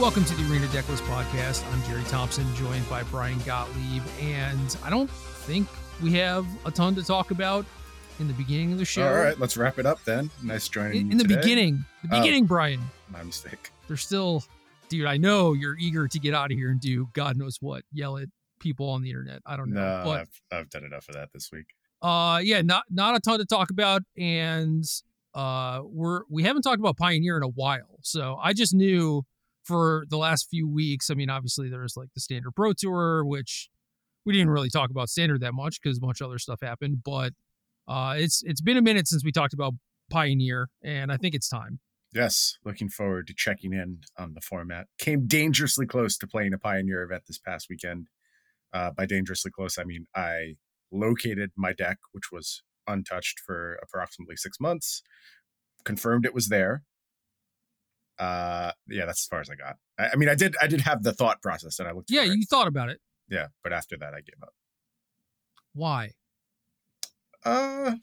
Welcome to the Arena Decklist podcast. I'm Jerry Thompson, joined by Bryan Gottlieb, and I don't think we have a ton to talk about in the beginning of the show. All right, let's wrap it up then. Nice joining In, in the today. beginning, the Oh. beginning, Bryan. My mistake. There's still, dude. I know you're eager to get out of here and do God knows what, yell at people on the internet. I don't know, No, but I've, I've done enough of that this week. uh, yeah, not not a ton to talk about, and uh, we're we haven't talked about Pioneer in a while, so I just knew for the last few weeks. I mean, obviously there's like the Standard Pro Tour, which we didn't really talk about Standard that much because a bunch other stuff happened, but uh, it's it's been a minute since we talked about Pioneer, and I think it's time. Yes, looking forward to checking in on the format. Came dangerously close to playing a Pioneer event this past weekend. Uh, by dangerously close, I mean I located my deck, which was untouched for approximately six months, confirmed it was there. Uh, yeah, that's as far as I got. I, I mean, I did, I did have the thought process, and I looked. Yeah, for it. you thought about it. yeah, but after that, I gave up. Why? Uh,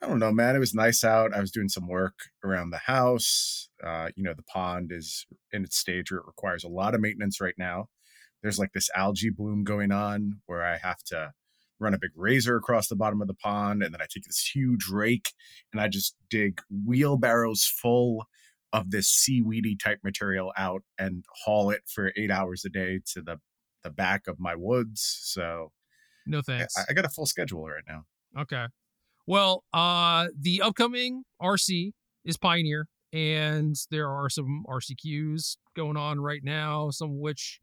I don't know, man. It was nice out. I was doing some work around the house. Uh, you know, the pond is in its stage where it requires a lot of maintenance right now. There's like this algae bloom going on where I have to run a big razor across the bottom of the pond, and then I take this huge rake and I just dig wheelbarrows full of this seaweedy type material out and haul it for eight hours a day to the the back of my woods. So No I, thanks. I got a full schedule right now. Okay. Well, uh the upcoming RC is Pioneer and there are some RCQs going on right now, some of which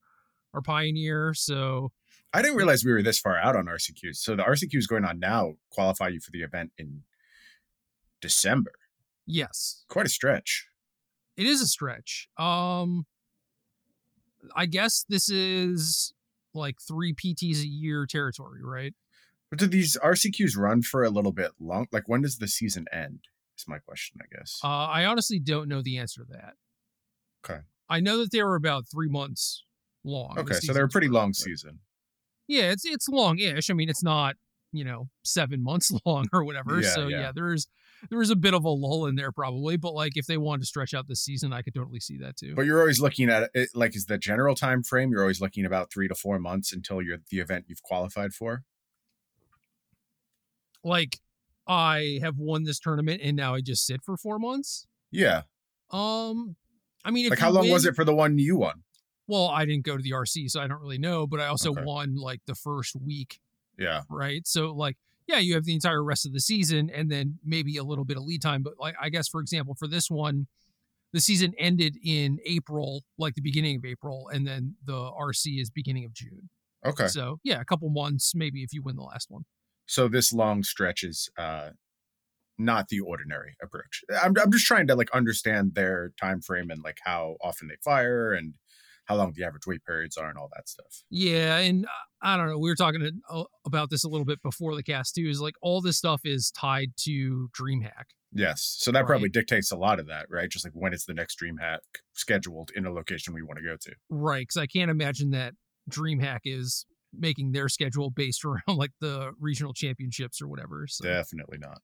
are Pioneer, so I didn't realize we were this far out on RCQs. So the RCQs going on now qualify you for the event in December. yes, Quite a stretch. It is a stretch. Um I guess this is like 3 PTs a year territory, right? But do these RCQs run for a little bit long? Like when does the season end? Is my question, I guess. Uh I honestly don't know the answer to that. Okay. I know that they were about 3 months long. the okay, so they're a pretty long season. yeah it's it's long-ish i mean it's not you know seven months long or whatever Yeah, so yeah. yeah. there's there's a bit of a lull in there probably but like if they wanted to stretch out the season i could totally see that too But you're always looking at it like is the general time frame. You're always looking about three to four months until you're the event you've qualified for. like i have won this tournament and now i just sit for four months Yeah. um i mean like how long was it for the one you won? well i didn't go to the rc so i don't really know but i also Okay. won like the first week Yeah. right? So like, yeah, you have the entire rest of the season and then maybe a little bit of lead time. But like, I guess for example, for this one, the season ended in April, like the beginning of April, and then the RC is beginning of June. Okay. So yeah, a couple months maybe if you win the last one. So this long stretch is uh not the ordinary approach. I'm I'm just trying to like understand their time frame and like how often they fire and how long the average wait periods are and all that stuff. Yeah, and uh, I don't know. We were talking to, uh, about this a little bit before the cast too. Is like all this stuff is tied to DreamHack. Yes. So that probably dictates a lot of that, right? Just like when is the next DreamHack scheduled in a location we want to go to. Right, because I can't imagine that DreamHack is making their schedule based around like the regional championships or whatever. So Definitely not.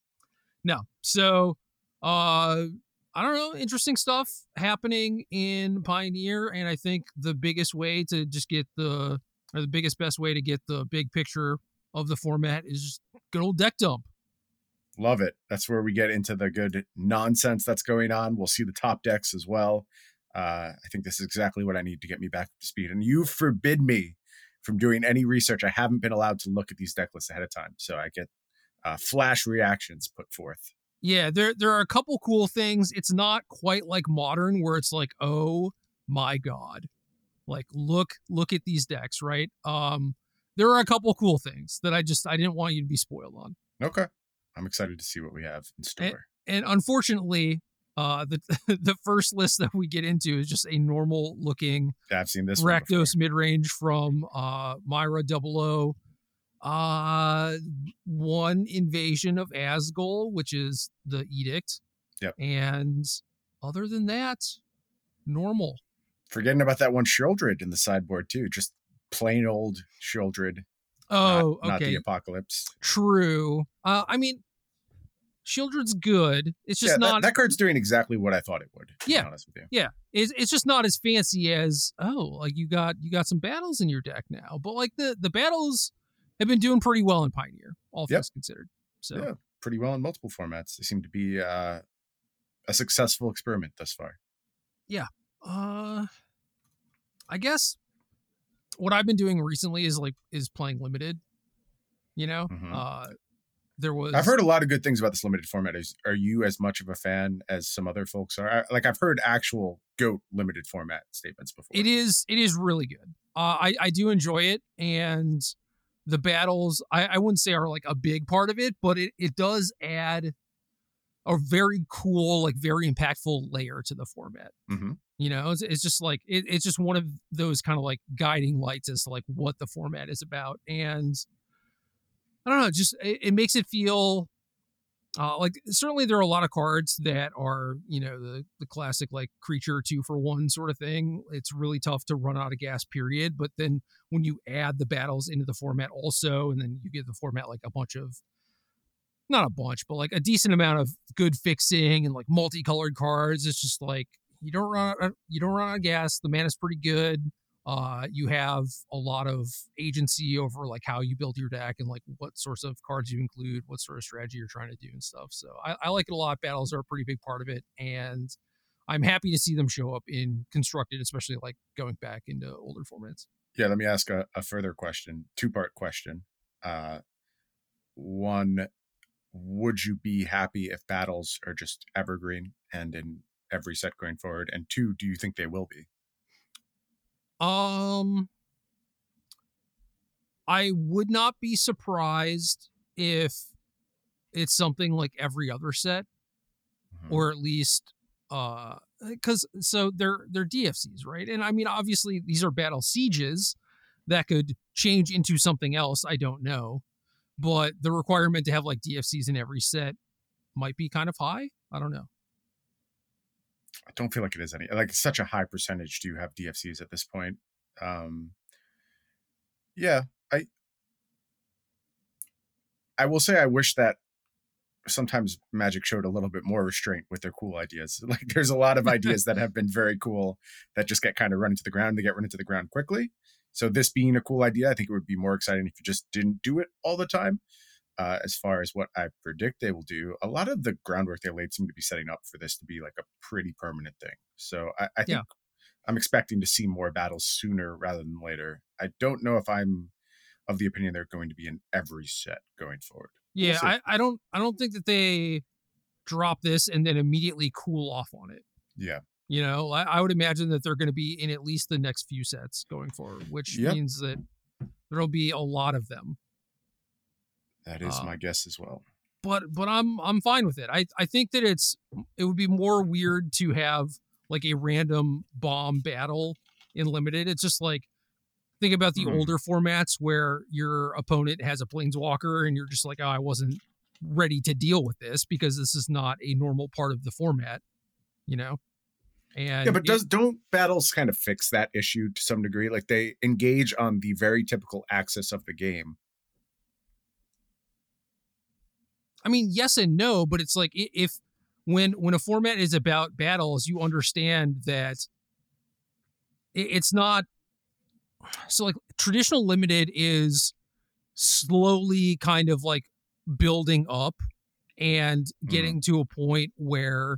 no, so uh, I don't know, interesting stuff happening in Pioneer, and I think the biggest way to just get the or the biggest best way to get the big picture of the format is just good old deck dump. Love it. That's where we get into the good nonsense that's going on. We'll see the top decks as well. Uh, I think this is exactly what I need to get me back to speed. And you forbid me from doing any research. I haven't been allowed to look at these deck lists ahead of time. So I get uh, flash reactions put forth. Yeah, there there are a couple cool things. It's not quite like modern where it's like, oh my god. Like look look at these decks, right? Um there are a couple cool things that I just I didn't want you to be spoiled on. Okay. I'm excited to see what we have in store. And unfortunately, uh the the first list that we get into is just a normal looking Yeah, I've seen this. Rakdos mid range from uh Myra Double O. Uh one invasion of Azgol, which is the edict. Yep. And other than that, normal. Forgetting about that one Sheoldred in the sideboard too. Just plain old Sheoldred. Oh, not, not the apocalypse. True. Uh I mean Sheoldred's good. It's just yeah, that- not. that, card's doing exactly what I thought it would. To Yeah. be honest with you. yeah, it's, it's just not as fancy as oh, like you got you got some battles in your deck now. But like the the battles have been doing pretty well in Pioneer, all Yep. things considered. So Yeah. pretty well in multiple formats. They seem to be uh, a successful experiment thus far. Yeah. Uh, I guess what I've been doing recently is like is playing limited. You know, Mhm. uh, there was I've heard a lot of good things about this limited format. Is are you as much of a fan as some other folks are? I, like I've heard actual goat limited format statements before. It is it is really good. Uh, I I do enjoy it, and the battles I, I wouldn't say are like a big part of it, but it it does add a very cool, like very impactful layer to the format. Mhm. You know, it's, it's just like it, it's just one of those kind of like guiding lights as to like what the format is about, and I don't know, just it, it makes it feel uh, like certainly there are a lot of cards that are you know the the classic like creature two for one sort of thing. It's really tough to run out of gas. Period. But then when you add the battles into the format also, and then you get the format like a bunch of not a bunch, but like a decent amount of good fixing and like multicolored cards. It's just like you don't run out, you don't run out of gas. The mana's pretty good. Uh, you have a lot of agency over like how you build your deck and like what sorts of cards you include, what sort of strategy you're trying to do and stuff. So I, I like it a lot. Battles are a pretty big part of it, and I'm happy to see them show up in constructed, especially like going back into older formats. Yeah, let me ask a, a further question, two part question. Uh, one, would you be happy if battles are just evergreen and in every set going forward? And two, do you think they will be? Um, I would not be surprised if it's something like every other set, Mhm. or at least uh because so they're they're DFCs, right? And I mean, obviously these are battle sieges that could change into something else. I don't know, but the requirement to have like DFCs in every set might be kind of high. I don't know. I don't feel like it is any like such a high percentage do you have DFCs at this point. Um yeah, I I will say I wish that sometimes Magic showed a little bit more restraint with their cool ideas. Like there's a lot of ideas that have been very cool that just get kind of run into the ground. They get run into the ground quickly. So this being a cool idea, I think it would be more exciting if you just didn't do it all the time. Uh, as far as what I predict they will do, a lot of the groundwork they laid seem to be setting up for this to be like a pretty permanent thing. So I, I think Yeah. I'm expecting to see more battles sooner rather than later. I don't know if I'm of the opinion they're going to be in every set going forward. Yeah, see. I, I don't I don't think that they drop this and then immediately cool off on it. Yeah. You know, I, I would imagine that they're going to be in at least the next few sets going forward, which Yep. means that there'll be a lot of them. That is Uh, my guess as well. But but I'm I'm fine with it. I I think that it's it would be more weird to have like a random bomb battle in limited. It's just like think about the Hmm. older formats where your opponent has a planeswalker and you're just like, oh, I wasn't ready to deal with this because this is not a normal part of the format, you know. And Yeah, but it- does don't battles kind of fix that issue to some degree? Like they engage on the very typical axis of the game. I mean, yes and no, but it's like if when when a format is about battles, you understand that it's not so like traditional limited is slowly kind of like building up and getting to a point where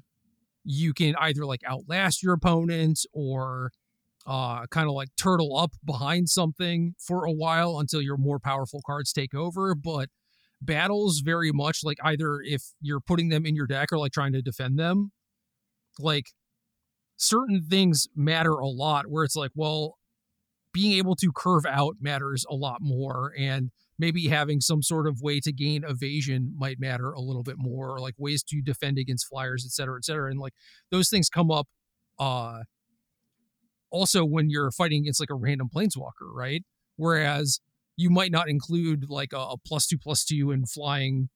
you can either like outlast your opponent or uh kind of like turtle up behind something for a while until your more powerful cards take over but battles very much like either if you're putting them in your deck or like trying to defend them like certain things matter a lot where it's like well being able to curve out matters a lot more and maybe having some sort of way to gain evasion might matter a little bit more or like ways to defend against flyers et cetera et cetera and like those things come up uh also when you're fighting against like a random planeswalker right? Whereas you might not include like a, a plus two plus two and flying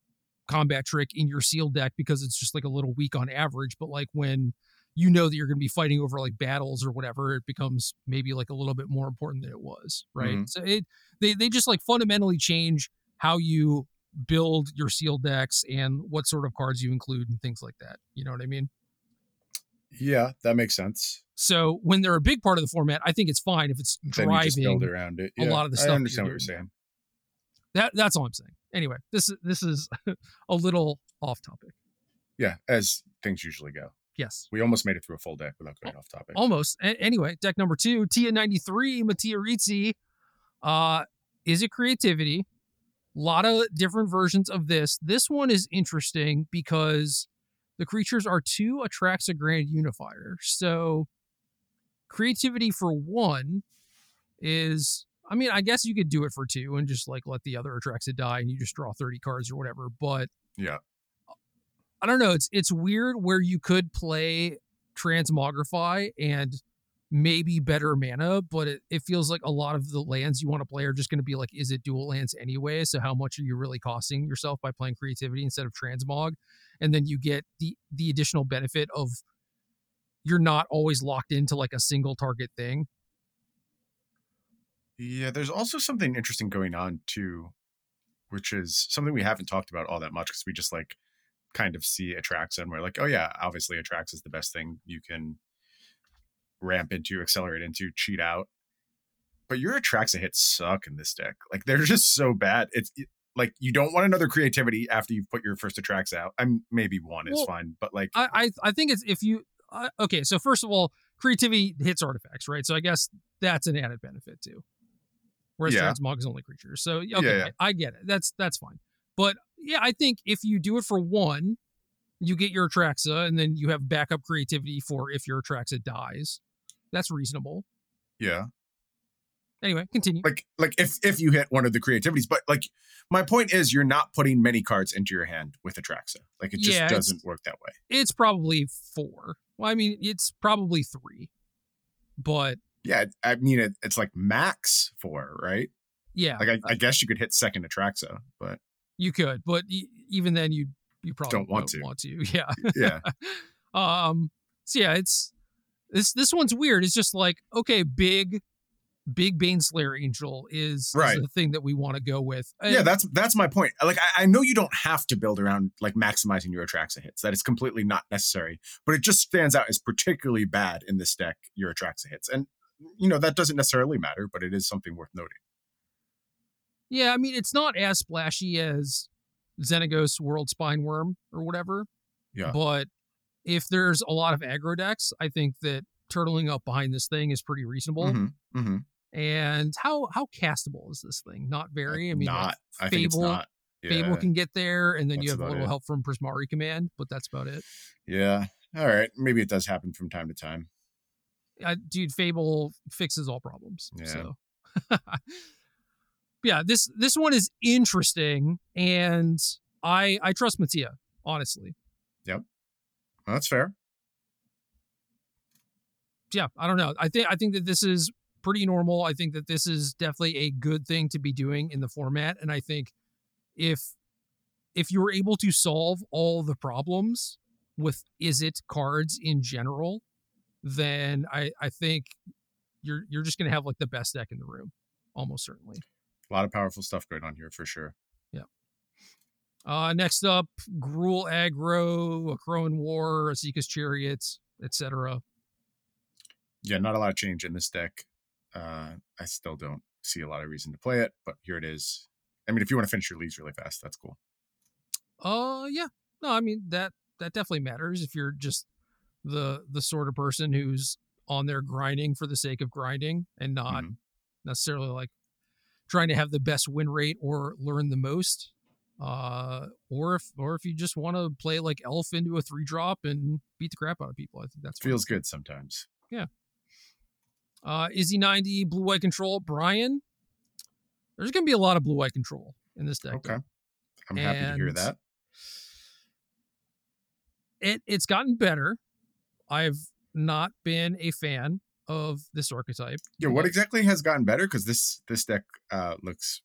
combat trick in your seal deck because it's just like a little weak on average but like when you know that you're going to be fighting over like battles or whatever it becomes maybe like a little bit more important than it was right Mhm. so it they, they just like fundamentally change how you build your sealed decks and what sort of cards you include and things like that. You know what I mean? Yeah, that makes sense. So when they're a big part of the format, I think it's fine if it's just build driving around it. a lot of the stuff I understand what you're saying. that. That's all I'm saying. Anyway, this is this is a little off topic. Yeah, as things usually go. Yes, We almost made it through a full deck without going off topic. almost. A- anyway, deck number two, Tia ninety three, Mattia Rizzi. Uh, Izzet creativity? A lot of different versions of this. This one is interesting because the creatures are two Atraxa Grand Unifier. So creativity for one is I mean, I guess you could do it for two and just like let the other Atraxa die and you just draw 30 cards or whatever. But Yeah. I don't know. It's it's weird where you could play Transmogrify and maybe better mana, but it, it feels like a lot of the lands you want to play are just going to be like, Izzet dual lands anyway? So how much are you really costing yourself by playing creativity instead of transmog? And then you get the the additional benefit of you're not always locked into like a single target thing. Yeah, there's also something interesting going on too, which is something we haven't talked about all that much because we just like kind of see Atraxa and we're like, oh yeah, obviously Atraxa is the best thing you can ramp into, accelerate into, cheat out. But your Atraxa hits suck in this deck. Like they're just so bad. It's it- like you don't want another creativity after you've put your first Atraxa out. I'm maybe one is Well, fine, but like I I, I think it's if you uh, okay. So first of all, creativity hits artifacts, right? So I guess that's an added benefit too. Whereas Yeah. transmog is only creatures. So okay, Yeah, yeah. I get it. That's that's fine. But yeah, I think if you do it for one, you get your Atraxa, and then you have backup creativity for if your Atraxa dies. That's reasonable. yeah. Anyway, continue. like like if if you hit one of the creativities but like my point is you're not putting many cards into your hand with Atraxa like it just Yeah, doesn't work that way It's probably four. Well, I mean, it's probably three. But yeah i mean it, it's like max four right yeah, like I, I guess you could hit second Atraxa but you could. But e- even then, you you probably Don't want to. Want to? Yeah. yeah um so yeah it's this this one's weird it's just like okay big big baneslayer angel is, is the thing that we want to go with yeah that's that's my point. Like I, I know you don't have to build around like maximizing your Atraxa hits. That is completely not necessary but it just stands out as particularly bad in this deck your Atraxa hits and you know that doesn't necessarily matter but it is something worth noting. Yeah i mean it's not as splashy as xenagos Worldspine Wurm or whatever Yeah. but if there's a lot of aggro decks i think that turtling up behind this thing is pretty reasonable. Mhm, mhm. And how how castable is this thing not very i mean like, not i think it's Fable- not Fable can get there, and then you have a little it. help from Prismari Command, but that's about it. Yeah. All right. Maybe it does happen from time to time. uh, dude, Fable fixes all problems. Yeah. So, yeah, this this one is interesting, and I I trust Mattia honestly. Well, that's fair. Yeah, I don't know. I think I think that this is pretty normal. I think that this is definitely a good thing to be doing in the format, and I think if if you're able to solve all the problems with Izzet cards in general, then I I think you're you're just gonna have like the best deck in the room, almost certainly. A lot of powerful stuff going on here for sure. Yeah. Uh, next up, Gruul Aggro, a Crowan War, Esika's Chariots, etc. Yeah, not a lot of change in this deck. Uh, I still don't see a lot of reason to play it, but here it is. I mean, if you want to finish your leads really fast, that's cool. Uh, yeah, no, I mean that that definitely matters if you're just the the sort of person who's on there grinding for the sake of grinding and not Mhm. necessarily like trying to have the best win rate or learn the most. Uh, or if or if you just want to play like Elf into a three drop and beat the crap out of people, I think that's. Feels good sometimes. Uh, Izzy 90, blue white control, Bryan. There's going to be a lot of blue white control in this deck. Okay. I'm happy to hear that. It it's gotten better. I've not been a fan of this archetype. Yeah, what exactly has gotten better? Because this this deck uh, looks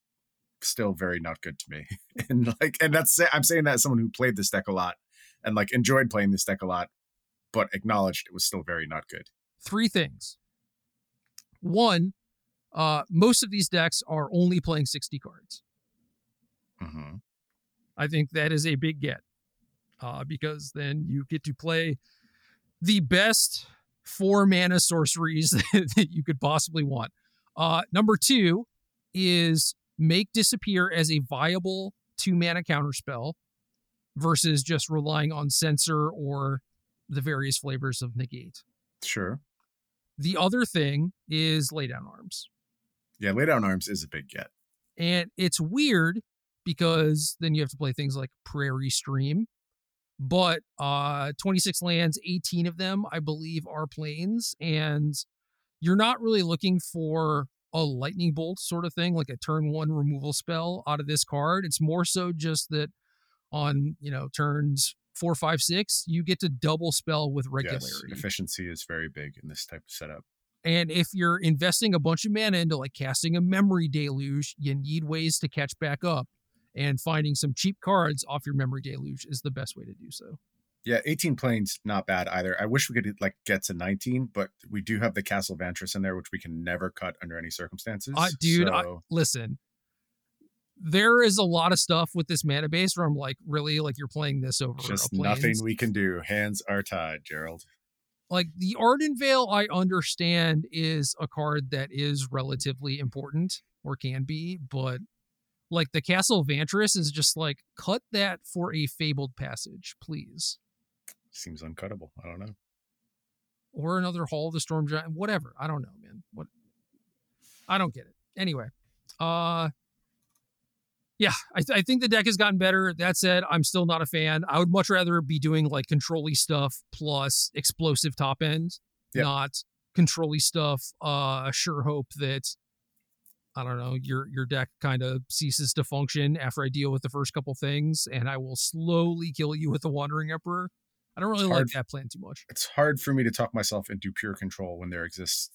still very not good to me, and like, and that's I'm saying that as someone who played this deck a lot and like enjoyed playing this deck a lot, but acknowledged it was still very not good. three things. One, uh, most of these decks are only playing 60 cards. hmm I think that is a big get uh, because then you get to play the best four mana sorceries that you could possibly want. Uh, number two is make disappear as a viable two mana counterspell versus just relying on censor or the various flavors of negate. Sure. The other thing is lay down arms. Yeah, lay down arms is a big get. And it's weird because then you have to play things like Prairie Stream. But uh 26 lands, 18 of them, I believe, are Plains. And you're not really looking for a lightning bolt sort of thing, like a turn one removal spell out of this card. It's more so just that on, you know, turns four, five, six, you get to double spell with regularity. Yes, efficiency is very big in this type of setup. And if you're investing a bunch of mana into like casting a memory deluge, you need ways to catch back up. And finding some cheap cards off your memory deluge is the best way to do so. Yeah, 18 Plains not bad either. I wish we could like get to 19, but we do have the Castle Vantress in there, which we can never cut under any circumstances. Uh, dude, so... I, listen, there is a lot of stuff with this mana base where I'm like, really, like you're playing this over just nothing we can do. Hands are tied, Gerald. Like the Ardenvale, I understand is a card that is relatively important or can be, but like the Castle Vantress is just like cut that for a fabled passage, please. Seems uncuttable. I don't know. Or another Hall of the Storm Giant, whatever. I don't know, man. What? I don't get it. Anyway, uh, yeah, I, th- I, think the deck has gotten better. That said, I'm still not a fan. I would much rather be doing like controlly stuff plus explosive top end, yep. not controlly stuff. Uh, sure hope that I don't know your your deck kind of ceases to function after I deal with the first couple things, and I will slowly kill you with the Wandering Emperor. I don't really like that plan too much. It's hard for me to talk myself into pure control when there exists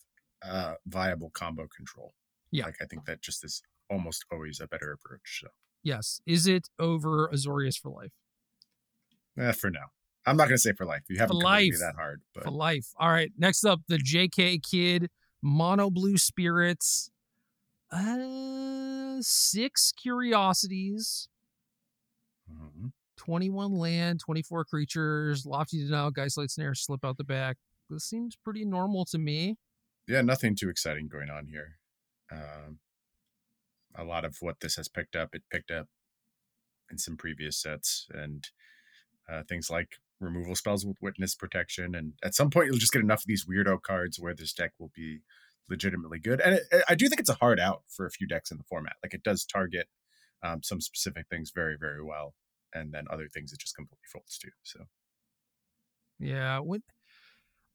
uh, viable combo control. Yeah, like I think that just is almost always a better approach. So yes, is it over Azorius for life? Eh, for now, I'm not going to say for life. You haven't life. that hard, but for life. All right, next up, the J.K. Kid Mono Blue Spirits. Uh, six curiosities. Mm-hmm. 21 land, 24 creatures, lofty denial, Geistlight Snare, slip out the back. This seems pretty normal to me. Yeah, nothing too exciting going on here. Um, a lot of what this has picked up, it picked up in some previous sets, and uh, things like removal spells with witness protection. And at some point, you'll just get enough of these weirdo cards where this deck will be legitimately good. And it, I do think it's a hard out for a few decks in the format. Like it does target um, some specific things very, very well, and then other things it just completely folds to. So, yeah, what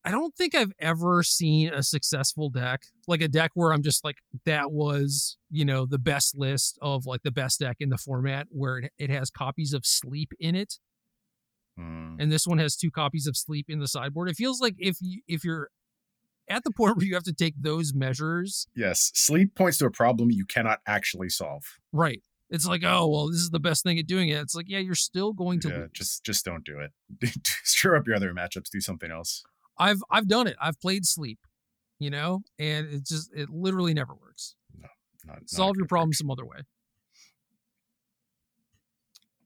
I don't think I've ever seen a successful deck, like a deck where I'm just like, that was, you know, the best list of like the best deck in the format where it, it has copies of sleep in it. Mm. And this one has two copies of sleep in the sideboard. It feels like if you if you're at the point where you have to take those measures. Yes. Sleep points to a problem you cannot actually solve. Right. It's like, oh well, this is the best thing at doing it. It's like, yeah, you're still going to yeah, lose. just just don't do it. Stir up your other matchups, do something else. I've I've done it. I've played sleep, you know, and it just it literally never works. No, not, solve your problem some other way.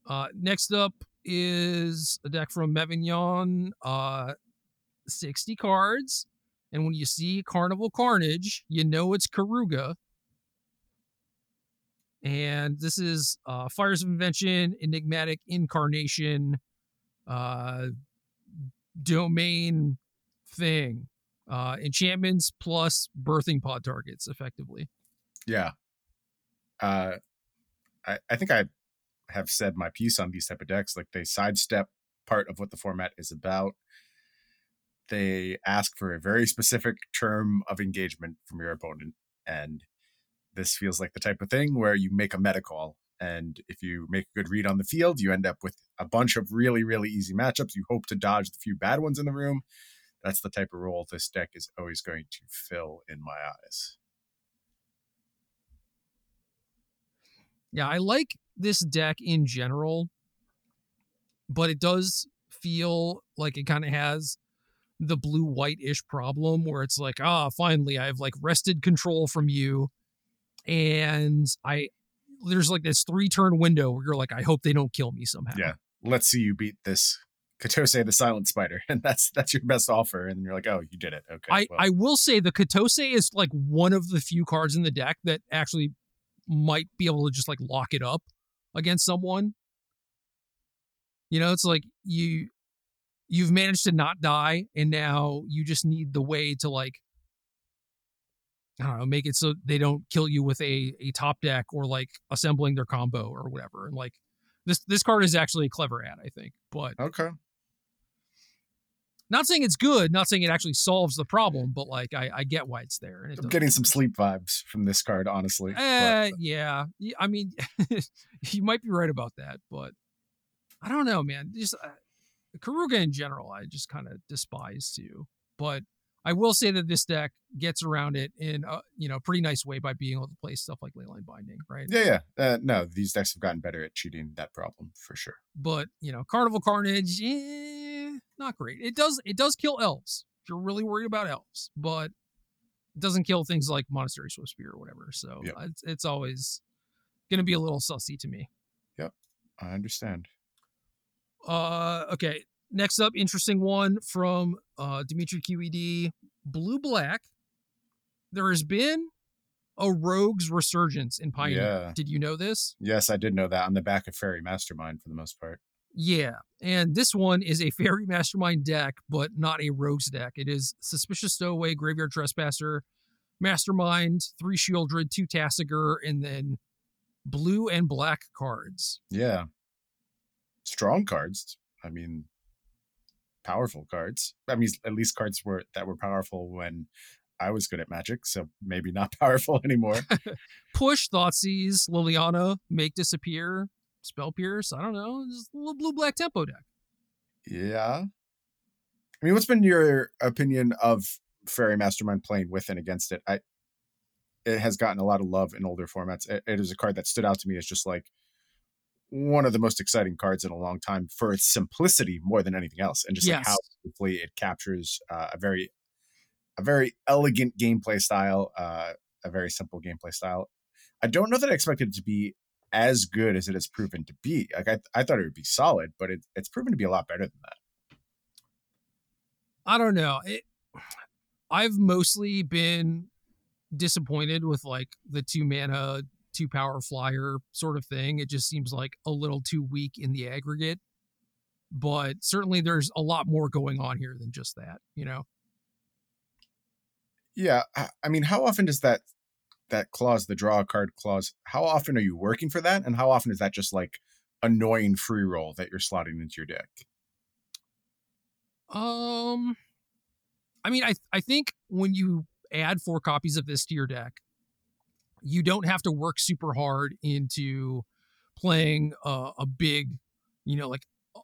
Uh, next up is a deck from Mevignon, uh, 60 cards. And when you see Carnival Carnage, you know it's Keruga. And this is uh, Fires of Invention, Enigmatic Incarnation, uh, Domain thing. Uh, enchantments plus birthing pod targets, effectively. Yeah. Uh, I, I think I have said my piece on these type of decks. Like they sidestep part of what the format is about. They ask for a very specific term of engagement from your opponent. And this feels like the type of thing where you make a meta call. And if you make a good read on the field, you end up with a bunch of really, really easy matchups. You hope to dodge the few bad ones in the room that's the type of role this deck is always going to fill in my eyes. Yeah, I like this deck in general, but it does feel like it kind of has the blue white ish problem where it's like, ah, finally, I've like wrested control from you. And I there's like this three turn window where you're like, I hope they don't kill me somehow. Yeah. Let's see you beat this Kotose the Silent Spider, and that's that's your best offer. And you're like, oh, you did it. Okay. I, well, I will say the Kotose is like one of the few cards in the deck that actually might be able to just like lock it up against someone. You know, it's like you you've managed to not die, and now you just need the way to like I don't know, make it so they don't kill you with a a top deck or like assembling their combo or whatever. And like this this card is actually a clever ad, I think. But okay. Not saying it's good, not saying it actually solves the problem, but like I, I get why it's there. It I'm getting some sleep vibes from this card, honestly. but- Uh, yeah. I mean, you might be right about that, but I don't know, man. Just uh, Keruga in general, I just kind of despise too. But I will say that this deck gets around it in a you know pretty nice way by being able to play stuff like Leyline Binding, right? yeah, yeah. Uh, no, these decks have gotten better at cheating that problem for sure. But you know, Carnival Carnage, eh, not great. It does it does kill elves. If you're really worried about elves, but it doesn't kill things like Monastery Swiftspear or whatever. So Yep. it's, it's always going to be a little sussy to me. Yep, I understand. Uh, okay. Next up, interesting one from uh, Dimitri QED Blue Black. There has been a rogues resurgence in Pioneer. Yeah. Did you know this? Yes, I did know that on the back of Fairy Mastermind for the most part. Yeah. And this one is a Fairy Mastermind deck, but not a rogues deck. It is Suspicious Stowaway, Graveyard Trespasser, Mastermind, three Sheoldred, two Tasigur, and then blue and black cards. Yeah. Strong cards. I mean, powerful cards. I mean, at least cards were that were powerful when I was good at Magic, so maybe not powerful anymore. push, Thoughtseize, Liliana, make disappear, spell pierce. I don't know, just a little blue black tempo deck. yeah. I mean, what's been your opinion of Fairy Mastermind playing with and against it? I it has gotten a lot of love in older formats. It- it is a card that stood out to me as just like one of the most exciting cards in a long time for its simplicity more than anything else, and just like how quickly it captures uh, a very a very elegant gameplay style, uh, a very simple gameplay style. I don't know that I expected it to be as good as it has proven to be. Like I, I thought it would be solid, but it, it's proven to be a lot better than that. I don't know. It, I've mostly been disappointed with like the two mana, two power flyer sort of thing. It just seems like a little too weak in the aggregate. But certainly there's a lot more going on here than just that, you know? Yeah, I, I mean, how often does that that clause, the draw a card clause, how often are you working for that, and how often is that just like annoying free roll that you're slotting into your deck? Um, I mean, I I think when you add four copies of this to your deck, you don't have to work super hard into playing a, a big, you know, like uh,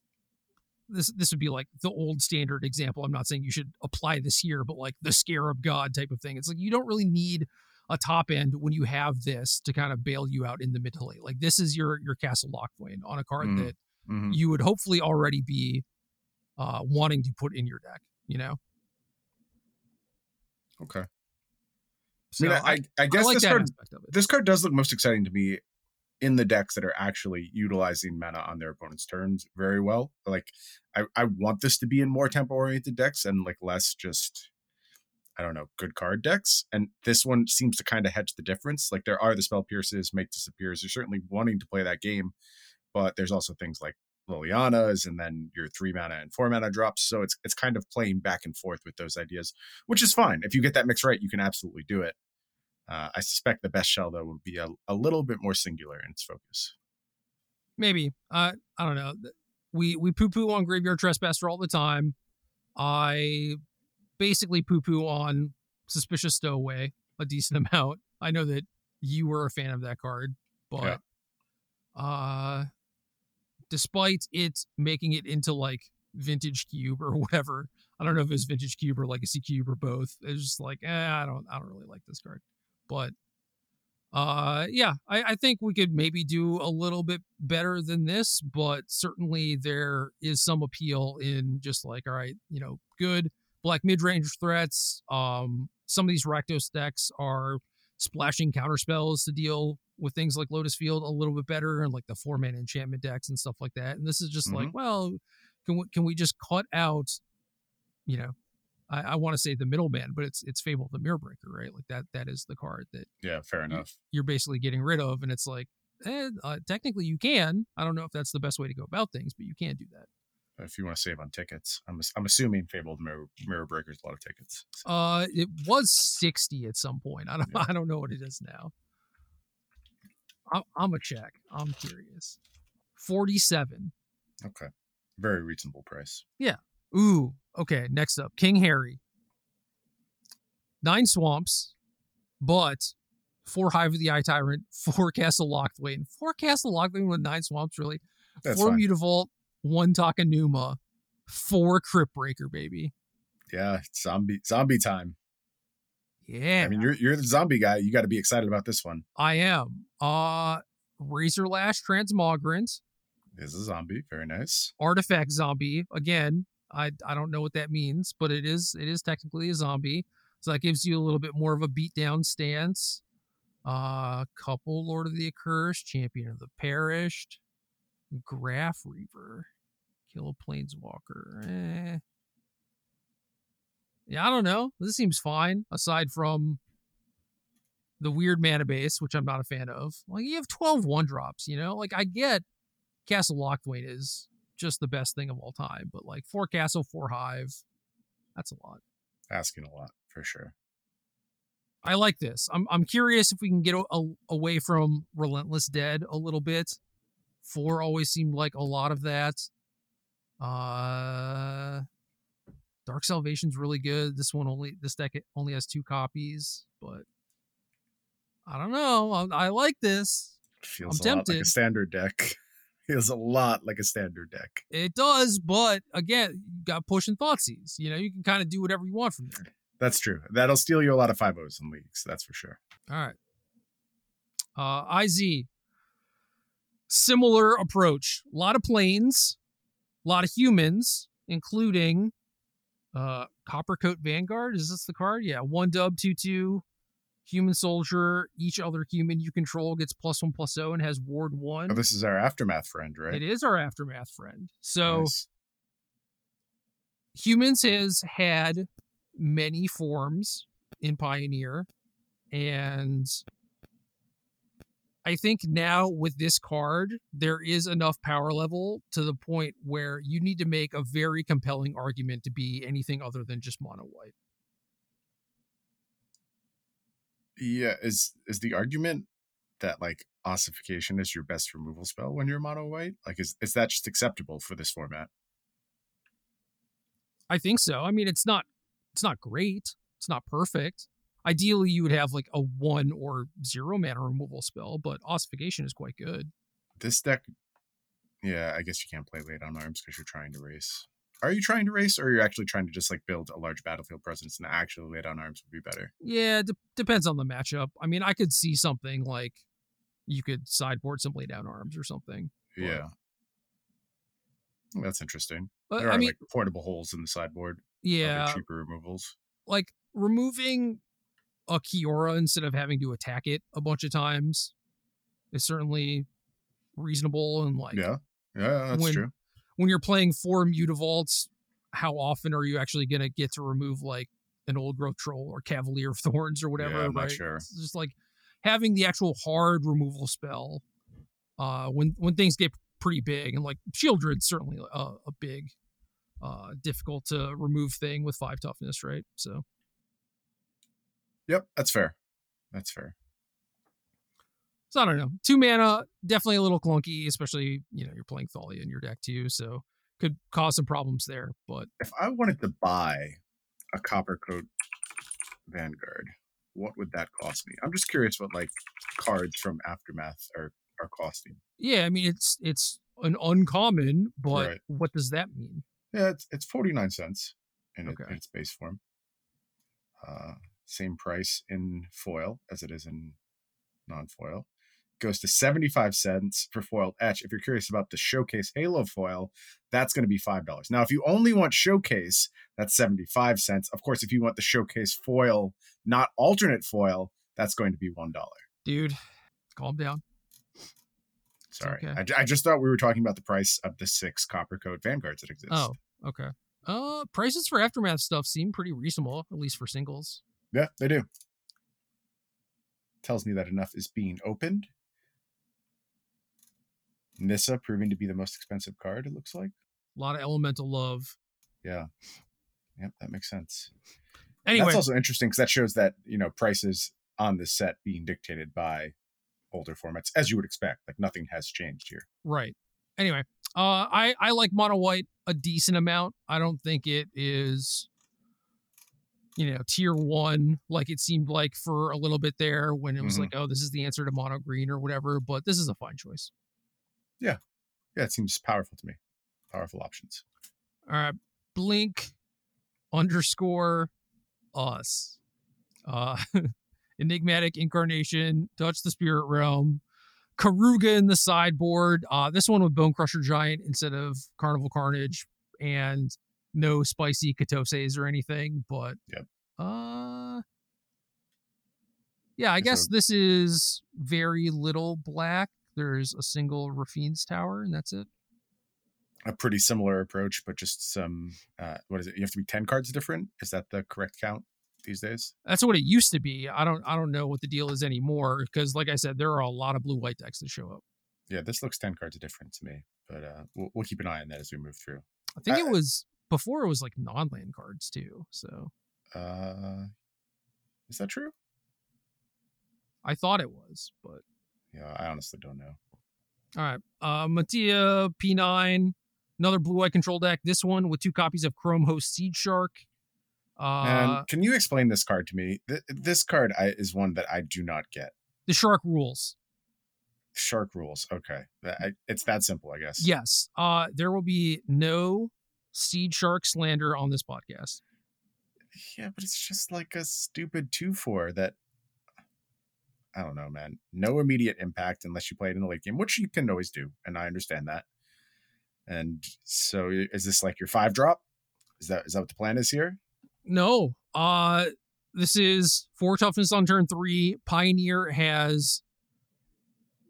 this. This would be like the old standard example. I'm not saying you should apply this here, but like the Scarab God type of thing. It's like you don't really need a top end when you have this to kind of bail you out in the mid to late. Like this is your your Castle Locthwain on a card Mm. that you would hopefully already be uh, wanting to put in your deck. You know, Okay. I so mean, I, I, I guess like this card aspect of it. this card does look most exciting to me in the decks that are actually utilizing mana on their opponent's turns very well. Like I, I want this to be in more tempo oriented decks and like less just I don't know, good card decks. And this one seems to kind of hedge the difference. Like there are the spell pierces, make disappears. You're certainly wanting to play that game, but there's also things like Liliana's and then your three mana and four mana drops. So it's it's kind of playing back and forth with those ideas, which is fine. If you get that mix right, you can absolutely do it. Uh, I suspect the best shell though would be a, a little bit more singular in its focus. maybe uh, I don't know. We we poo poo on Graveyard Trespasser all the time. I basically poo poo on Suspicious Stowaway a decent amount. I know that you were a fan of that card, but uh, despite it making it into like Vintage Cube or whatever, I don't know if it was Vintage Cube or Legacy Cube or both. It's just like eh, I don't I don't really like this card, but uh yeah I, I think we could maybe do a little bit better than this but certainly there is some appeal in just like all right you know good black mid-range threats um some of these rakdos decks are splashing counter spells to deal with things like Lotus Field a little bit better and like the four man enchantment decks and stuff like that. And this is just mm-hmm. like, well, can we, can we just cut out, you know, I, I want to say the middleman, but it's it's Fable the Mirror Breaker, right? Like that that is the card that yeah, fair enough. You're basically getting rid of, and it's like, eh, uh, technically you can. I don't know if that's the best way to go about things, but you can do that if you want to save on tickets. I'm I'm assuming Fable Mirror, Mirror Breakers a lot of tickets. So. Uh, it was sixty at some point. I don't yeah. I don't know what it is now. I'm, I'm a check. I'm curious. Forty seven. Okay, very reasonable price. Yeah. Ooh. Okay. Next up, King Harry. Nine swamps, but four Hive of the Eye Tyrant, four Castle Locthwain, four Castle Locthwain with nine swamps. Really. That's four fine. Mutavault, one Takanuma, four Crypt Breaker, baby. Yeah, zombie zombie time. Yeah. I mean, you're you're the zombie guy. You got to be excited about this one. I am. Uh Razorlash Transmogrant. Is a zombie. Very nice. Artifact zombie. Again, I I don't know what that means, but it is it is technically a zombie. So that gives you a little bit more of a beatdown stance. Uh couple Lord of the Accursed, Champion of the Perished, Graf Reaver. Kill a planeswalker. Eh. Yeah, I don't know. This seems fine, aside from the weird mana base, which I'm not a fan of. Like you have 12 one drops, you know? Like I get Castle Locthwain is just the best thing of all time, but like four castle, four hive, that's a lot. Asking a lot for sure. I like this. I'm I'm curious if we can get a, a, away from Relentless Dead a little bit. Four always seemed like a lot of that. Uh, Dark Salvation's really good. This one only this deck only has two copies, but I don't know. I, I like this. Feels I'm a tempted. lot like a standard deck. Feels a lot like a standard deck. It does, but again, you got push and Thoughtseize. You know, you can kind of do whatever you want from there. That's true. That'll steal you a lot of five O's in leagues. That's for sure. All right. Uh, IZ. Similar approach. A lot of Plains, a lot of humans, including uh Coppercoat Vanguard. Is this the card? Yeah, one dub, two two, human soldier. Each other human you control gets plus one plus zero and has ward one. Oh, this is our aftermath friend, right? It is our aftermath friend. So nice. humans has had many forms in Pioneer, and I think now with this card, there is enough power level to the point where you need to make a very compelling argument to be anything other than just mono white. Yeah, is is the argument that like ossification is your best removal spell when you're mono white? Like is is that just acceptable for this format? I think so. I mean, it's not it's not great. It's not perfect. Ideally, you would have like a one or zero mana removal spell, but ossification is quite good. This deck, yeah, I guess you can't play lay down arms because you're trying to race. Are you trying to race, or are you actually trying to just like build a large battlefield presence and actually lay down arms would be better? Yeah, d- depends on the matchup. I mean, I could see something like you could sideboard some lay down arms or something. Yeah, that's interesting. But, there are I mean, like portable holes in the sideboard. Yeah, cheaper removals. Like removing a Kiora instead of having to attack it a bunch of times is certainly reasonable and like yeah. Yeah that's when, true. when you're playing four mutavaults how often are you actually going to get to remove like an old growth troll or cavalier of thorns or whatever yeah, I'm right? not sure. It's just like having the actual hard removal spell uh when when things get pretty big and like Sheoldred's certainly a, a big uh difficult to remove thing with five toughness right? So Yep, that's fair. That's fair. So I don't know. Two mana, definitely a little clunky, especially, you know, you're playing Thalia in your deck too. So could cause some problems there. But if I wanted to buy a copper coat Vanguard, what would that cost me? I'm just curious what like cards from Aftermath are are costing. Yeah, I mean it's it's an uncommon, but right. what does that mean? Yeah, it's it's 49 cents in, okay. it, in its base form. Uh same price in foil as it is in non-foil. Goes to 75 cents for foiled etch. If you're curious about the showcase halo foil, that's going to be $5. Now, if you only want showcase, that's 75 cents. Of course, if you want the showcase foil, not alternate foil, that's going to be one dollar. Dude, calm down. Sorry, okay. I, I just thought we were talking about the price of the six Coppercoat Vanguards that exist. Oh, okay. Uh, prices for aftermath stuff seem pretty reasonable, at least for singles. Yeah, they do. Tells me that enough is being opened. Nissa proving to be the most expensive card. It looks like. A lot of elemental love. Yeah. Yep, that makes sense. Anyway, That's also interesting because that shows that you know prices on this set being dictated by older formats, as you would expect. Like nothing has changed here. right. Anyway, uh, I I like mono white a decent amount. I don't think it is, you know, tier one like it seemed like for a little bit there when it was Mhm. like, oh, this is the answer to mono green or whatever. But this is a fine choice. Yeah, Yeah, it seems powerful to me. Powerful options. All right, blink underscore us. Uh, enigmatic incarnation, touch the spirit realm. Keruga in the sideboard. Uh, this one with Bonecrusher Giant instead of Carnival Carnage, and no spicy Kotoses or anything. But Yep. uh, yeah, I guess this is very little black. There's a single Raffine's Tower, and that's it. A pretty similar approach, but just some. Uh, what is it? You have to be ten cards different. Is that the correct count these days? That's what it used to be. I don't I don't know what the deal is anymore because like I said, there are a lot of blue white decks that show up. Yeah, this looks ten cards different to me, but uh, we'll, we'll keep an eye on that as we move through. I think I- it was before it was like non land cards too. So Uh, is that true? I thought it was, but Yeah, I honestly don't know. all right. Uh Mattia P9, another blue eye control deck. This one with two copies of Chrome Host Seedshark. Uh and can you explain this card to me? Th- this card I, is one that I do not get. the shark rules. Shark rules. Okay, That- I, it's that simple, I guess. Yes. Uh there will be no Seedshark slander on this podcast. Yeah, but it's just like a stupid two four that I don't know, man. No immediate impact unless you play it in the late game, which you can always do, and I understand that. And so, is this like your five drop? Is that is that what the plan is here? No. Uh this is four toughness on turn three. Pioneer has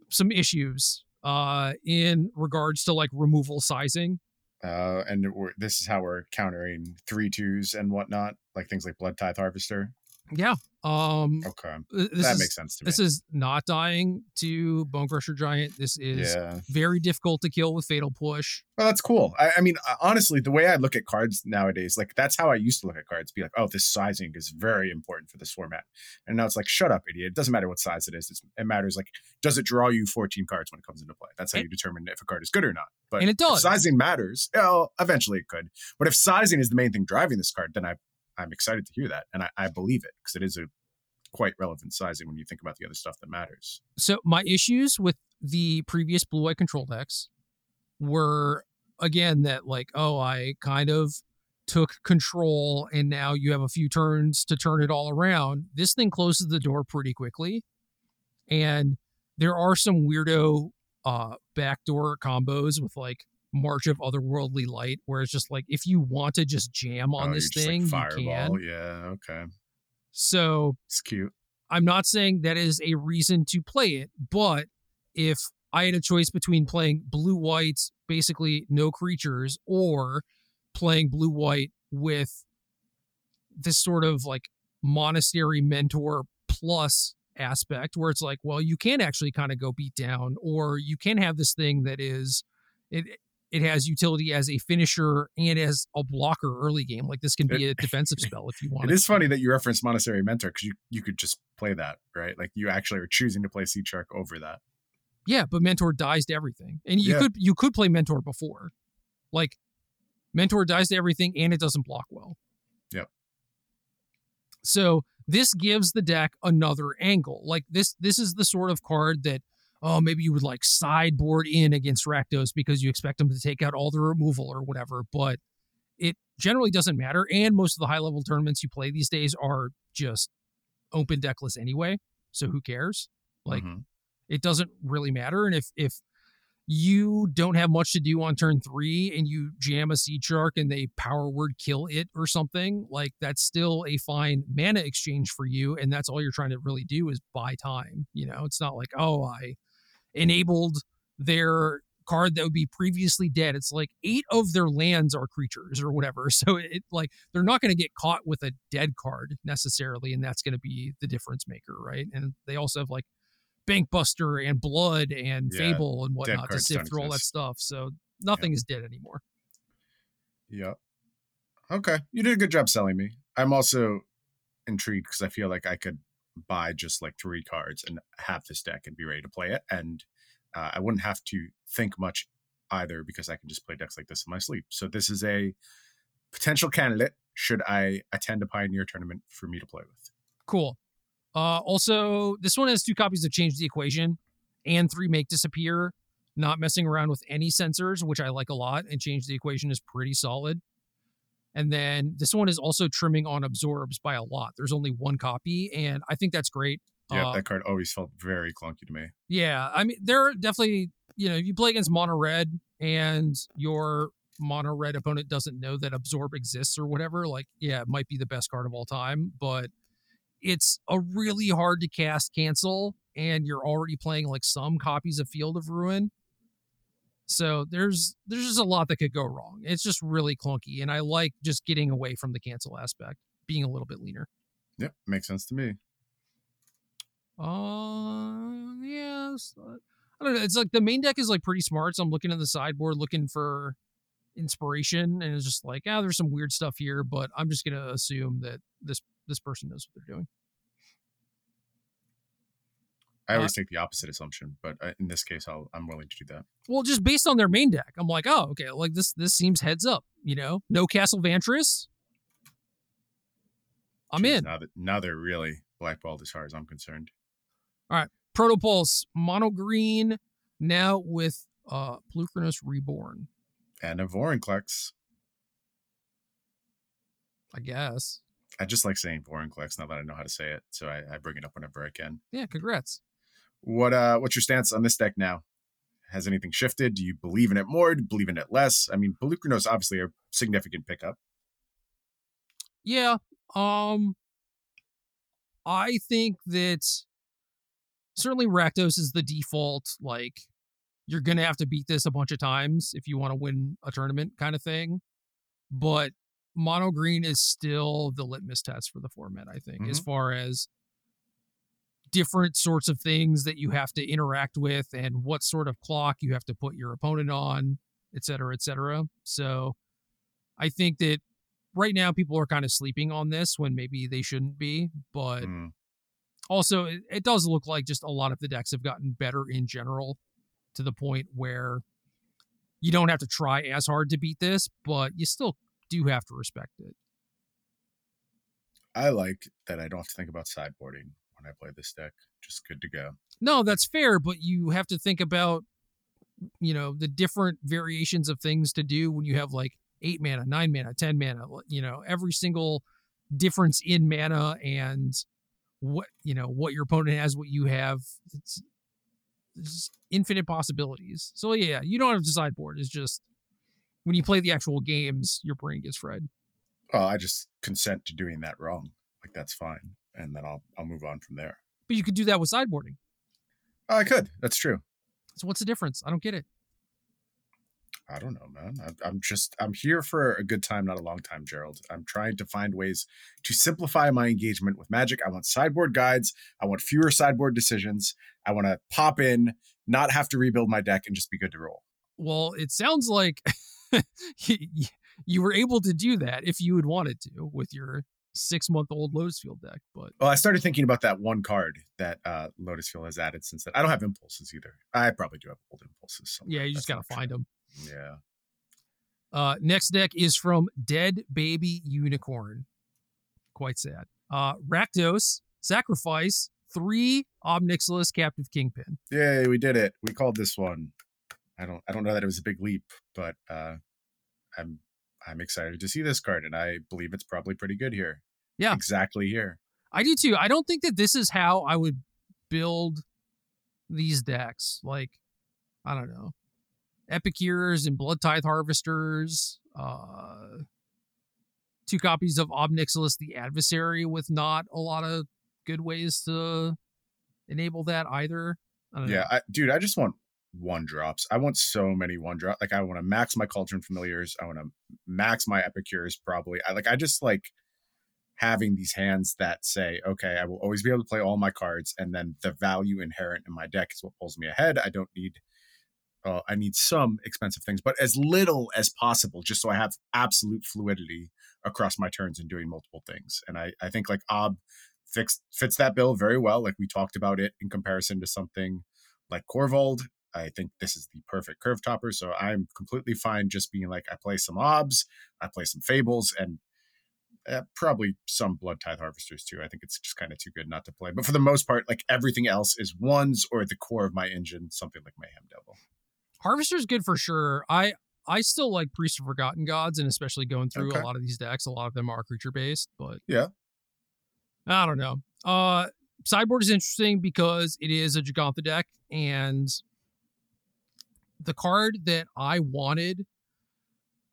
some issues uh in regards to like removal sizing. Uh, and this is how we're countering three twos and whatnot, like things like Bloodtithe Harvester. Yeah. Um Okay, th- this that is makes sense to me. this is not dying to Bonecrusher Giant. This is yeah. very difficult to kill with Fatal Push. Well, that's cool. I, I mean, uh, honestly, the way I look at cards nowadays, like that's how I used to look at cards. Be like, oh, this sizing is very important for this format. And now it's like, shut up, idiot. It doesn't matter what size it is. It's, it matters like, does it draw you 14 cards when it comes into play? That's how And- you determine if a card is good or not. But And it if does. sizing matters. Well, eventually it could. But if sizing is the main thing driving this card, then I I'm excited to hear that, and I, I believe it because it is a quite relevant sizing when you think about the other stuff that matters. So my issues with the previous blue white control decks were again that like oh I kind of took control and now you have a few turns to turn it all around. This thing closes the door pretty quickly. And there are some weirdo uh backdoor combos with like March of Otherworldly Light where it's just like if you want to just jam on Oh, this you're like, thing, you fireball. can. Yeah, okay, So it's cute. I'm not saying that is a reason to play it, but if I had a choice between playing blue white, basically no creatures, or playing blue white with this sort of like monastery mentor plus aspect where it's like, well, you can actually kind of go beat down, or you can have this thing that is it it has utility as a finisher and as a blocker early game. Like this can be a defensive spell if you want. It is funny that you reference Monastery Mentor because you, you could just play that, right? Like you actually are choosing to play Seedshark over that. Yeah, but Mentor dies to everything, and you Yeah. could you could play Mentor before, like Mentor dies to everything, and it doesn't block well. Yep. So this gives the deck another angle. Like this, this is the sort of card that oh maybe you would like sideboard in against Rakdos because you expect them to take out all the removal or whatever, but it generally doesn't matter. And most of the high level tournaments you play these days are just open deckless anyway. So who cares? Like Mhm. it doesn't really matter and if if you don't have much to do on turn three and you jam a sea shark and they power word kill it or something, like that's still a fine mana exchange for you. And that's all you're trying to really do is buy time. You know, it's not like, oh, I enabled their card that would be previously dead. It's like eight of their lands are creatures or whatever. So it like they're not going to get caught with a dead card necessarily, and that's going to be the difference maker, right? And they also have like Bankbuster and Blood and Yeah, Fable and whatnot to sift through all that stuff. So nothing is dead anymore. Yep. Okay. You did a good job selling me. I'm also intrigued because I feel like I could buy just like three cards and have this deck and be ready to play it. And uh, I wouldn't have to think much either because I can just play decks like this in my sleep. So this is a potential candidate should I attend a Pioneer tournament for me to play with. Cool. Uh, also, this one has two copies of Change the Equation and three Make Disappear, not messing around with any censors, which I like a lot. And Change the Equation is pretty solid. And then this one is also trimming on absorbs by a lot. There's only one copy, and I think that's great. Yeah, Uh, that card always felt very clunky to me. Yeah, I mean, there are definitely, you know, if you play against mono red and your mono red opponent doesn't know that absorb exists or whatever, like, yeah, it might be the best card of all time, but it's a really hard to cast cancel, and you're already playing like some copies of Field of Ruin. So there's there's just a lot that could go wrong. It's just really clunky, and I like just getting away from the cancel aspect, being a little bit leaner. Yep, makes sense to me. Uh, yes. uh, I don't know. It's like the main deck is like pretty smart. So I'm looking at the sideboard, looking for inspiration, and it's just like, ah, there's some weird stuff here, but I'm just gonna assume that this this person knows what they're doing. I Uh, always take the opposite assumption, but uh, in this case, I'll, I'm willing to do that. Well, just based on their main deck, I'm like, oh, okay, like this this seems heads up. You know, no Castle Vantress. I'm Jeez, in. Now that now they're really blackballed as far as I'm concerned. All right, Protopulse mono green now with uh Polukranos Reborn. And a Vorinclex. I guess. I just like saying Vorinclex now that I know how to say it, so I, I bring it up whenever I can. Yeah, congrats. What uh what's your stance on this deck now? Has anything shifted? Do you believe in it more? Do you believe in it less? I mean, Polukranos obviously a significant pickup. Yeah. Um I think that certainly Rakdos is the default like you're going to have to beat this a bunch of times if you want to win a tournament kind of thing. But mono green is still the litmus test for the format, I think, as far as different sorts of things that you have to interact with and what sort of clock you have to put your opponent on, et cetera, et cetera. So I think that right now people are kind of sleeping on this when maybe they shouldn't be. But Mm. also, it, it does look like just a lot of the decks have gotten better in general to the point where you don't have to try as hard to beat this, but you still do have to respect it. I like that I don't have to think about sideboarding when I play this deck. Just good to go. No, that's fair, but you have to think about, you know, the different variations of things to do when you have like eight mana, nine mana, 10 mana, you know, every single difference in mana and what, you know, what your opponent has, what you have. It's, it's infinite possibilities. So, yeah, you don't have to sideboard. It's just when you play the actual games, your brain gets fried. Well, I just consent to doing that wrong. Like that's fine. And then I'll I'll move on from there. But you could do that with sideboarding. Oh, I could. That's true. So, what's the difference? I don't get it. I don't know, man. I'm, I'm just I'm here for a good time, not a long time, Gerald. I'm trying to find ways to simplify my engagement with Magic. I want sideboard guides. I want fewer sideboard decisions. I want to pop in, not have to rebuild my deck, and just be good to roll. Well, it sounds like you, you were able to do that if you had wanted to with your six month old Lotus Field deck. But Well, I started thinking about that one card that uh, Lotus Field has added since then. I don't have impulses either. I probably do have old impulses. somewhere. yeah, you just That's got to find them. Yeah. Uh, next deck is from Dead Baby Unicorn. Quite sad. Uh, Rakdos, Sacrifice, three Ob Nixilis Captive Kingpin. Yay, we did it. We called this one. I don't I don't know that it was a big leap, but uh I'm I'm excited to see this card and I believe it's probably pretty good here. Yeah. Exactly here. I do too. I don't think that this is how I would build these decks. Like, I don't know. Epicures and Bloodtithe Harvesters. Uh, two copies of Ob Nixilis the Adversary with not a lot of good ways to enable that either. Yeah, I, dude, I just want one drops. I want so many one drop. Like I want to max my Cauldron Familiars. I want to max my Epicures. Probably. I like. I just like having these hands that say, okay, I will always be able to play all my cards, and then the value inherent in my deck is what pulls me ahead. I don't need. Uh, I need some expensive things, but as little as possible, just so I have absolute fluidity across my turns and doing multiple things. And I, I think like Ob fits fits that bill very well. Like we talked about it in comparison to something like Korvold. I think this is the perfect curve topper. So I'm completely fine just being like, I play some obs, I play some fables, and uh, probably some bloodtithe harvesters too. I think it's just kind of too good not to play. But for the most part, like everything else is ones or at the core of my engine, something like Mayhem Devil. Harvester's good for sure. I I still like Priest of Forgotten Gods, and especially going through okay. a lot of these decks, a lot of them are creature based, but yeah. I don't know. Uh sideboard is interesting because it is a Jegantha deck, and the card that I wanted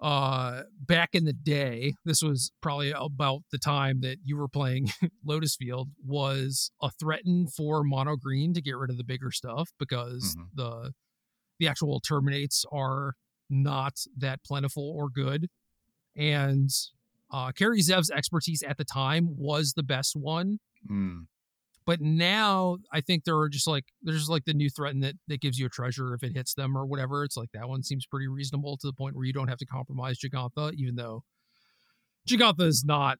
uh back in the day this was probably about the time that you were playing lotus field was a threaten for mono green to get rid of the bigger stuff because mm-hmm. the the actual terminates are not that plentiful or good and uh Kari Zev's expertise at the time was the best one mm. But now I think there are just like there's like the new threat that that gives you a treasure if it hits them or whatever. It's like that one seems pretty reasonable to the point where you don't have to compromise Jegantha, even though Jegantha is not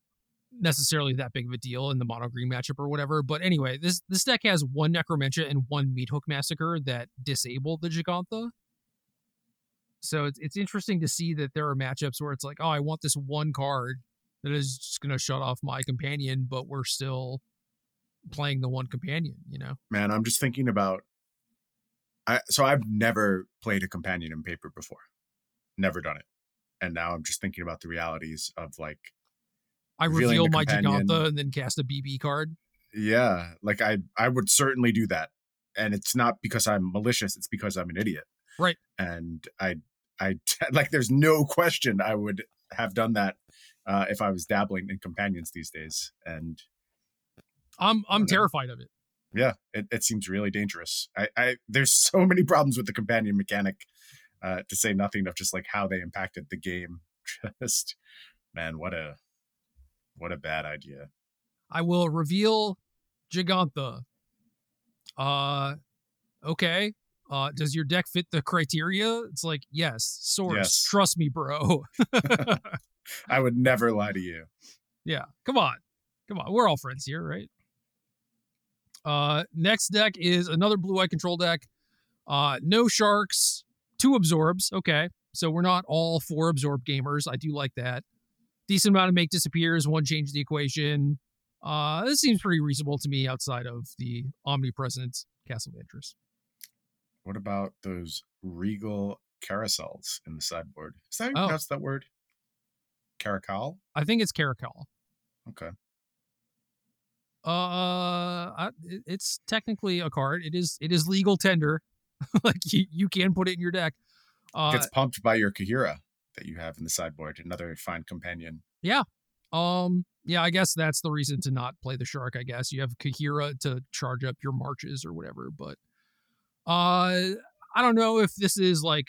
necessarily that big of a deal in the mono green matchup or whatever. But anyway, this this deck has one Necromentia and one Meathook Massacre that disable the Jegantha. So it's it's interesting to see that there are matchups where it's like, oh, I want this one card that is just gonna shut off my companion, but we're still playing the one companion, you know? Man, I'm just thinking about I so I've never played a companion in paper before. Never done it. And now I'm just thinking about the realities of like I reveal my Jegantha and then cast a BB card. Yeah, like I I would certainly do that. And it's not because I'm malicious, it's because I'm an idiot. Right. And I I like there's no question I would have done that uh, if I was dabbling in companions these days. And I'm I'm terrified of it. Yeah, it, it seems really dangerous. I, I there's so many problems with the companion mechanic, uh, to say nothing of just like how they impacted the game. Just man, what a what a bad idea. I will reveal Jegantha. Uh okay. Uh does your deck fit the criteria? It's like, yes, source. Yes. Trust me, bro. I would never lie to you. Yeah. Come on. Come on. We're all friends here, right? Uh, next deck is another blue eye control deck. Uh, no sharks, two absorbs. Okay, so we're not all four absorb gamers. I do like that. Decent amount of make disappears, one change the equation. Uh, this seems pretty reasonable to me outside of the omnipresent Castle Vantress. What about those regal carousels in the sideboard? Is that how you oh. that word? Caracal? I think it's caracal. Okay. Uh, it's technically a card. It is it is legal tender. like you, you can put it in your deck. Uh, Gets pumped by your Kaheera that you have in the sideboard. Another fine companion. Yeah. Um. Yeah. I guess that's the reason to not play the shark. I guess you have Kaheera to charge up your marches or whatever. But uh, I don't know if this is like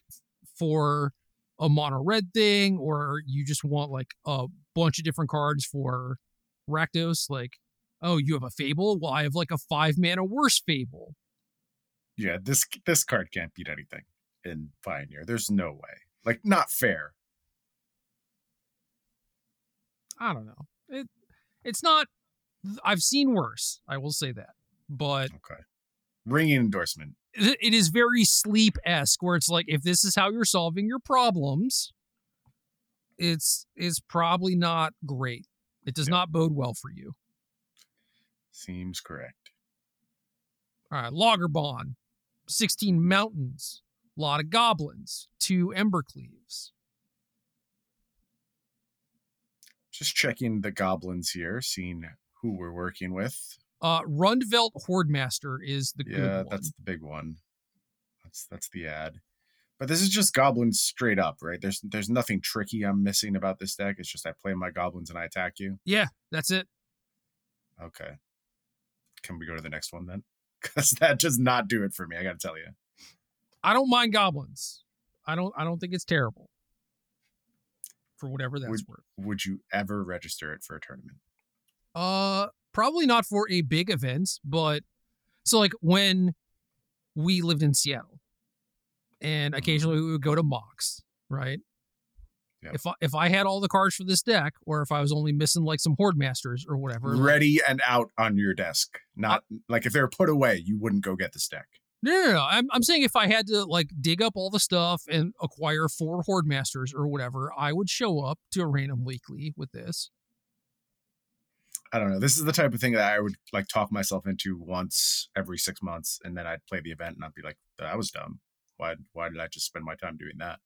for a mono red thing or you just want like a bunch of different cards for Rakdos. Like oh, you have a fable? Well, I have like a five mana worse fable. Yeah, this this card can't beat anything in Pioneer. There's no way. Like, not fair. I don't know. It it's not. I've seen worse. I will say that, but okay. Ringing endorsement. It, it is very sleep esque, where it's like if this is how you're solving your problems, it's it's probably not great. It does yeah. not bode well for you. Seems correct. All right, Loggerbond, 16 mountains, a lot of goblins, two Embercleaves. Just checking the goblins here, seeing who we're working with. Uh Rundvelt Hordemaster is the yeah, that's the big one. That's that's the ad. But this is just goblins straight up, right? There's there's nothing tricky I'm missing about this deck. It's just I play my goblins and I attack you. Yeah, that's it. Okay. Can we go to the next one then? Because that does not do it for me. I got to tell you. I don't mind goblins. I don't. I don't think it's terrible. For whatever that's worth. Would you ever register it for a tournament? Uh, probably not for a big event, but so like when we lived in Seattle, and Mm-hmm. occasionally we would go to mocks, right? Yep. If I, if I had all the cards for this deck, or if I was only missing like some horde masters or whatever, like- Ready and out on your desk. Not like if they were put away, you wouldn't go get this deck. No, no, no. I'm, I'm saying if I had to like dig up all the stuff and acquire four Horde Masters or whatever, I would show up to a random weekly with this. I don't know. This is the type of thing that I would like talk myself into once every six months, and then I'd play the event and I'd be like, "That was dumb. Why? Why did I just spend my time doing that?"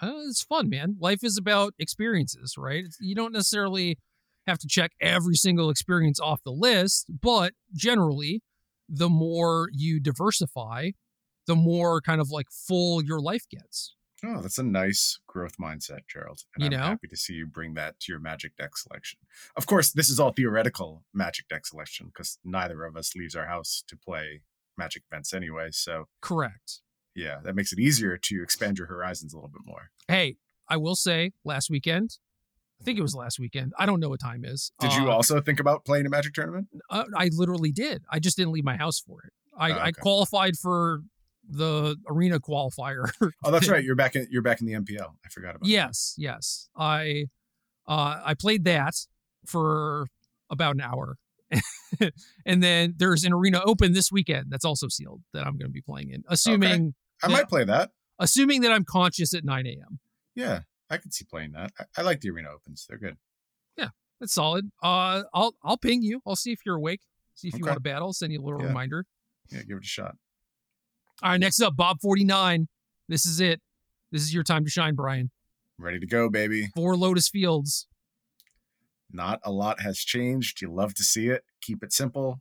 Uh, it's fun, man. Life is about experiences, right? It's- You don't necessarily have to check every single experience off the list, but generally, the more you diversify, the more kind of like full your life gets. Oh, that's a nice growth mindset, Gerald. And You I'm know? happy to see you bring that to your Magic deck selection. Of course, this is all theoretical Magic deck selection because neither of us leaves our house to play Magic events anyway. So Correct. Yeah, that makes it easier to expand your horizons a little bit more. Hey, I will say last weekend, I think it was last weekend. I don't know what time is. Did you Uh, also think about playing a Magic tournament? Uh, I literally did. I just didn't leave my house for it. I, Oh, I qualified for the arena qualifier. Oh, that's right. You're back in. You're back in the MPL. I forgot about. that. yes, yes. I uh, I played that for about an hour, and then there's an arena open this weekend that's also sealed that I'm going to be playing in, assuming I Yeah. might play that. assuming that I'm conscious at 9 a.m. Yeah, I could see playing that. I, I like the arena opens. They're good. Yeah, that's solid. Uh, I'll I'll ping you. I'll see if you're awake. See if you want to battle. Send you a little Yeah. reminder. Yeah, give it a shot. All right, next up, Bob 49. This is it. This is your time to shine, Bryan. Ready to go, baby. Four Lotus Fields. Not a lot has changed. You love to see it. Keep it simple.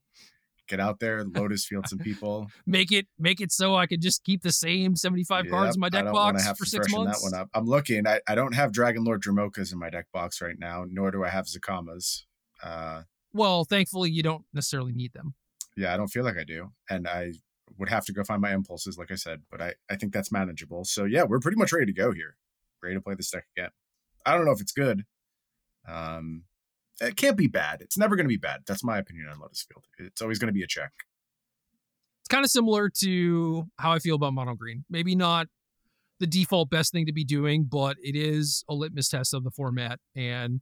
Get out there, Lotus Field some people. Make it make it so I could just keep the same 75 cards in my deck box for six months. That one up. I'm looking. I, I don't have Dragonlord Dromokas in my deck box right now, nor do I have Zacamas. Uh, Well, thankfully you don't necessarily need them. yeah, I don't feel like I do. And I would have to go find my impulses, like I said, but I, I think that's manageable. So yeah, we're pretty much ready to go here. Ready to play this deck again. I don't know if it's good. Um, it can't be bad. It's never going to be bad. That's my opinion on Lotus Field. It's always going to be a check. It's kind of similar to how I feel about mono green. Maybe not the default best thing to be doing, but it is a litmus test of the format. And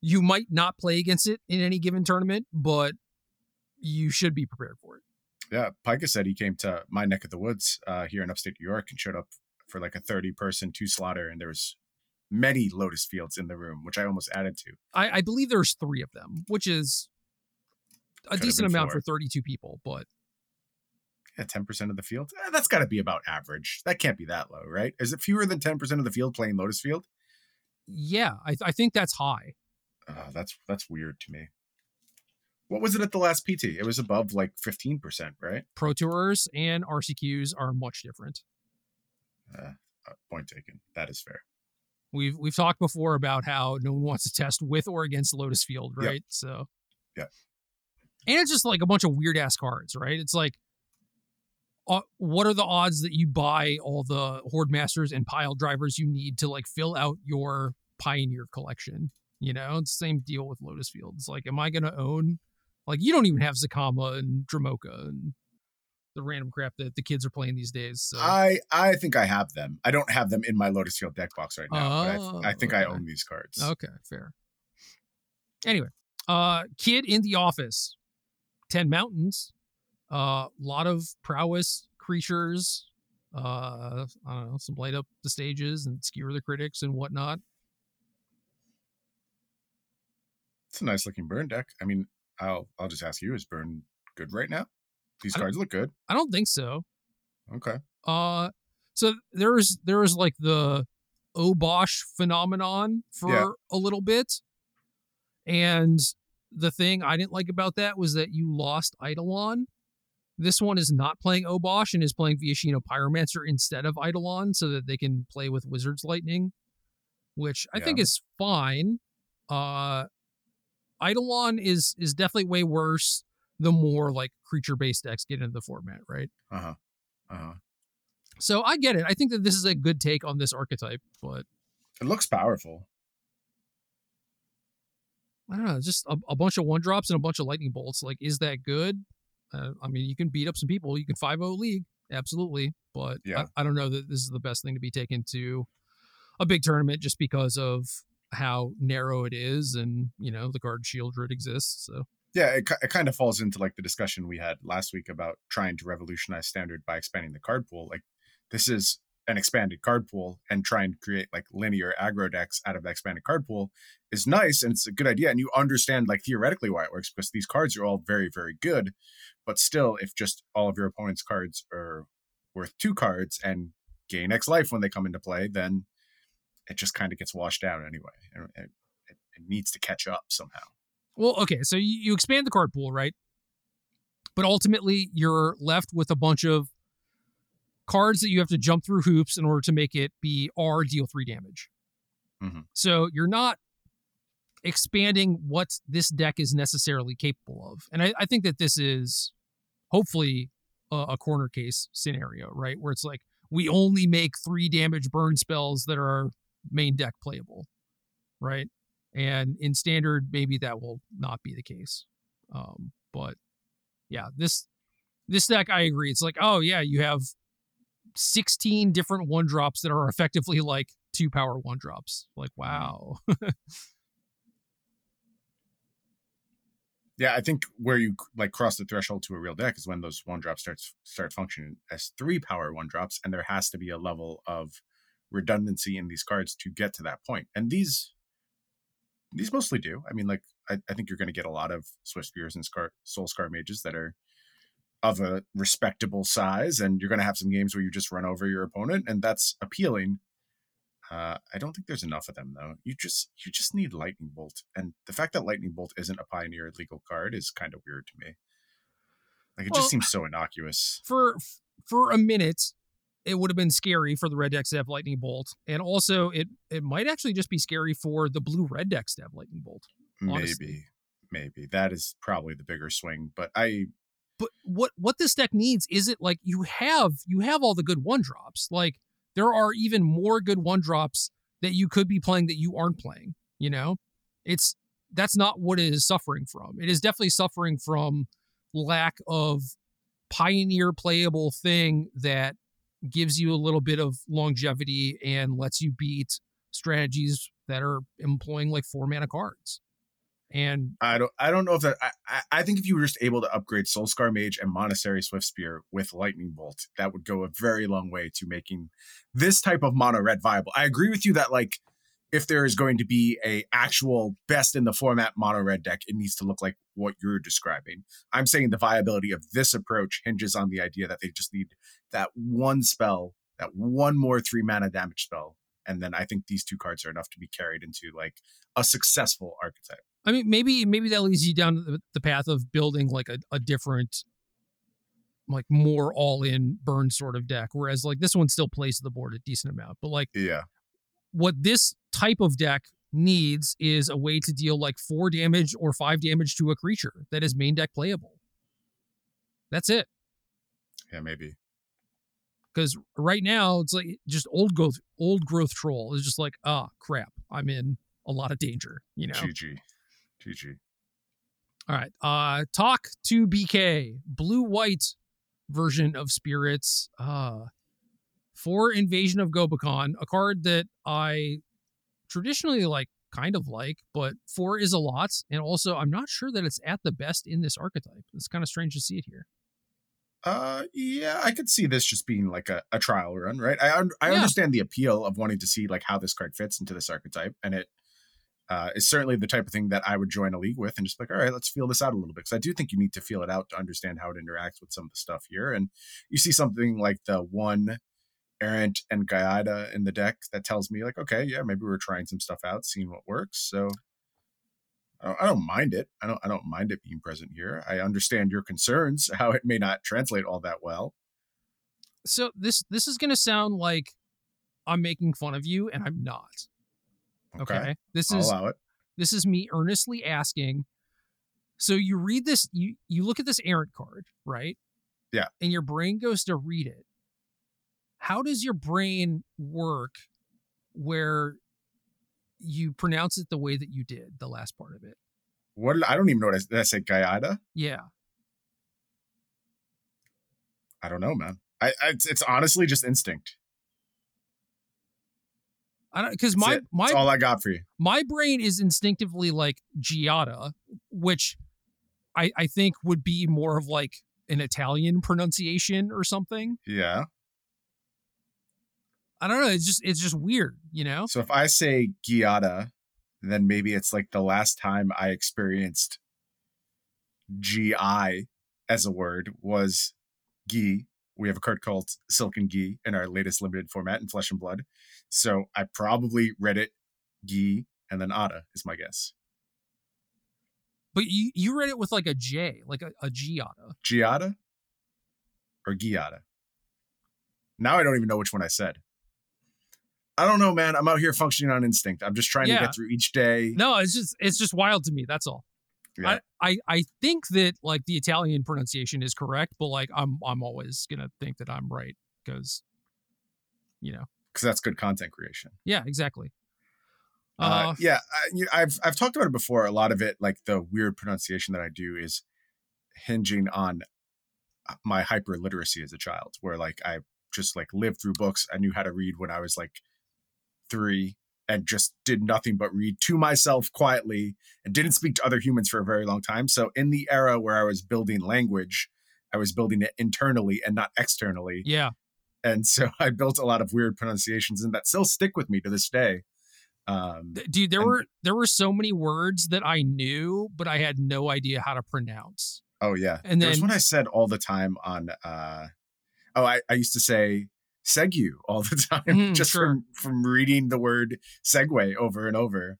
you might not play against it in any given tournament, but you should be prepared for it. Yeah, Pika said he came to my neck of the woods uh, here in upstate New York and showed up for like a 30 person two slaughter, and there was many Lotus Fields in the room, which I almost added to. I, I believe there's three of them, which is a Could've decent amount four. for 32 people, but Yeah, 10% of the field. Eh, that's got to be about average. That can't be that low, right? Is it fewer than 10% of the field playing Lotus Field? yeah, I, I think that's high. Uh, that's that's weird to me. What was it at the last PT? It was above like 15%, right? Pro Tours and RCQs are much different. Uh, uh, point taken. That is fair. We've we've talked before about how no one wants to test with or against Lotus Field, Yep. right? So Yeah. and it's just like a bunch of weird ass cards, right? It's like, uh, what are the odds that you buy all the Horde Masters and pile drivers you need to like fill out your Pioneer collection? You know, it's the same deal with Lotus Field. It's like, am I going to own? Like, you don't even have Zacama and Dromoka and the random crap that the kids are playing these days. So I I think I have them. I don't have them in my Lotus Field deck box right now, but I, th- I Oh, think I own these cards. Okay, fair. Anyway, uh kid in the office. 10 mountains. A uh, lot of prowess creatures. Uh I don't know, some light up the stages and skewer the critics and whatnot. It's a nice looking burn deck. I mean, I'll I'll just ask you: Is burn good right now? These cards look good. I don't think so. Okay. Uh so there's there's like the Obosh phenomenon for Yeah. a little bit. And the thing I didn't like about that was that you lost Eidolon this one is not playing Obosh and is playing Viashino Pyromancer instead of Eidolon so that they can play with Wizard's Lightning, which I Yeah. think is fine. Uh Eidolon is is definitely way worse the more like creature based decks get into the format, right? Uh huh. Uh huh. So I get it. I think that this is a good take on this archetype, but It looks powerful. I don't know, just a, a bunch of one drops and a bunch of lightning bolts. Like, is that good? Uh, I mean, you can beat up some people. You can 5 0 league, absolutely. But Yeah. I, I don't know that this is the best thing to be taken to a big tournament just because of how narrow it is and, you know, the card Sheoldred exists. So, Yeah, it, it kind of falls into like the discussion we had last week about trying to revolutionize standard by expanding the card pool. Like this is an expanded card pool and trying to create like linear aggro decks out of the expanded card pool is nice and it's a good idea and you understand like theoretically why it works because these cards are all very very good but still if just all of your opponent's cards are worth two cards and gain x life when they come into play then it just kind of gets washed out anyway it, it, it needs to catch up somehow well, okay. So you, you expand the card pool, right? But ultimately, you're left with a bunch of cards that you have to jump through hoops in order to make it be R deal three damage. Mhm. So you're not expanding what this deck is necessarily capable of. And I, I think that this is hopefully a, a corner case scenario, right? Where it's like we only make three damage burn spells that are main deck playable, right? And in standard, maybe that will not be the case. Um, but yeah, this this deck, I agree. It's like, oh yeah, you have 16 different one drops that are effectively like two power one drops. Like, wow. Yeah, I think where you like cross the threshold to a real deck is when those one drops starts start functioning as three power one drops, and there has to be a level of redundancy in these cards to get to that point. And these these mostly do. I mean, like I, I think you're going to get a lot of Swiftspears and Scar, Soul Scar Mages that are of a respectable size, and you're going to have some games where you just run over your opponent, and that's appealing. Uh, I don't think there's enough of them though. You just you just need Lightning Bolt, and the fact that Lightning Bolt isn't a Pioneer legal card is kind of weird to me. Like it Well- just seems so innocuous. for for a minute it would have been scary for the red decks to have lightning bolt and also it it might actually just be scary for the blue red decks to have lightning bolt honestly. Maybe, maybe that is probably the bigger swing. But I but what what this deck needs is it like you have you have all the good one drops like there are even more good one drops that you could be playing that you aren't playing you know it's that's not what it is suffering from it is definitely suffering from lack of pioneer playable thing that gives you a little bit of longevity and lets you beat strategies that are employing like four mana cards and I don't I don't know if that I, I- think if you were just able to upgrade Soul Scar Mage and Monastery Swiftspear with Lightning Bolt, that would go a very long way to making this type of mono red viable. I agree with you that like if there is going to be a actual best in the format mono red deck, it needs to look like what you're describing. I'm saying the viability of this approach hinges on the idea that they just need that one spell, that one more three mana damage spell. And then I think these two cards are enough to be carried into like a successful archetype. I mean, maybe maybe that leads you down the, path of building like a, a different, like more all in burn sort of deck. Whereas like this one still plays the board a decent amount, but like Yeah. what this type of deck needs is a way to deal like four damage or five damage to a creature that is main deck playable. That's it. Yeah, maybe. Because right now it's like just old growth old growth troll is just like ah crap I'm in a lot of danger. You know. GG. GG. All right. Uh talk to BK. Blue white version of spirits. Uh for invasion of Gobakhan, a card that I traditionally like kind of like, but four is a lot. And also I'm not sure that it's at the best in this archetype. It's kind of strange to see it here. Uh, yeah, I could see this just being like a, a trial run, right? I I Yeah. understand the appeal of wanting to see like how this card fits into this archetype, and it uh, is certainly the type of thing that I would join a league with and just be like, all right, let's feel this out a little bit because I do think you need to feel it out to understand how it interacts with some of the stuff here. And you see something like the one errant and Gaida in the deck that tells me like, okay, yeah, maybe we're trying some stuff out, seeing what works. So I don't, I don't mind it. I don't I don't mind it being present here. I understand your concerns, how it may not translate all that well. So this this is gonna sound like I'm making fun of you, and I'm not. Okay. Okay. This is allow it. this is me earnestly asking. So you read this, you you look at this errant card, right? Yeah. And your brain goes to read it. How does your brain work where you pronounce it the way that you did the last part of it? What I don't even know what I, did I say Gaiada? Yeah. I don't know, man. I, I it's, it's honestly just instinct. I don't because my it. my That's all I got for you. my brain is instinctively like Giada, which I I think would be more of like an Italian pronunciation or something. Yeah. I don't know. It's just it's just weird, you know. So if I say Giada, then maybe it's like the last time I experienced GI as a word was Gi. We have a card called Silken Gi in our latest limited format in Flesh and Blood. So I probably read it Gi and then Ada is my guess. But you you read it with like a J, like a, a Giada. Giada or Giada? Now I don't even know which one I said. I don't know, man. I'm out here functioning on instinct. I'm just trying Yeah. to get through each day. No, it's just it's just wild to me. That's all. Yeah. I, I I think that like the Italian pronunciation is correct, but like I'm I'm always gonna think that I'm right because, you know, Because that's good content creation. yeah, exactly. Uh, Uh, yeah, I, you I've I've talked about it before. A lot of it, like the weird pronunciation that I do, is hinging on uh, my hyper literacy as a child, where like I just like lived through books. I knew how to read when I was like three, and just did nothing but read to myself quietly, and didn't speak to other humans for a very long time. So in the era where I was building language, I was building it internally and not externally yeah, and so I built a lot of weird pronunciations, and that still stick with me to this day. Um, dude, there and- were there were so many words that I knew, but I had no idea how to pronounce. oh yeah, And there was then- one I said all the time on. Uh, oh, I, I used to say "segu" all the time, Mhm, just sure. from from reading the word "segue" over and over.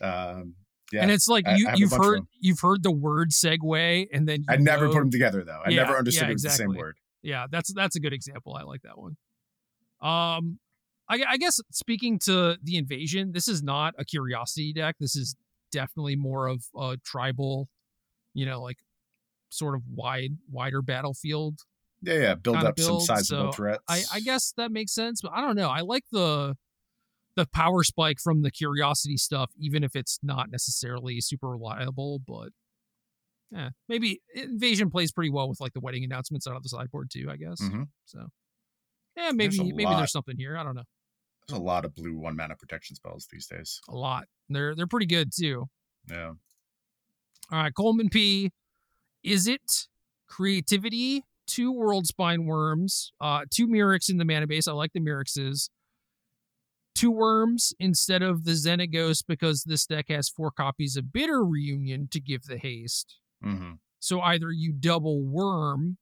Um, yeah, And it's like you have you've heard you've heard the word segue, and then you I never know- put them together though. I Yeah, never understood yeah, it was the same word. Yeah, that's that's a good example. I like that one. Um, I, I guess speaking to the invasion, this is not a curiosity deck. This is definitely more of a tribal, you know, like sort of wide wider battlefield. Yeah, yeah, build up some build, sizable so threats. I I guess that makes sense, but I don't know. I like the the power spike from the curiosity stuff, even if it's not necessarily super reliable. But yeah, maybe invasion plays pretty well with like the wedding announcements out of the sideboard too. I guess. Mhm. So yeah, maybe a maybe lot. there's something here. I don't know. There's a lot of blue one mana protection spells these days. A lot. They're they're pretty good too. Yeah, All right, Coleman P. Is it creativity? Two Worldspine Wurms, uh, two Mirrors in the mana base. I like the Mirrorses. Two worms instead of the Xenagos because this deck has four copies of Bitter Reunion to give the haste. hmm So either you double worm,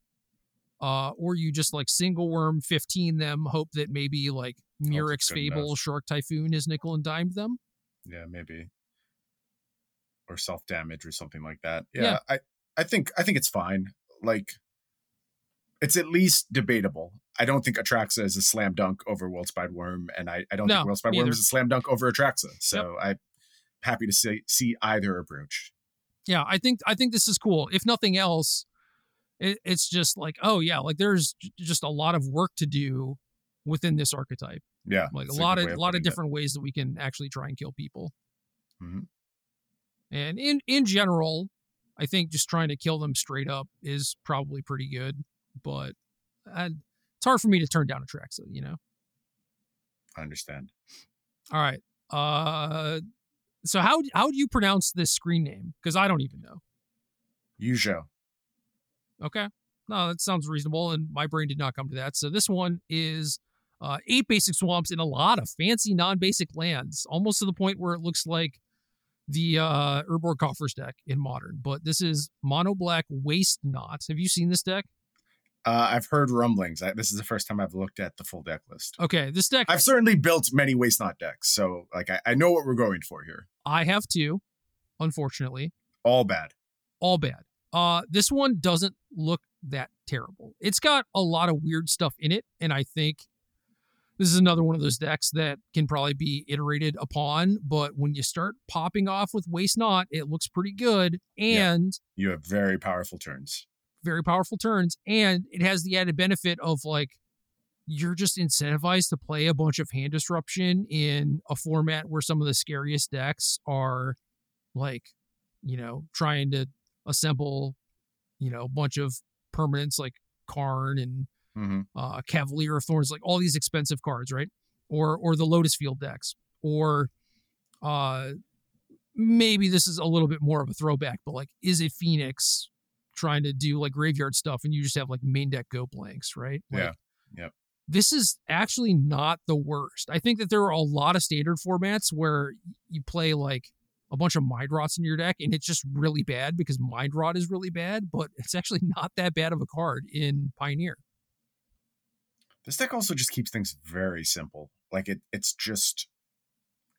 uh, or you just like single worm 15 them, hope that maybe like Murex good Fable, enough. Shark Typhoon is nickel and dimed them. yeah, maybe, or self damage or something like that. Yeah. Yeah, I I think I think it's fine. Like, it's at least debatable. I don't think Atraxa is a slam dunk over World Worldspine Wurm, and I, I don't No, think Worldspine me Wurm is a slam dunk over Atraxa. So I'm happy to see see either approach. yeah i think i think this is cool if nothing else it, it's just like oh yeah like there's just a lot of work to do within this archetype Yeah, like a lot of a lot of it. different ways that we can actually try and kill people Mhm. and in in general i think just trying to kill them straight up is probably pretty good but I, it's hard for me to turn down Atraxa you know I understand. all right uh so how how do you pronounce this screen name because i don't even know Yujo. Okay. No, that sounds reasonable, and my brain did not come to that. So this one is uh, eight basic swamps and a lot of fancy non-basic lands, almost to the point where it looks like the uh, Urborg Coffers deck in Modern. But this is Mono Black Waste Not. Have you seen this deck? Uh, I've heard rumblings. I, this is the first time I've looked at the full deck list. Okay, this deck I've certainly built many waste not decks, so like I, I know what we're going for here. I have two. unfortunately. All bad. All bad. Uh, this one doesn't look that terrible. It's got a lot of weird stuff in it, and I think this is another one of those decks that can probably be iterated upon. But when you start popping off with Waste Not, it looks pretty good, and You have very powerful turns. Very powerful turns, and it has the added benefit of like you're just incentivized to play a bunch of hand disruption in a format where some of the scariest decks are like, you know, trying to assemble, you know, a bunch of permanents like Karn and hmm uh, Cavalier of Thorns, like all these expensive cards, right? Or or the Lotus Field decks, or uh, maybe this is a little bit more of a throwback, but like, is it Phoenix trying to do like graveyard stuff, and you just have like main deck go blanks, right? Like, Yeah. Yep. This is actually not the worst. I think that there are a lot of standard formats where you play like a bunch of mind rots in your deck, and it's just really bad because mind rot is really bad, but it's actually not that bad of a card in Pioneer. This deck also just keeps things very simple. Like it, it's just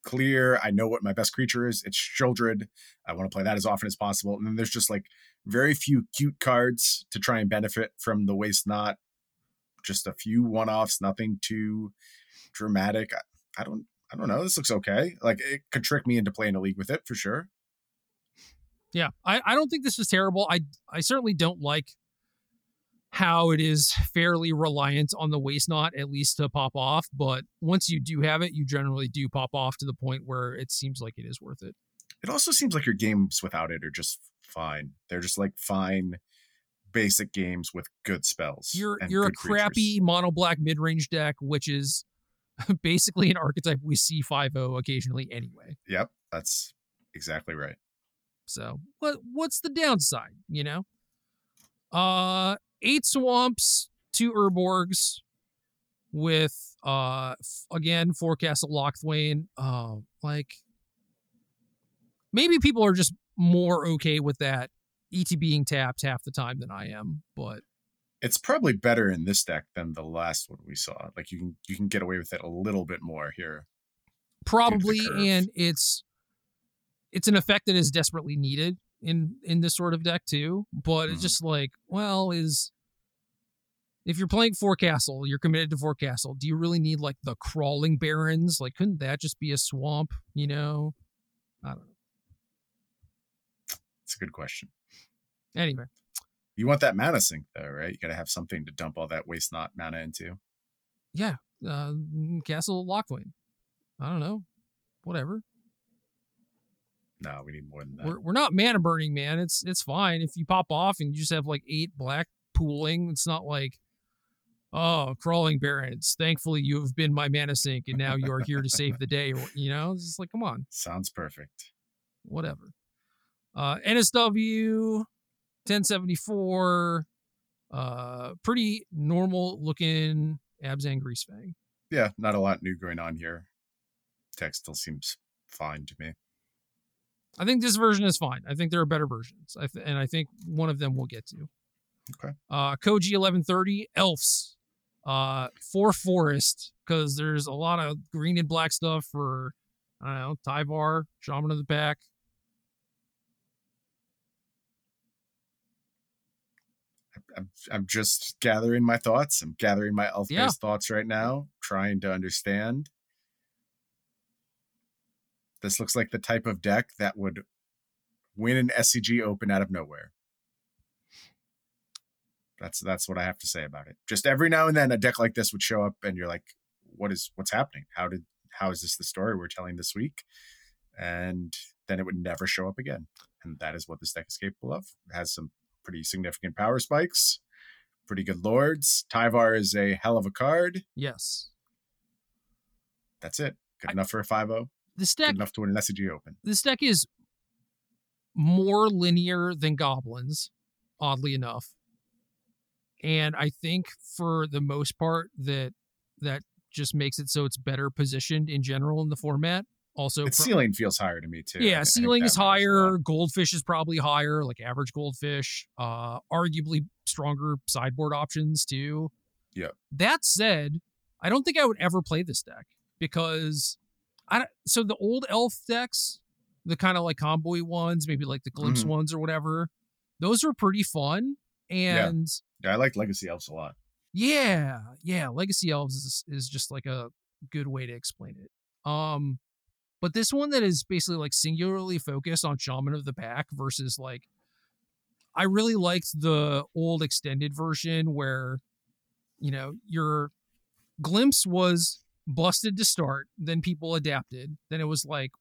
clear. I know what my best creature is. It's Sheoldred. I want to play that as often as possible. And then there's just like very few cute cards to try and benefit from the waste not. Just a few one-offs, nothing too dramatic. I, I don't I don't know. This looks okay. Like it could trick me into playing a league with it for sure. Yeah, I, I don't think this is terrible. I I certainly don't like how it is fairly reliant on the waste not at least to pop off. But once you do have it, you generally do pop off to the point where it seems like it is worth it. It also seems like your games without it are just fine. They're just like fine basic games with good spells. You're you're a good creatures. crappy mono black mid range deck, which is basically an archetype we see 5-0 occasionally anyway. Yep, that's exactly right. So what what's the downside, you know? Uh eight swamps, two Urborgs with uh f- again Forecastle Locthwain. Uh like maybe people are just more okay with that ET being tapped half the time than I am, but It's probably better in this deck than the last one we saw. Like you can you can get away with it a little bit more here. probably and it's it's an effect that is desperately needed in in this sort of deck too but it's Mhm. just like well is if you're playing forecastle you're committed to forecastle do you really need like the crawling barrens like couldn't that just be a swamp you know i don't know It's a good question. anyway You want that mana sink though, right? You got to have something to dump all that waste not mana into. yeah uh castle lockwood i don't know whatever No, we need more than that. we're, we're not mana burning man it's it's fine if you pop off and you just have like eight black pooling it's not like oh crawling barrens thankfully you have been my mana sink and now you are here to save the day or you know it's just like come on Sounds perfect. whatever uh nsw 1074 uh pretty normal looking Abzan grease greasefang Yeah, not a lot new going on here. Text still seems fine to me. I think this version is fine. I think there are better versions, I th- and I think one of them we'll get to. Okay. Uh, Koji eleven thirty elves, uh, for forest because there's a lot of green and black stuff for I don't know Tyvar, Shaman of the Pack. I'm, I'm just gathering my thoughts. I'm gathering my elf based Yeah. thoughts right now, trying to understand. This looks like the type of deck that would win an SCG Open out of nowhere. That's that's what I have to say about it. Just every now and then, a deck like this would show up, and you're like, "What is what's happening? How did how is this the story we're telling this week?" And then it would never show up again. And that is what this deck is capable of. It has some pretty significant power spikes, pretty good lords. Tyvar is a hell of a card. Yes, That's it. Good I- enough for a 5 this Good deck enough to win an SCG Open. this deck is more linear than goblins, oddly enough. And I think for the most part that that just makes it so it's better positioned in general in the format. Also, Its pro- ceiling feels higher to me too. Yeah, I ceiling is matters a lot. higher. Goldfish is probably higher, like average goldfish. Uh, arguably stronger sideboard options too. Yeah. That said, I don't think I would ever play this deck because I don't- so the old elf decks the kind of like combo ones, maybe like the glimpse Mhm. ones or whatever. Those are pretty fun. And Yeah, I like Legacy Elves a lot. yeah, yeah, Legacy Elves is is just like a good way to explain it. Um but this one that is basically like singularly focused on Shaman of the Pack versus like I really liked the old extended version where you know, your glimpse was busted to start, then people adapted. Then it was like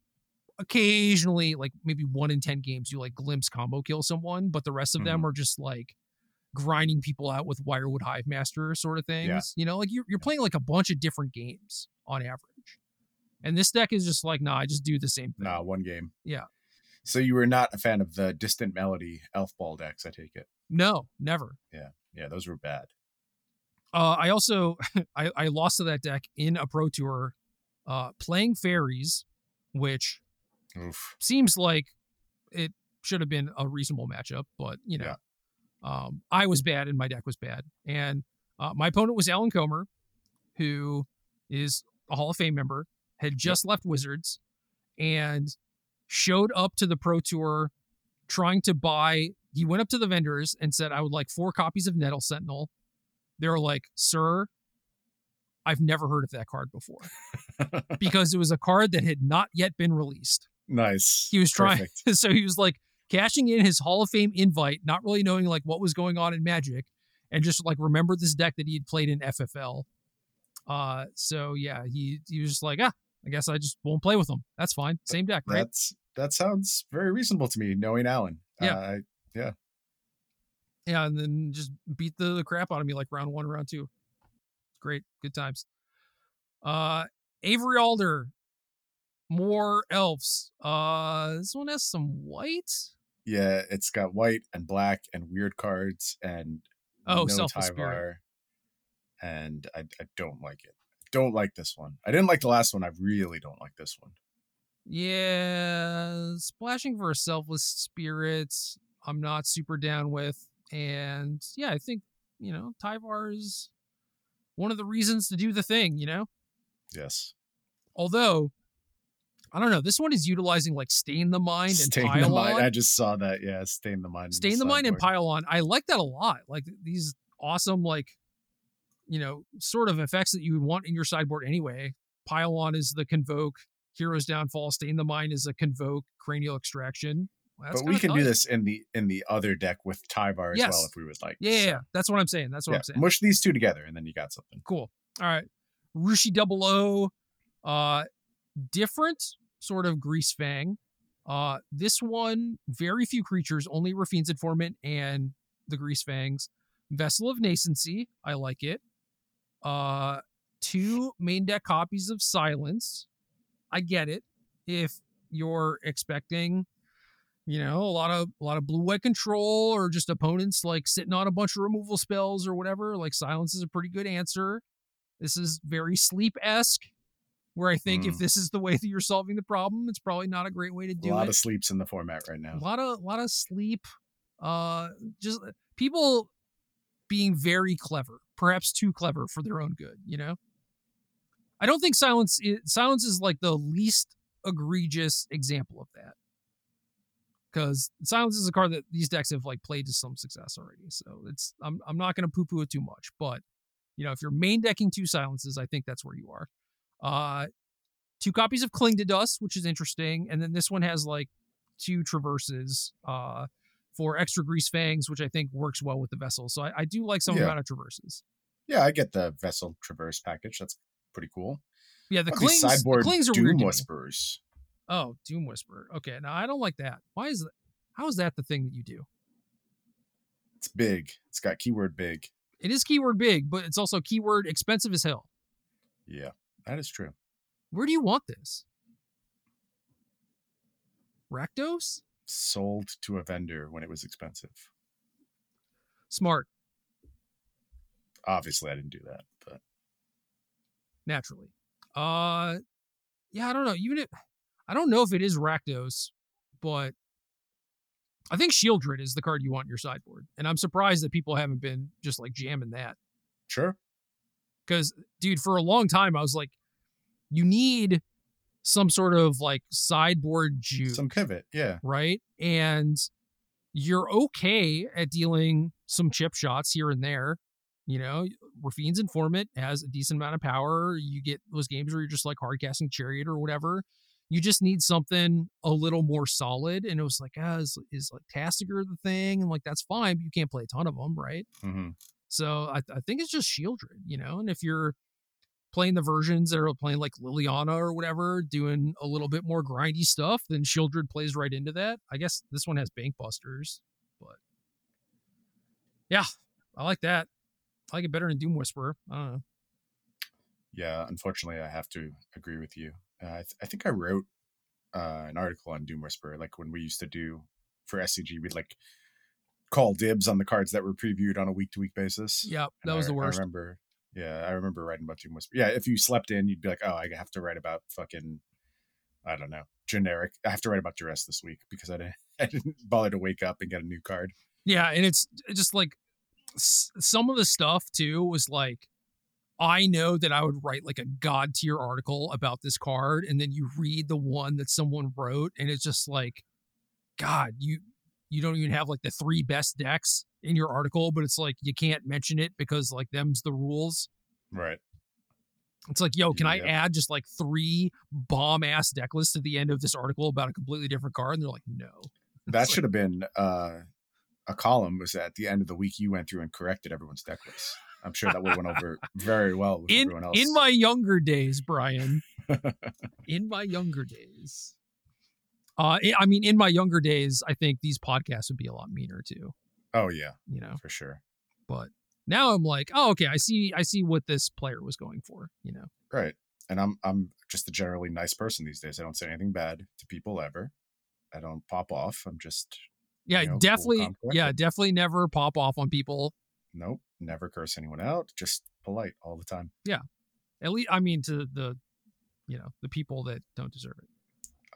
occasionally like maybe 1 in 10 games you like glimpse combo kill someone, but the rest of them mm-hmm. are just like grinding people out with Wirewood Hivemaster sort of things. Yeah. You know, like you're, you're playing like a bunch of different games on average. And this deck is just like, nah, I just do the same thing. Nah, one game. Yeah. So you were not a fan of the Distant Melody Elf Ball decks, I take it. No, never. Yeah, Yeah, those were bad. Uh, I also I, I lost to that deck in a pro tour, uh, playing fairies, which Oof. seems like it should have been a reasonable matchup, but you know, um, I was bad and my deck was bad, and uh, my opponent was Alan Comer, who is a Hall of Fame member, had just left Wizards, and showed up to the Pro Tour trying to buy. He went up to the vendors and said, "I would like four copies of Nettle Sentinel." They were like, "Sir." I've never heard of that card before because it was a card that had not yet been released Nice. he was trying Perfect. so he was like cashing in his hall of fame invite not really knowing like what was going on in magic and just like remembered this deck that he had played in ffl uh so yeah he he was just like ah i guess i just won't play with them. that's fine same deck right That's that sounds very reasonable to me, knowing Alan. Yeah. Uh, I- yeah and then just beat the, the crap out of me like round one round two great good times uh avery alder more elves uh this one has some white yeah, it's got white and black and weird cards and Oh, no. Tyvar, and I, I don't like it. Don't like this one. I didn't like the last one. I really don't like this one. Yeah, splashing for a selfless spirit, I'm not super down with. And yeah, I think, you know, Tyvar is one of the reasons to do the thing, you know? Yes. Although, I don't know, this one is utilizing like Stain the Mind and Pile the mind. On. I just saw that. Yeah, stain the mind. Stain the Mind and. Pile On. I like that a lot. Like these awesome, like, you know, sort of effects that you would want in your sideboard anyway. Pile On is the Convoke, Hero's Downfall, Stain the Mind is a Convoke, Cranial Extraction. Well, But we can do this in the in the other deck with Tyvar as Yes. well if we would like. Yeah, yeah, So, yeah, that's what I'm saying. That's what yeah, I'm saying. Mush these two together and then you got something. Cool. All right. Rushi Double O, uh, different sort of Greasefang. Uh, this one, very few creatures, only Raffine's Informant and the Greasefangs. Vessel of Nascency, I like it. Uh, two main deck copies of Silence. I get it. If you're expecting, you know, a lot of a lot of blue white control or just opponents like sitting on a bunch of removal spells or whatever, like Silence is a pretty good answer. This is very sleep esque, where I think if Mm. this is the way that you're solving the problem, it's probably not a great way to do it. A lot it. of sleeps in the format right now. A lot of a lot of sleep. Uh, just people being very clever, perhaps too clever for their own good. You know, I don't think silence. i silence is like the least egregious example of that. Because silence is a card that these decks have like played to some success already. So it's I'm I'm not gonna poo poo it too much, but you know if you're main decking two silences, I think that's where you are. Uh, two copies of Cling to Dust, which is interesting, and then this one has like two traverses uh, for extra grease fangs, which I think works well with the vessel. So I, I do like some Yeah. amount of traverses. Yeah, I get the vessel traverse package. That's pretty cool. Yeah, the How about these clings, the sideboard clings are Doom. Whisperers. Oh, Doom Whisperer. Okay, now I don't like that. Why is that? How is that the thing that you do? It's big. It's got keyword big. It is keyword big, but it's also keyword expensive as hell. Yeah, that is true. Where do you want this? Rakdos? Sold to a vendor when it was expensive. Smart, Obviously, I didn't do that, but naturally. Uh yeah, I don't know. Even if I don't know if it is Rakdos, but I think Sheoldred is the card you want in your sideboard. And I'm surprised that people haven't been just like jamming that. sure. Because, dude, for a long time I was like, you need some sort of like sideboard juke, Some pivot. Yeah. right? And you're okay at dealing some chip shots here and there. You know, Raffine's informant has a decent amount of power. You get those games where you're just like hard casting chariot or whatever. You just need something a little more solid. And it was like, ah, is, is like Tasigur the thing? And like, that's fine, but you can't play a ton of them, right? hmm So I, I think it's just Sheoldred, you know. And if you're playing the versions that are playing like Liliana or whatever, doing a little bit more grindy stuff, then Sheoldred plays right into that. I guess this one has Bank Busters, but yeah, I like that. I like it better than Doom Whisperer. I don't know. Yeah. Unfortunately, I have to agree with you. Uh, I, th- I think I wrote uh, an article on Doom Whisperer, like when we used to do for SCG, we'd like call dibs on the cards that were previewed on a week to week basis. Yep, And that was I- the worst. I remember. Yeah, I remember writing about Doom Whisperer. Yeah, if you slept in, you'd be like, oh, I have to write about fucking, I don't know, generic. I have to write about duress this week because I didn't, I didn't bother to wake up and get a new card. Yeah, and it's just like some of the stuff too was like I know that I would write like a god tier article about this card and then you read the one that someone wrote and it's just like god, you you don't even have like the three best decks in your article but it's like you can't mention it because like them's the rules. Right. It's like, yo, can I Yep. add just like three bomb ass deck lists at the end of this article about a completely different card? And they're like, no. That It's like- should have been uh, a column. Was at the end of the week you went through and corrected everyone's deck list. I'm sure that would went over very well with in everyone else. in my younger days, Bryan. in my younger days. Uh, I- mean, in my younger days, I think these podcasts would be a lot meaner too. oh yeah, You know, for sure. but now I'm like, oh, okay, I see, I see what this player was going for. You know, Right. And I'm I'm just a generally nice person these days. I don't say anything bad to people ever. I don't pop off. I'm just yeah, You know, definitely, calm, yeah, definitely never pop off on people. nope, never curse anyone out. Just polite all the time. Yeah, at least, I mean, to the, you know, the people that don't deserve it.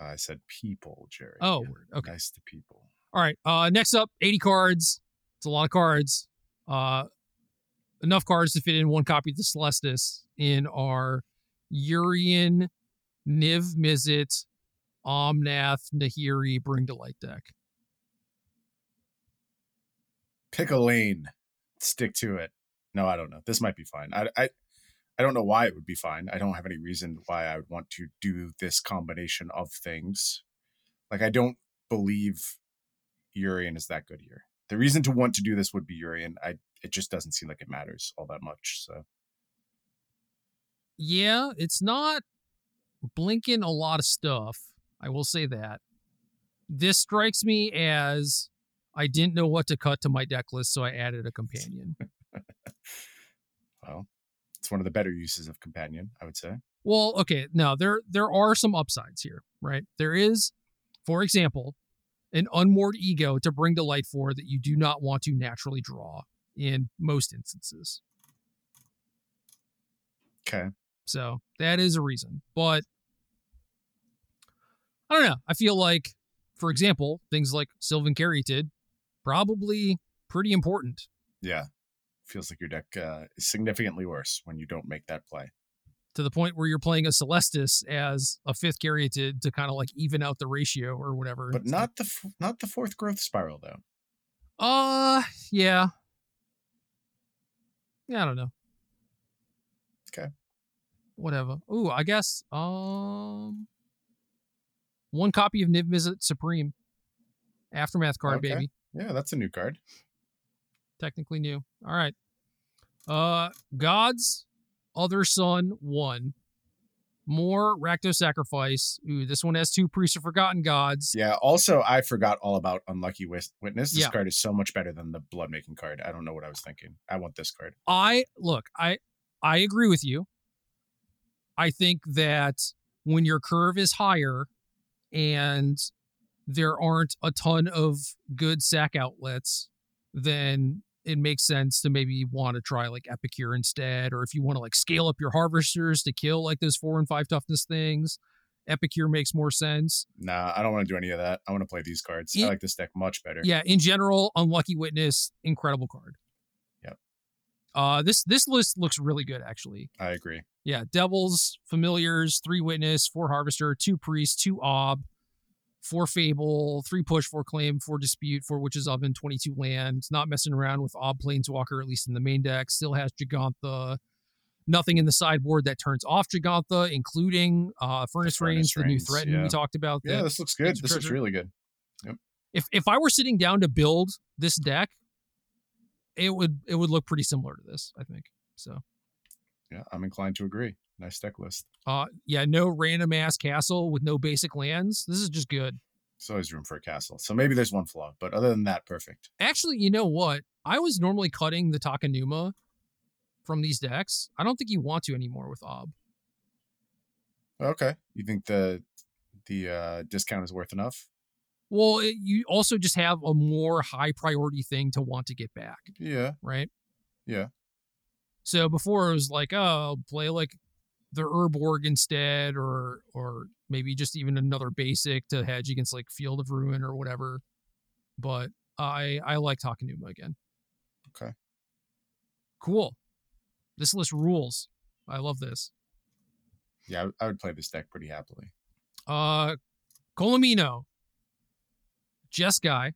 I said people, Gerry. Oh. Okay. Nice to people. All right. Uh, next up, 80 cards. It's a lot of cards. Uh, enough cards to fit in one copy of the Celestis in our Yorion, Niv Mizzet, Omnath, Nahiri, Bring to Light deck. Pick a lane. Stick to it. No, I don't know. This might be fine. I I I don't know why it would be fine. I don't have any reason why I would want to do this combination of things. Like I don't believe Yorion is that good here. The reason to want to do this would be Yorion. I it just doesn't seem like it matters all that much. So Yeah, it's not blinking a lot of stuff. I will say that. This strikes me as I didn't know what to cut to my deck list, so I added a companion. well, it's one of the better uses of companion, I would say. Well, okay, now there there are some upsides here, right? There is, for example, an unmoored ego to bring to light for that you do not want to naturally draw in most instances. Okay. So that is a reason. But I don't know. I feel like, for example, things like Sylvan Caryatid, probably pretty important. Yeah. Feels like your deck uh, is significantly worse when you don't make that play. To the point where you're playing a Celestis as a fifth Caryatid to to kind of like even out the ratio or whatever. But not the f- not the fourth growth spiral though. Uh, yeah. Yeah, I don't know. Okay. Whatever. Ooh, I guess um one copy of Niv Mizzet Supreme. Aftermath card, Okay. baby. Yeah, that's a new card. Technically new. All right. Uh God's Other Son one. More Rakdos Sacrifice. Ooh, this one has two Priests of Forgotten Gods. Yeah. Also, I forgot all about Unlucky Witness. This Yeah. card is so much better than the blood making card. I don't know what I was thinking. I want this card. I look, I I agree with you. I think that when your curve is higher and there aren't a ton of good sack outlets, then it makes sense to maybe want to try like Epicure instead. Or if you want to like scale up your harvesters to kill like those four and five toughness things, Epicure makes more sense. Nah, I don't want to do any of that. I want to play these cards. Ye- I like this deck much better. Yeah, in general, Unlucky Witness, incredible card. Yep. Uh, this this list looks really good actually. I agree. Yeah, devils, familiars, three witness, four harvester, two priest, two ob, four fable, three push, four claim, four dispute, four witches oven, twenty two land. Not messing around with ob planeswalker at least in the main deck. Still has Jegantha. Nothing in the sideboard that turns off Jegantha, including uh, Furnace, Furnace Reins, the new threaten yeah. we talked about. Yeah, this looks good. This looks really good. if if I were sitting down to build this deck, it would it would look pretty similar to this, I think. So Yeah, I'm inclined to agree. Nice deck list. uh yeah, no random ass castle with no basic lands. This is just good. There's always room for a castle. So maybe there's one flaw, but other than that, perfect. Actually, you know what? I was normally cutting the Takenuma from these decks. I don't think you want to anymore with Ob. Okay. You think the the uh, discount is worth enough? Well, it, you also just have a more high priority thing to want to get back, Yeah. right? Yeah. So before it was like, oh, I'll play like the Urborg instead, or or maybe just even another basic to hedge against like Field of Ruin or whatever. But I I like Takenuma again. Okay. Cool. This list rules. I love this. Yeah, I would- I would play this deck pretty happily. Uh Colomino. Jeskai.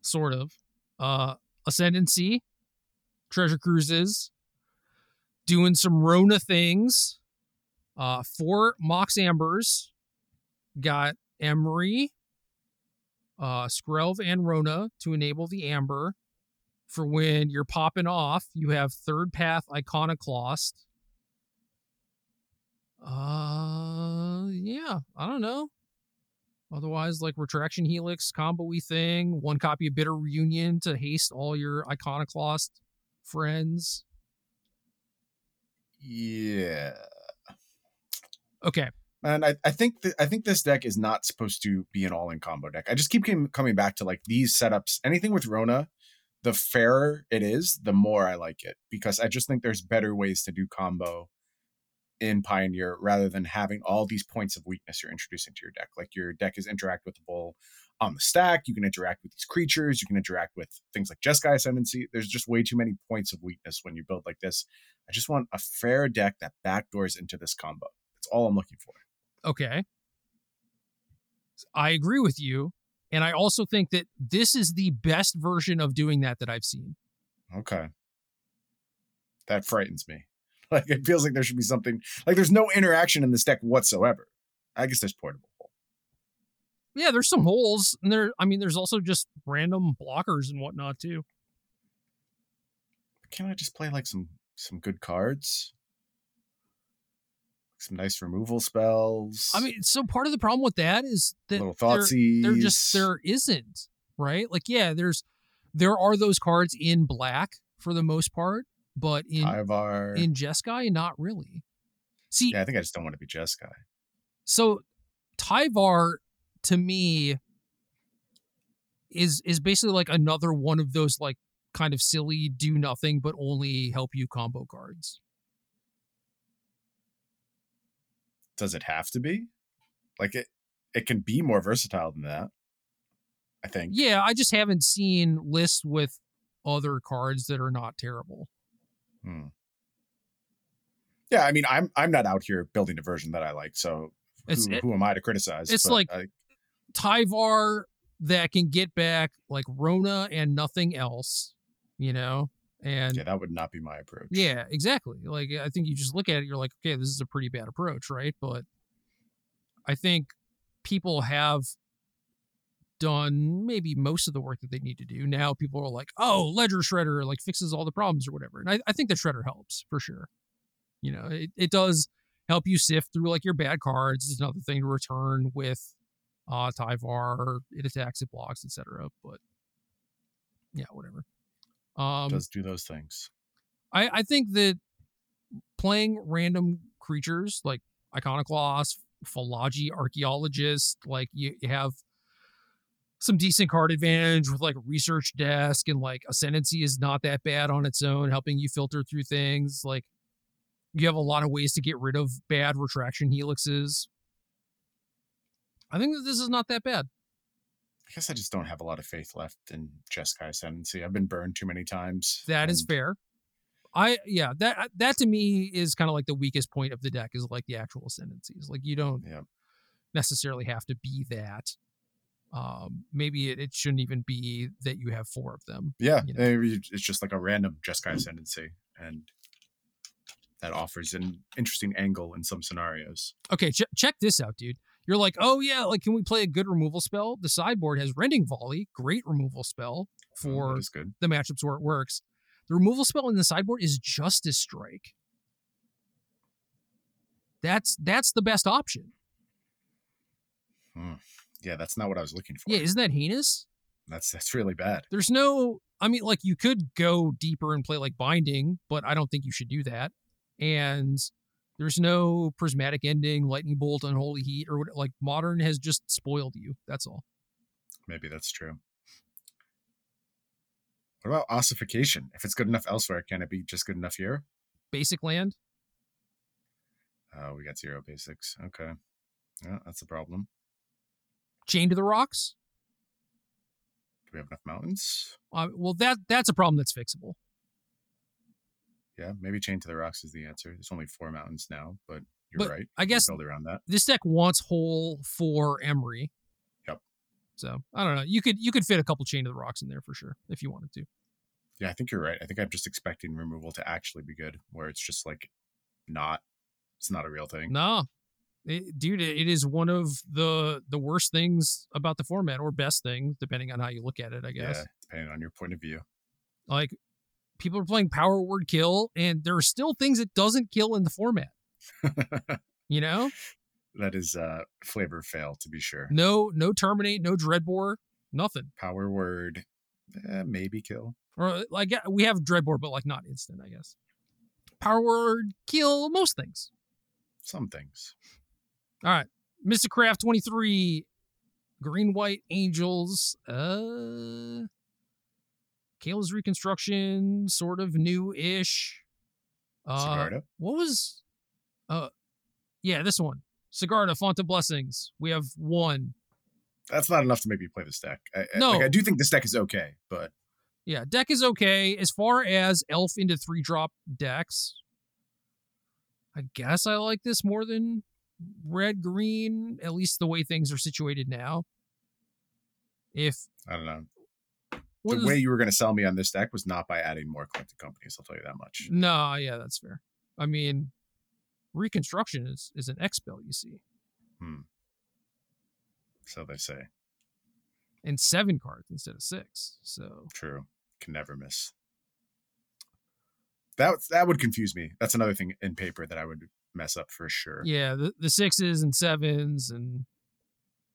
Sort of. Uh Ascendancy. Treasure Cruises. Doing some Rona things. Uh four Mox Ambers. Got Emry. Uh Skrelv and Rona to enable the Amber. For when you're popping off, you have third path iconoclast. Uh, yeah, I don't know. Otherwise, like retraction helix combo-y thing, one copy of bitter reunion to haste all your iconoclast friends. Yeah. Okay, And I, I think th- I think this deck is not supposed to be an all-in combo deck. I just keep com- coming back to like these setups. Anything with Rona, the fairer it is, the more I like it because I just think there's better ways to do combo in Pioneer rather than having all these points of weakness you're introducing to your deck. Like your deck is interact with the interactable on the stack. You can interact with these creatures. You can interact with things like Jeskai Ascendancy. There's just way too many points of weakness when you build like this. I just want a fair deck that backdoors into this combo. That's all I'm looking for. okay. I agree with you. And I also think that this is the best version of doing that that I've seen. Okay. That frightens me. Like it feels like there should be something like there's no interaction in this deck whatsoever. I guess there's portable. Yeah, there's some holes, and there. I mean, there's also just random blockers and whatnot too. Can't I just play like some some good cards? Some nice removal spells. I mean, so part of the problem with that is that little there- there just there isn't right like yeah there's there are those cards in black for the most part but in Ivar. in jeskai not really see yeah, I think I just don't want to be Jeskai. so tyvar to me is is basically like another one of those like kind of silly do nothing but only help you combo cards Does it have to be? Like it it can be more versatile than that. I think. yeah i just haven't seen lists with other cards that are not terrible Hmm. Yeah, I mean, I'm I'm not out here building a version that I like, so who, it- who am I to criticize? it's But like- I, Tyvar that can get back like Rona and nothing else, you know? And yeah, that would not be my approach. yeah, exactly. Like I think you just look at it, you're like, okay, this is a pretty bad approach, right? But I think people have done maybe most of the work that they need to do. Now people are like, oh, Ledger Shredder like fixes all the problems or whatever. And I, I think the Shredder helps for sure. You know, it, it does help you sift through like your bad cards. It's another thing to return with uh Tyvar, it attacks, it blocks, etc. But yeah, whatever. Um does do those things. I, I think that playing random creatures like Iconoclast, Philology, Archaeologist, like you, you have some decent card advantage with like Research Desk and like Ascendancy is not that bad on its own, helping you filter through things. Like you have a lot of ways to get rid of bad retraction helixes. I think that this is not that bad. I guess I just don't have a lot of faith left in Jeskai Ascendancy. I've been burned too many times. That is and- fair. I yeah, that that to me is kind of like the weakest point of the deck is like the actual ascendancies. Like you don't Yeah. necessarily have to be that. Um, maybe it, it shouldn't even be that you have four of them. Yeah, you know. it's just like a random Jeskai Ascendancy, and that offers an interesting angle in some scenarios. Okay, ch- check this out, dude. You're like, oh yeah, like can we play a good removal spell? The sideboard has Rending Volley, great removal spell Oh, for good. the matchups where it works. The removal spell in the sideboard is Justice Strike. That's that's the best option. Yeah, that's not what I was looking for. Yeah, isn't that heinous? that's that's really bad. There's no I mean like you could go deeper and play like binding, but I don't think you should do that. And there's no prismatic ending, lightning bolt, unholy heat, or what like modern has just spoiled you. That's all. Maybe that's true. What about ossification? If it's good enough elsewhere, can it be just good enough here? Basic land. Oh, we got zero basics. Okay. Yeah, that's a problem. Chain to the rocks. Do we have enough mountains? Uh, well, that that's a problem that's fixable. Yeah, maybe chain to the rocks is the answer. There's only four mountains now, but you're But right. I guess- build around that. This deck wants whole for Emry. Yep. So I don't know. You could you could fit a couple chain to the rocks in there for sure if you wanted to. Yeah, I think you're right. I think I'm just expecting removal to actually be good, where it's just like not. It's not a real thing. No, It- dude, it is one of the the worst things about the format, or best thing, depending on how you look at it. I guess. Yeah, depending on your point of view. Like people are playing power word kill, and there are still things it doesn't kill in the format. You know, that is uh flavor fail to be sure. no no terminate, no dreadbore, nothing. Power word, eh, maybe kill. Or like yeah, we have dreadbore, but like not instant, I guess. Power word kill most things. Some things. All right. Mr. Craft 23, Green White Angels, uh Kayla's Reconstruction, sort of new-ish. Uh Sigarda. what was uh yeah, this one. Sigarda, Font of Blessings. We have one. That's not enough to make me play this deck. I, I- No. like, I do think this deck is okay, but Yeah, deck is okay. As far as elf into three drop decks, I guess I like this more than red green, at least the way things are situated now. If I don't know. the way you were going to sell me on this deck was not by adding more collected companies. I'll tell you that much. no, yeah, that's fair. I mean, reconstruction is is an X spell, you see, hmm. So they say. and seven cards instead of six. So True. Can never miss. That that would confuse me. That's another thing in paper that I would mess up for sure. yeah, the, the sixes and sevens and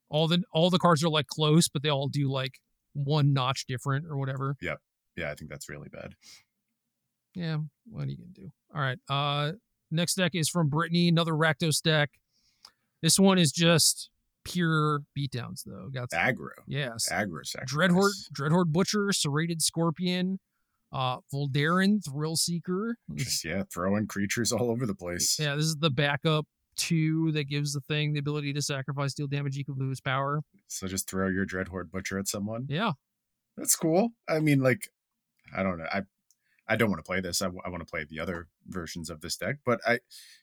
all the all the cards are like close, but they all do like one notch different or whatever. Yep. Yeah, I think that's really bad. Yeah, what are you gonna do? All right. Uh next deck is from Brittany, another Rakdos deck. This one is just pure beatdowns though. Got Aggro. yes. Aggro sacrifice. Dreadhorde, Dreadhorde Butcher, Serrated Scorpion, uh Voldaren, Thrill Seeker. Just yeah, throwing creatures all over the place. Yeah, this is the backup two that gives the thing the ability to sacrifice, deal damage equal to its power. So just throw your Dreadhorde Butcher at someone. Yeah. That's cool. I mean, like, I don't know. I I don't want to play this. I, want to play the other versions of this deck. But I,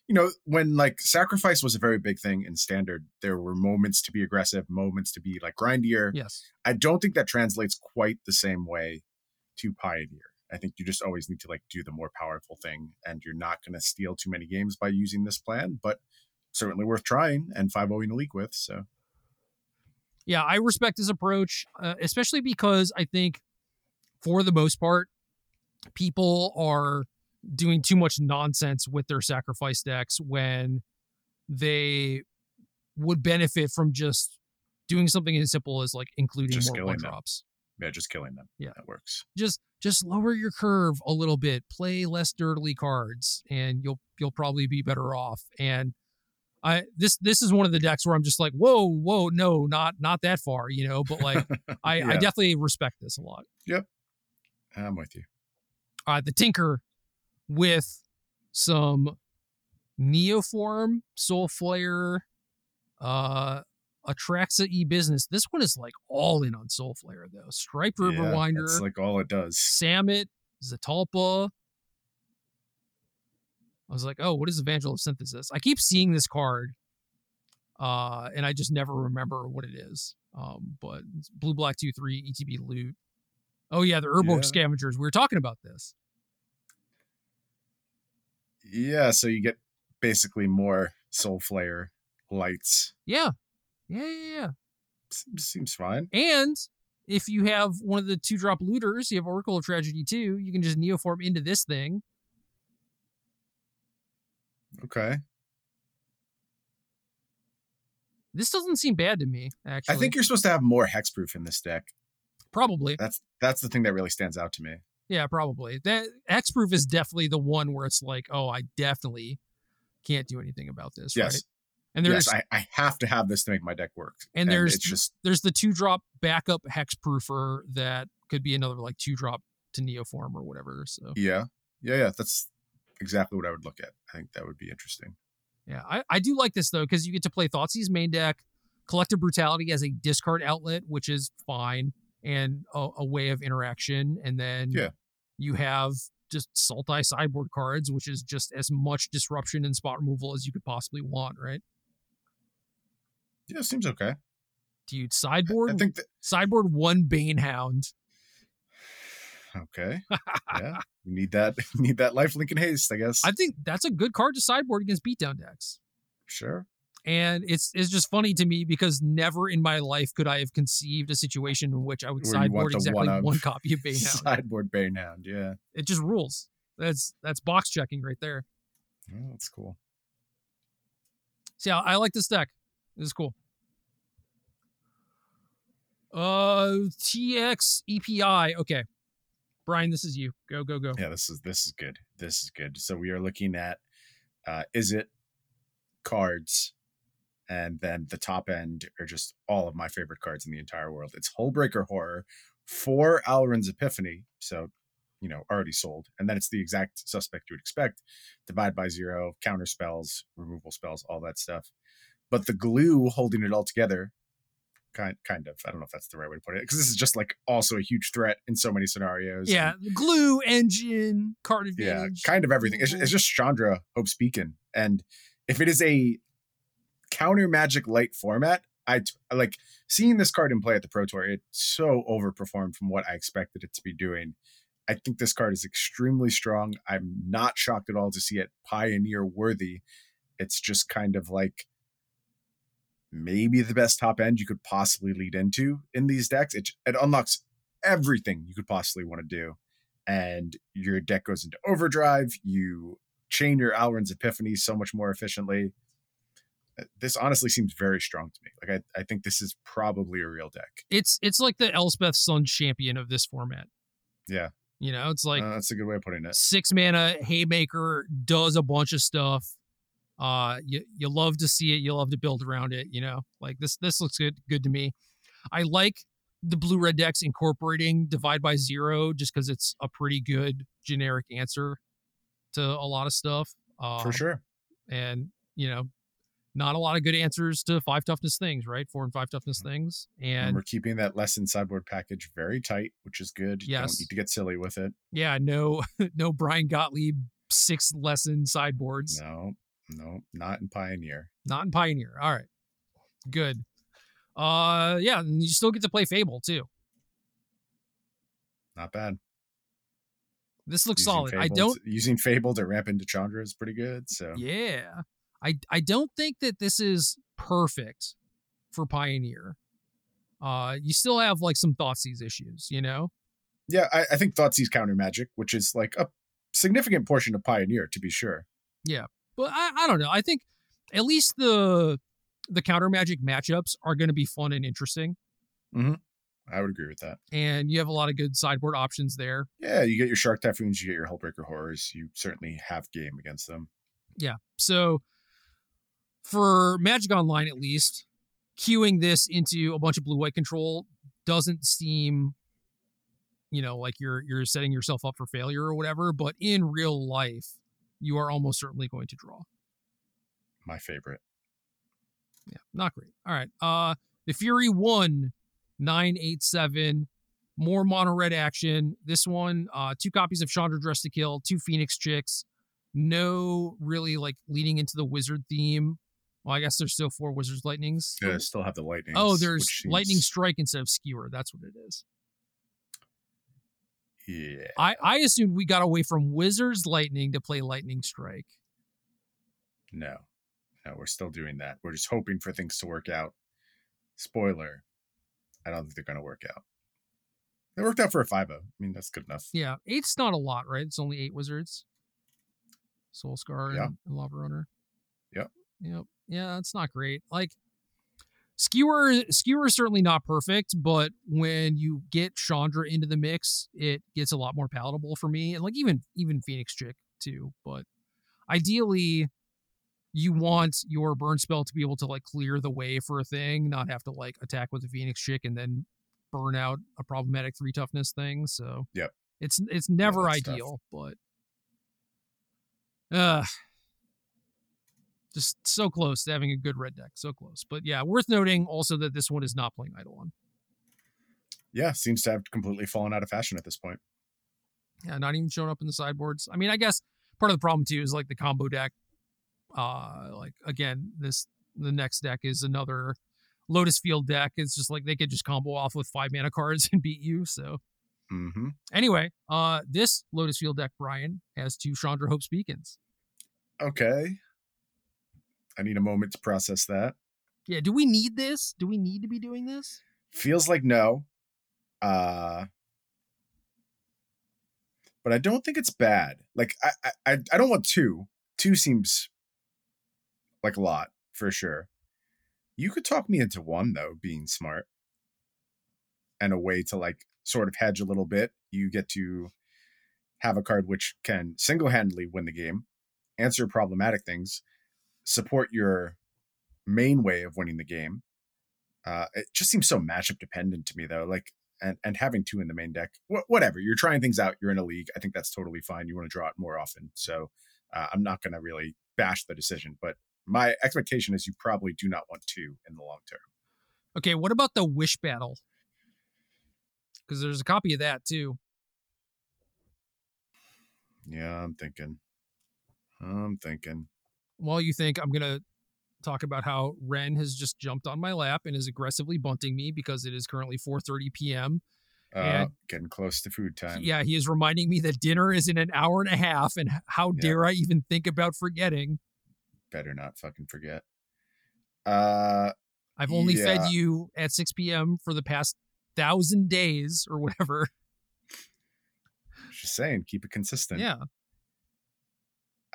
you know, when like sacrifice was a very big thing in standard, there were moments to be aggressive, moments to be like grindier. Yes. I don't think that translates quite the same way to Pioneer. I think you just always need to like do the more powerful thing, and you're not going to steal too many games by using this plan, but certainly worth trying and 5 0 in a league with. So Yeah, I respect his approach, uh, especially because I think for the most part, people are doing too much nonsense with their sacrifice decks when they would benefit from just doing something as simple as like including Just more one drops. Yeah, just killing them. Yeah. that works. Just just lower your curve a little bit, play less dirtily cards, and you'll you'll probably be better off. And I this this is one of the decks where I'm just like, whoa, whoa, no, not not that far, you know. But like I, I definitely respect this a lot. Yep, I'm with you. Uh, the Tinker with some Neoform, Soul Flare, uh, Atraxa e business. This one is like all in on Soul Flare though. Striped River Yeah, Winder, That's like all it does. Samit, Zatalpa. I was like, oh, what is Evangel of Synthesis? I keep seeing this card, uh, and I just never remember what it is. Um, but blue, black, two, three, ETB loot. Oh yeah, the Urborg Yeah. scavengers. We were talking about this. Yeah, so you get basically more Soul Flare lights. Yeah, yeah, yeah, yeah. Seems, seems fine. And if you have one of the two drop looters, you have Oracle of Tragedy too. You can just neoform into this thing. Okay. This doesn't seem bad to me. Actually, I think you're supposed to have more hexproof in this deck. probably. That's that's the thing that really stands out to me. Yeah, probably. That hexproof is definitely the one where it's like, oh, I definitely can't do anything about this. Yes. And there's yes, I, I have to have this to make my deck work. And there's- just there's the two drop backup hex hexproofer that could be another like two drop to neoform or whatever. So yeah. Yeah, yeah. That's exactly what I would look at. I think that would be interesting. yeah, I, I do like this though, because you get to play Thoughtseize main deck, collective brutality as a discard outlet, which is fine, and a, a way of interaction. And then Yeah. you have just Sultai sideboard cards, which is just as much disruption and spot removal as you could possibly want, right? Yeah, seems okay. Dude, sideboard. I think that sideboard one Bane Hound. okay. yeah. We need that we need that life link and haste, I guess. I think that's a good card to sideboard against beatdown decks. sure. And it's it's just funny to me because never in my life could I have conceived a situation in which I would Where sideboard exactly one one, copy of Banehound. Sideboard Banehound, yeah. It just rules. That's that's box checking right there. Oh, that's cool. See, I, I like this deck. This is cool. Uh, TX EPI. Okay, Bryan, this is you. Go go go. Yeah, this is this is good. This is good. So we are looking at uh is it cards and then the top end are just all of my favorite cards in the entire world. It's Hullbreaker Horror for Alrund's Epiphany. So, you know, already sold. And then it's the exact suspect you would expect. Divide by zero, counter spells, removal spells, all that stuff. But the glue holding it all together, kind kind of, I don't know if that's the right way to put it, because this is just like also a huge threat in so many scenarios. Yeah, and- glue engine card yeah, kind of everything. It's, it's just Chandra Hope's Beacon, and if it is a counter Magic Light format, I t- like seeing this card in play at the Pro Tour. It so overperformed from what I expected it to be doing. I think this card is extremely strong. I'm not shocked at all to see it pioneer worthy. It's just kind of like maybe the best top end you could possibly lead into in these decks. It, it unlocks everything you could possibly want to do and your deck goes into overdrive. You chain your Alrund's Epiphany so much more efficiently. Uh, This honestly seems very strong to me. Like I, I think this is probably a real deck. It's it's like the Elspeth Sun champion of this format. Yeah. You know, it's like Uh, that's a good way of putting it. six mana haymaker does a bunch of stuff. Uh, you you love to see it. You love to build around it. You know, like this this looks good good to me. I like the blue red decks incorporating divide by zero just because it's a pretty good generic answer to a lot of stuff. Uh, For sure. and you know, not a lot of good answers to five toughness things, right? Four and five toughness things, And, and we're keeping that lesson sideboard package very tight, which is good. You Yes. don't need to get silly with it. yeah, no no Bryan Gottlieb six lesson sideboards. No, no, not in Pioneer. Not in Pioneer. All right. Good. Uh yeah, and you still get to play Fable too. Not bad. This looks Using solid. I don't to- using Fable to ramp into Chandra is pretty good. So yeah. I I don't think that this is perfect for Pioneer. Uh you still have like some Thoughtseize issues, you know? yeah, I, I think Thoughtseize counter magic, which is like a significant portion of Pioneer, to be sure. But I, I don't know. I think at least the the counter magic matchups are gonna be fun and interesting. Mm-hmm. I would agree with that. And you have a lot of good sideboard options there. Yeah, you get your Shark Typhoons, you get your Hullbreaker Horrors. You certainly have game against them. Yeah. So for Magic Online, at least, queuing this into a bunch of blue white control doesn't seem, you know, like you're you're setting yourself up for failure or whatever. But in real life, you are almost certainly going to draw. My favorite. Yeah, not great. All right. Uh the Fury 1 987 more mono red action. This one, uh, two copies of Chandra Dress to Kill, two Phoenix Chicks. No, really like leading into the wizard theme. Well, I guess there's still four Wizards Lightnings. Yeah, still have the lightning. Oh, there's Lightning Strike instead of Skewer. That's what it is. Yeah. I, I assumed we got away from Wizards Lightning to play Lightning Strike. No. No, we're still doing that. We're just hoping for things to work out. Spoiler. I don't think they're going to work out. They worked out for a 5 I mean, that's good enough. Yeah. Eight's not a lot, right? It's only eight Wizards. Soul Scar Yeah. and, and Lava Runner. Yep. Yep. Yeah, that's not great. Like Skewer Skewer is certainly not perfect, but when you get Chandra into the mix, it gets a lot more palatable for me. And like even even Phoenix Chick too. But ideally you want your burn spell to be able to like clear the way for a thing, not have to like attack with a Phoenix Chick and then burn out a problematic three toughness thing. So yeah, it's it's never tough. ideal, but uh just so close to having a good red deck. So close. But yeah, worth noting also that this one is not playing Eidolon. Yeah, seems to have completely fallen out of fashion at this point. Yeah, not even showing up in the sideboards. I mean, I guess part of the problem too is like the combo deck. Uh like again, this the next deck is another Lotus Field deck. It's just like they could just combo off with five mana cards and beat you. So Mm-hmm. anyway, uh this Lotus Field deck, Brian, has two Chandra Hope's beacons. Okay. I need a moment to process that. Yeah, do we need this? Do we need to be doing this? Feels like no. Uh but I don't think it's bad. Like I I I I don't want two. Two seems like a lot for sure. You could talk me into one though, being smart. And a way to like sort of hedge a little bit. You get to have a card which can single-handedly win the game, answer problematic things, support your main way of winning the game. Uh, it just seems so matchup dependent to me though. Like and and having two in the main deck, wh- whatever. You're trying things out. You're in a league. I think that's totally fine. You want to draw it more often. So uh, I'm not going to really bash the decision, but my expectation is you probably do not want two in the long term. Okay, what about the Wish Battle? Because there's a copy of that too. Yeah, I'm thinking. I'm thinking. While you think I'm gonna talk about how Ren has just jumped on my lap and is aggressively bunting me because it is currently 4:30 p.m. Uh, And- getting close to food time. Yeah, he is reminding me that dinner is in an hour and a half, and how Yeah. dare I even think about forgetting? Better not fucking forget. Uh, I've only Yeah. fed you at 6 p.m. for the past thousand days or whatever. just saying, keep it consistent. yeah,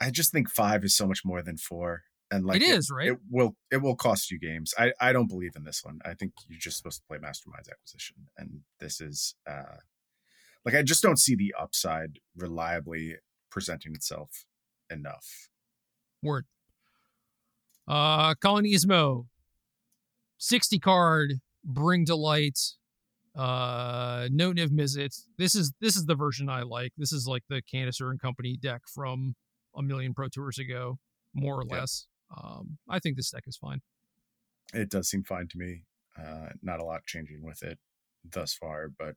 I just think five is so much more than four, and like it is right. it will it will cost you games. I I don't believe in this one. I think you're just supposed to play Masterminds Acquisition, and this is uh like I just don't see the upside reliably presenting itself enough. Word. Uh Colonismo. 60 card, bring to light. Uh no Niv Mizzet. This is this is the version I like. This is like the Canister and Company deck from a million Pro Tours ago, more or less. Um, I think this deck is fine. It does seem fine to me. Uh, not a lot changing with it thus far, but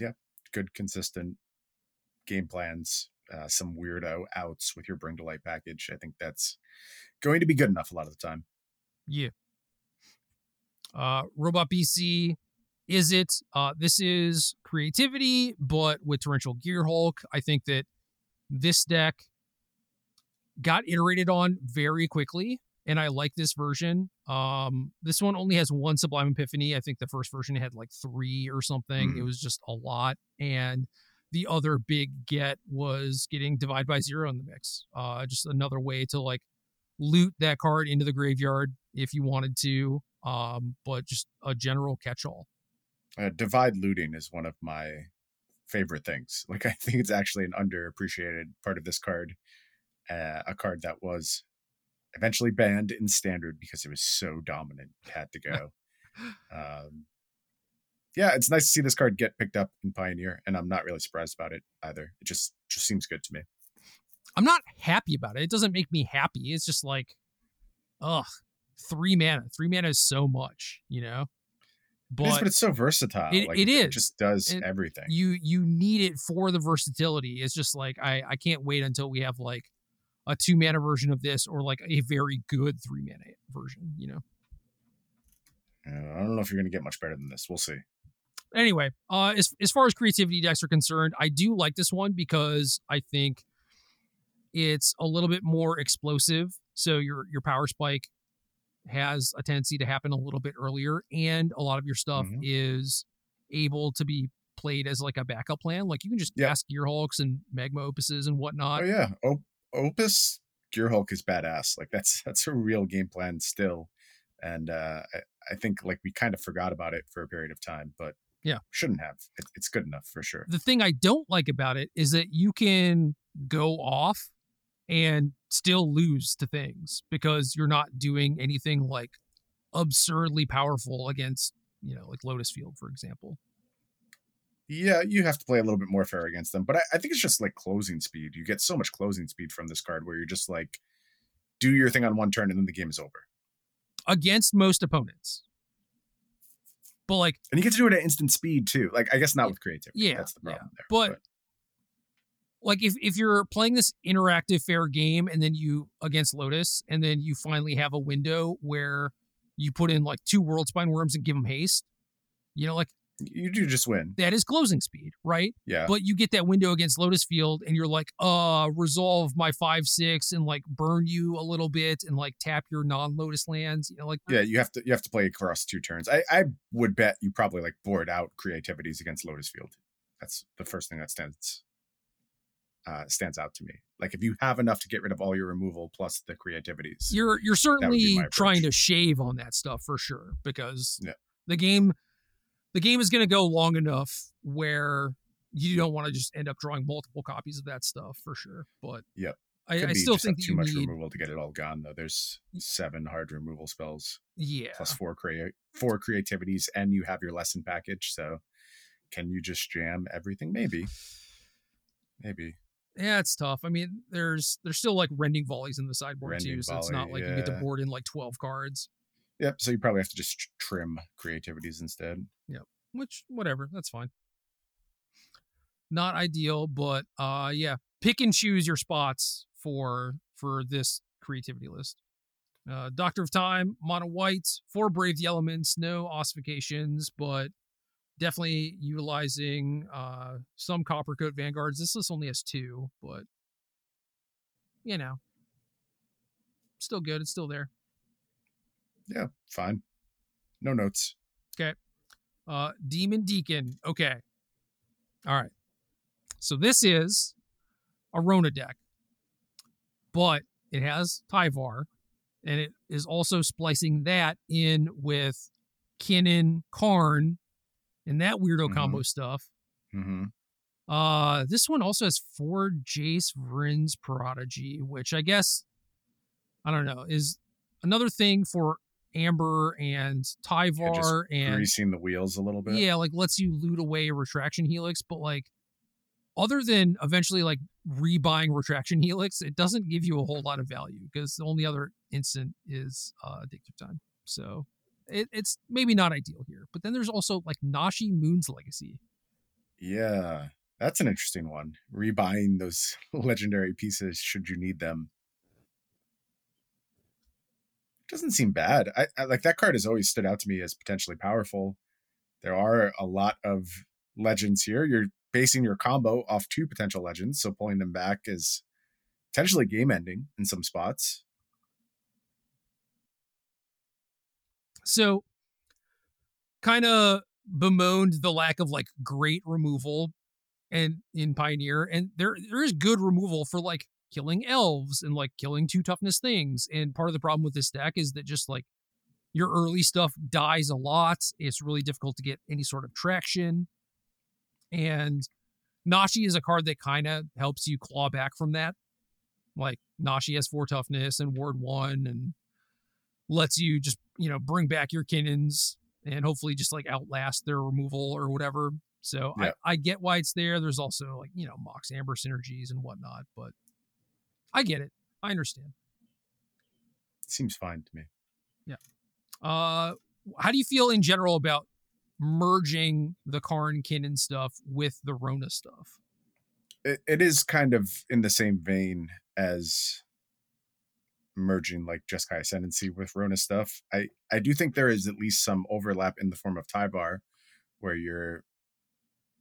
yeah, good consistent game plans. Uh, some weirdo outs with your bring to light package. I think that's going to be good enough a lot of the time. Yeah. Uh Robot BC. Is it? Uh this is creativity, but with Torrential Gearhulk. I think that this deck got iterated on very quickly, and I like this version. Um, this one only has one Sublime Epiphany. I think the first version had like three or something. Mhm. It was just a lot. And the other big get was getting Divide by Zero in the mix. Uh, just another way to like loot that card into the graveyard if you wanted to. Um, but just a general catch-all. Uh, divide looting is one of my favorite things. Like I think it's actually an underappreciated part of this card. Uh, a card that was eventually banned in standard because it was so dominant, it had to go. um, yeah, it's nice to see this card get picked up in Pioneer, and I'm not really surprised about it either. It just just seems good to me. I'm not happy about it. It doesn't make me happy. It's just like ugh, three mana. Three mana is so much, you know. But, it is, but it's so versatile. It, like, it is. It just does and everything. You you need it for the versatility. It's just like I I can't wait until we have like a two mana version of this or like a very good three mana version. You know. I don't know if you're going to get much better than this. We'll see. Anyway, uh, as as far as creativity decks are concerned, I do like this one because I think it's a little bit more explosive. So your your power spike has a tendency to happen a little bit earlier, and a lot of your stuff mm-hmm. is able to be played as like a backup plan. Like you can just yep. cast Gearhulks and Magma Opuses and whatnot. Oh yeah, Op- Opus Gearhulk is badass. Like that's that's a real game plan still, and uh, I, I think like we kind of forgot about it for a period of time, but yeah, shouldn't have. It, it's good enough for sure. The thing I don't like about it is that you can go off and still lose to things because you're not doing anything like absurdly powerful against, you know, like Lotus Field, for example. Yeah, you have to play a little bit more fair against them, but I, I think it's just like closing speed. You get so much closing speed from this card where you're just like, do your thing on one turn and then the game is over. Against most opponents. But like, and you get to do it at instant speed too. Like, I guess not with creativity. Yeah, that's the problem yeah. there. But, but like if if you're playing this interactive fair game and then you against Lotus and then you finally have a window where you put in like two Worldspine Wurms and give them haste, you know, like you do just win. That is closing speed, right? Yeah. But you get that window against Lotus Field and you're like, uh, resolve my five six and like burn you a little bit and like tap your non Lotus lands. You know, like Yeah, you have to you have to play across two turns. I, I would bet you probably like board out creativities against Lotus Field. That's the first thing that stands uh, stands out to me. Like if you have enough to get rid of all your removal plus the creativities, you're you're certainly trying to shave on that stuff for sure because yeah. the game the game is going to go long enough where you don't want to just end up drawing multiple copies of that stuff for sure. But yeah, I, I still think too much need... removal to get it all gone though. There's seven hard removal spells. Yeah, plus four create four creativities, and you have your lesson package. So can you just jam everything? Maybe. Maybe yeah, it's tough. I mean, there's there's still like rending volleys in the sideboard rending too, so volley, it's not like yeah. you get to board in like twelve cards. Yep. So you probably have to just trim creativities instead. Yep. Which whatever, that's fine. Not ideal, but uh yeah, pick and choose your spots for for this creativity list. Uh, Doctor of Time, mono white, four brave the elements, no ossifications, but definitely utilizing uh, some Coppercoat Vanguards. This list only has two, but you know, still good. It's still there. Yeah, fine. No notes. Okay. Uh, Demon Deacon. Okay. All right. So this is a Rona deck, but it has Tyvar, and it is also splicing that in with Kinnan Karn and that weirdo mm-hmm. combo stuff. Mm-hmm. Uh, this one also has four Jace Vryn's Prodigy, which I guess I don't know is another thing for Amber and Tyvar yeah, and greasing the wheels a little bit. Yeah, like lets you loot away Retraction Helix, but like other than eventually like rebuying Retraction Helix, it doesn't give you a whole lot of value because the only other instant is uh, Addictive Time. So it, it's maybe not ideal here. But then there's also like Nashi Moon's Legacy. Yeah, that's an interesting one. Rebuying those legendary pieces should you need them. Doesn't seem bad. I, I like that card has always stood out to me as potentially powerful. There are a lot of legends here. You're basing your combo off two potential legends, so pulling them back is potentially game ending in some spots. So, kind of bemoaned the lack of like great removal and in Pioneer, and there there is good removal for like killing elves and like killing two toughness things. And part of the problem with this deck is that just like your early stuff dies a lot. It's really difficult to get any sort of traction. And Nashi is a card that kind of helps you claw back from that. Like Nashi has four toughness and ward one and lets you just you know bring back your Kinnans and hopefully just like outlast their removal or whatever. So yeah. I, I get why it's there. There's also like you know Mox Amber synergies and whatnot, but I get it. I understand. Seems fine to me. Yeah. Uh, how do you feel in general about merging the Karn Kinnan stuff with the Rona stuff? It, it is kind of in the same vein as merging like Jeskai Ascendancy with Rona stuff. I, I do think there is at least some overlap in the form of Tyvar, where you're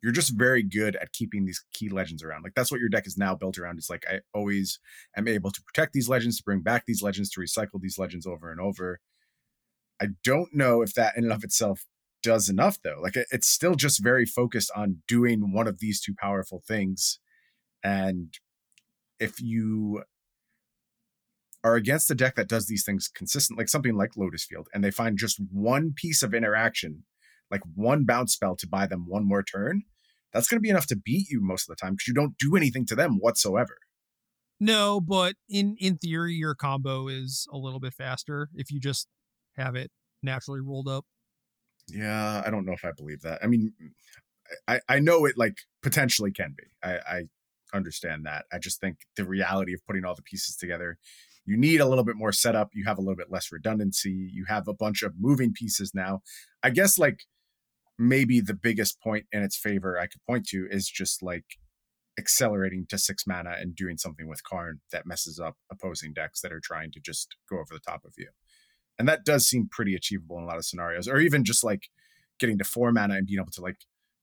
you're just very good at keeping these key legends around. Like that's what your deck is now built around. It's like I always am able to protect these legends, to bring back these legends, to recycle these legends over and over. I don't know if that in and of itself does enough though. Like it, it's still just very focused on doing one of these two powerful things. And if you are against a deck that does these things consistent, like something like Lotus Field, and they find just one piece of interaction, like one bounce spell to buy them one more turn, that's going to be enough to beat you most of the time because you don't do anything to them whatsoever. No, but in in theory, your combo is a little bit faster if you just have it naturally rolled up. Yeah, I don't know if I believe that. I mean, mm, I I know it like potentially can be. I I understand that. I just think the reality of putting all the pieces together, you need a little bit more setup. You have a little bit less redundancy. You have a bunch of moving pieces now. I guess like maybe the biggest point in its favor I could point to is just like accelerating to six mana and doing something with Karn that messes up opposing decks that are trying to just go over the top of you. And that does seem pretty achievable in a lot of scenarios, or even just like getting to four mana and being able to like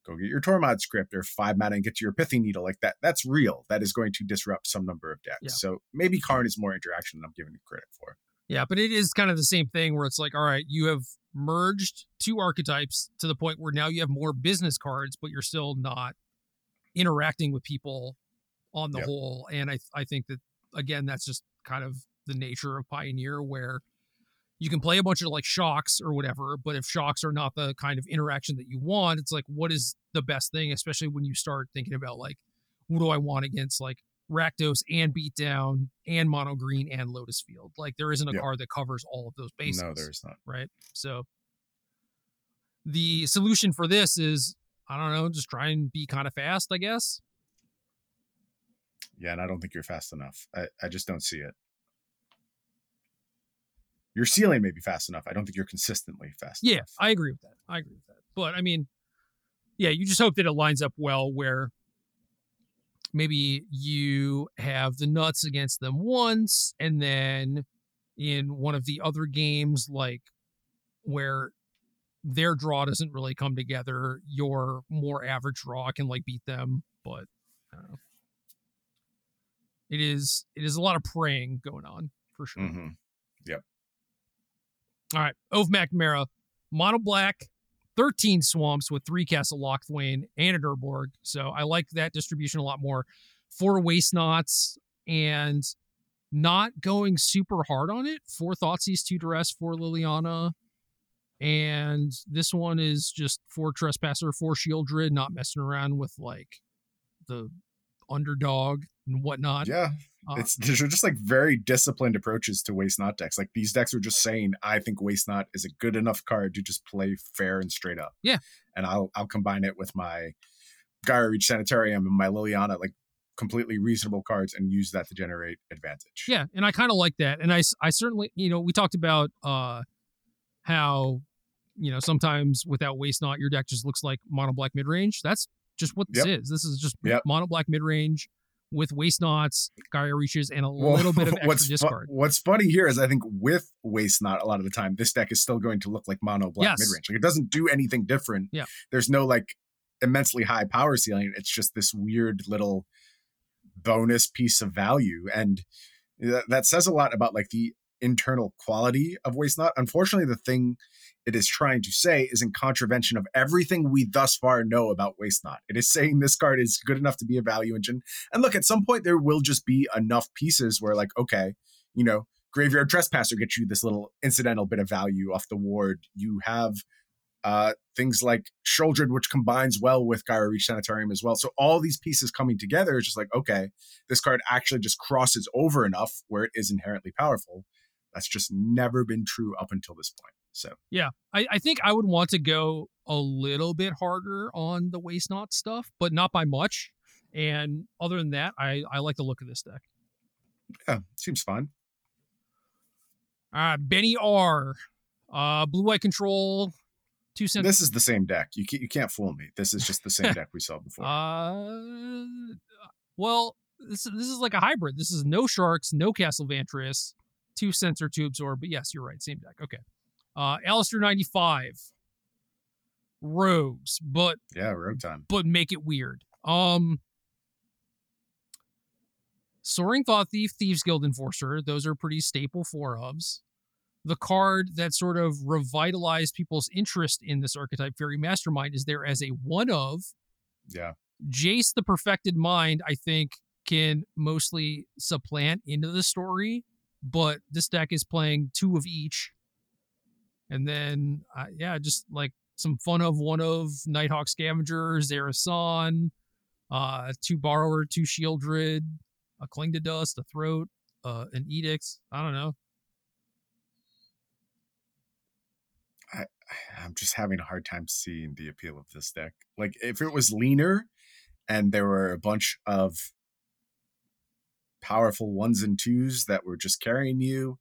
go get your Tormod's Crypt or five mana and get to your Pithing Needle. Like that, that's real. That is going to disrupt some number of decks. Yeah. So maybe Karn is more interaction than I'm giving it credit for. Yeah, but it is kind of the same thing where it's like, all right, you have merged two archetypes to the point where now you have more business cards, but you're still not interacting with people on the Yep. whole. And I I think that again, that's just kind of the nature of Pioneer where you can play a bunch of like shocks or whatever, but if shocks are not the kind of interaction that you want, it's like what is the best thing, especially when you start thinking about like what do I want against like Rakdos and Beatdown and Mono Green and Lotus Field. Like there isn't a Yep. card that covers all of those bases No, there's not. right? So the solution for this is I don't know, just try and be kind of fast, I guess. Yeah, and I don't think you're fast enough. I, I just don't see it. Your ceiling may be fast enough. I don't think you're consistently fast. Yeah, enough. I agree with that. I agree with that. But I mean, yeah, you just hope that it lines up well where maybe you have the nuts against them once and then in one of the other games like where their draw doesn't really come together, your more average draw can like beat them, but I don't know. It is it is a lot of praying going on for sure. Mhm. All right. Ove McNamara, mono black, 13 swamps with three Castle Locthwain and a Durborg. So I like that distribution a lot more. Four waste nots and not going super hard on it. Four Thoughtseize, two Duress, four Liliana. And this one is just four Trespasser, four Sheoldred, not messing around with like the underdog and whatnot. Yeah. Uh, It's these are just like very disciplined approaches to waste not decks. Like these decks are just saying, I think waste not is a good enough card to just play fair and straight up. Yeah. And I'll I'll combine it with my Geier Reach Sanitarium and my Liliana, like completely reasonable cards, and use that to generate advantage. Yeah, and I kind of like that. And I I certainly, you know, we talked about uh how, you know, sometimes without waste not, your deck just looks like mono black mid range. That's just what this Yep. is. This is just Yep. mono black mid range with waste nots, Geier reaches, and a Well, little bit of extra what's fu- discard. what's funny here is I think with waste not, a lot of the time, this deck is still going to look like mono black Yes. mid range. Like it doesn't do anything different. Yeah. There's no like immensely high power ceiling. It's just this weird little bonus piece of value. And that, that says a lot about like the internal quality of waste not. Unfortunately, the thing it is trying to say is in contravention of everything we thus far know about waste not. It is saying this card is good enough to be a value engine. And look, at some point there will just be enough pieces where like, okay, you know, graveyard trespasser gets you this little incidental bit of value off the ward. You have uh things like Sheoldred, which combines well with Geier Reach Sanitarium as well. So all these pieces coming together is just like, okay, this card actually just crosses over enough where it is inherently powerful. That's just never been true up until this point. So Yeah, I, I think I would want to go a little bit harder on the waste not stuff, but not by much. And other than that, I, I like the look of this deck. yeah, seems fine. Uh, Benny R. Uh, Blue White Control. Two cents. This is the same deck. You can't, you can't fool me. This is just the same deck we saw before. Uh, well, this this is like a hybrid. This is no sharks, no Castle Vantress, two sensor, two absorb. But yes, you're right. Same deck. Okay. Uh, Alistair ninety five. Rogues, but yeah, rogue time. but make it weird. Um, Soaring Thought Thief, Thieves Guild Enforcer. Those are pretty staple four ofs. The card that sort of revitalized people's interest in this archetype, Faerie Mastermind, is there as a one of. Yeah. Jace the Perfected Mind, I think, can mostly supplant into the story, but this deck is playing two of each. And then, uh, yeah, just like some fun of one of Nighthawk Scavenger, Zareth San, uh, two Borrower, two Sheoldred, a Cling to Dust, a Throat, uh, an Edict. I don't know. I, I'm just having a hard time seeing the appeal of this deck. Like if it was leaner and there were a bunch of powerful ones and twos that were just carrying you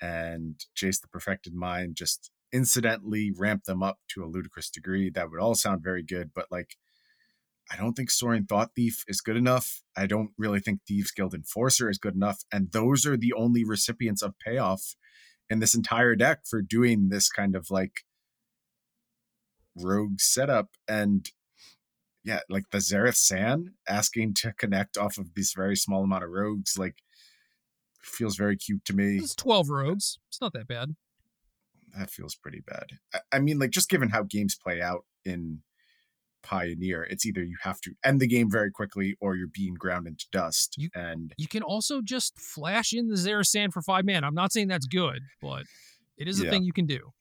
and Jace the Perfected Mind just incidentally ramp them up to a ludicrous degree, that would all sound very good. But like I don't think Soaring Thought Thief is good enough. I don't really think Thieves Guild Enforcer is good enough. And those are the only recipients of payoff in this entire deck for doing this kind of like rogue setup. And yeah, like the Zareth San asking to connect off of this very small amount of rogues, like feels very cute to me. It's 12 rogues. It's not that bad. That feels pretty bad. I, I mean, like just given how games play out in Pioneer, it's either you have to end the game very quickly or you're being ground into dust. You- and You can also just flash in the Zareth San for five man. I'm not saying that's good, but it is a Yeah. thing you can do.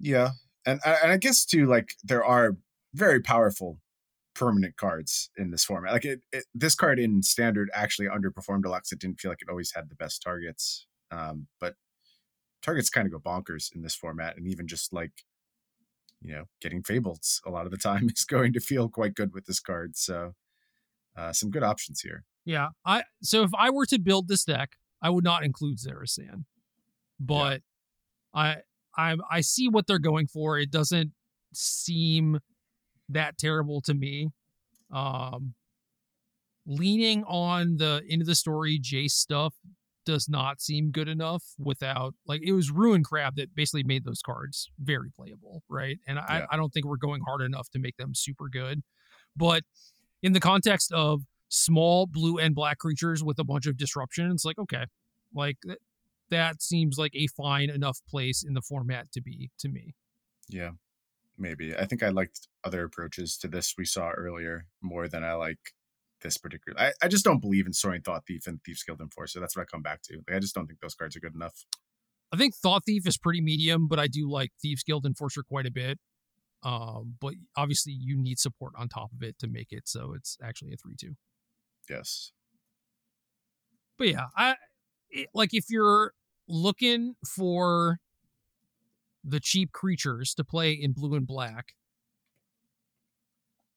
yeah, and and I guess too, like there are very powerful permanent cards in this format. Like it, it this card in standard actually underperformed Deluxe. It didn't feel like it always had the best targets. Um, but targets kind of go bonkers in this format, and even just like you know, getting fables a lot of the time is going to feel quite good with this card. So uh, some good options here. Yeah. I so if I were to build this deck, I would not include Zareth San. But I I I see what they're going for. It doesn't seem that terrible to me. Um leaning on the end of the story Jace stuff does not seem good enough without like it was ruin crab that basically made those cards very playable, right? And I, Yeah. I don't think we're going hard enough to make them super good. But in the context of small blue and black creatures with a bunch of disruption, it's like, okay, like th- that seems like a fine enough place in the format to be to me. Yeah, maybe. I think I liked other approaches to this we saw earlier more than I like this particular. I, I just don't believe in Soaring Thought Thief and Thief's Guild Enforcer. That's what I come back to. Like, I just don't think those cards are good enough. I think Thought Thief is pretty medium, but I do like Thieves Guild Enforcer quite a bit. Um, but obviously you need support on top of it to make it so it's actually a three two. Yes. But yeah, I it, like if you're looking for the cheap creatures to play in blue and black,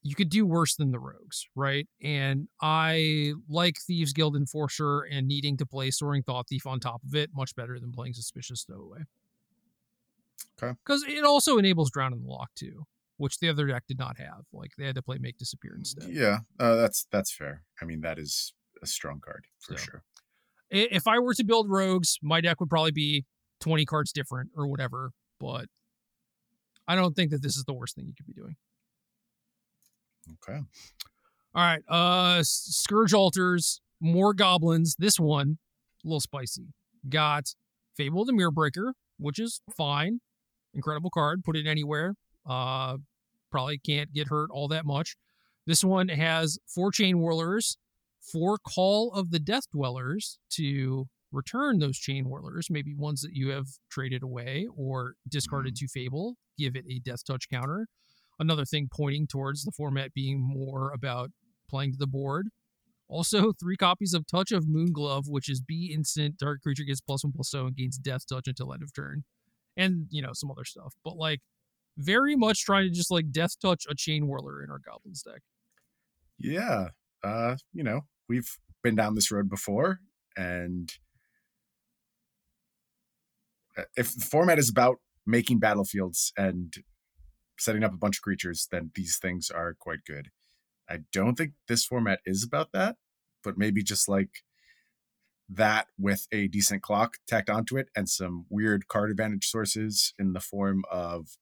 you could do worse than the rogues, right? And I like Thieves Guild Enforcer and needing to play Soaring Thought Thief on top of it much better than playing Suspicious Stowaway. Okay. Because it also enables Drown in the Loch too, which the other deck did not have. Like they had to play Make Disappear instead. Yeah, uh, that's that's fair. I mean, that is a strong card for So. sure. If I were to build rogues, my deck would probably be 20 cards different or whatever, but I don't think that this is the worst thing you could be doing. Okay. All right, uh Scourge Altars, more goblins. This one, a little spicy. Got Fable the Mirror Breaker, which is fine. Incredible card, put it anywhere. Uh probably can't get hurt all that much. This one has four chain whirlers, four call of the death dwellers to return those chain whirlers, maybe ones that you have traded away or discarded to Fable, give it a death touch counter. Another thing pointing towards the format being more about playing to the board. Also, three copies of Touch of Moonglove, which is B instant, Dark creature gets plus one plus zero and gains death touch until end of turn. And, you know, some other stuff. But like very much trying to just like death touch a chain whirler in our goblins deck. Yeah. Uh, you know, we've been down this road before, and If the format is about making battlefields and setting up a bunch of creatures, then these things are quite good. I don't think this format is about that, but maybe just like that with a decent clock tacked onto it and some weird card advantage sources in the form of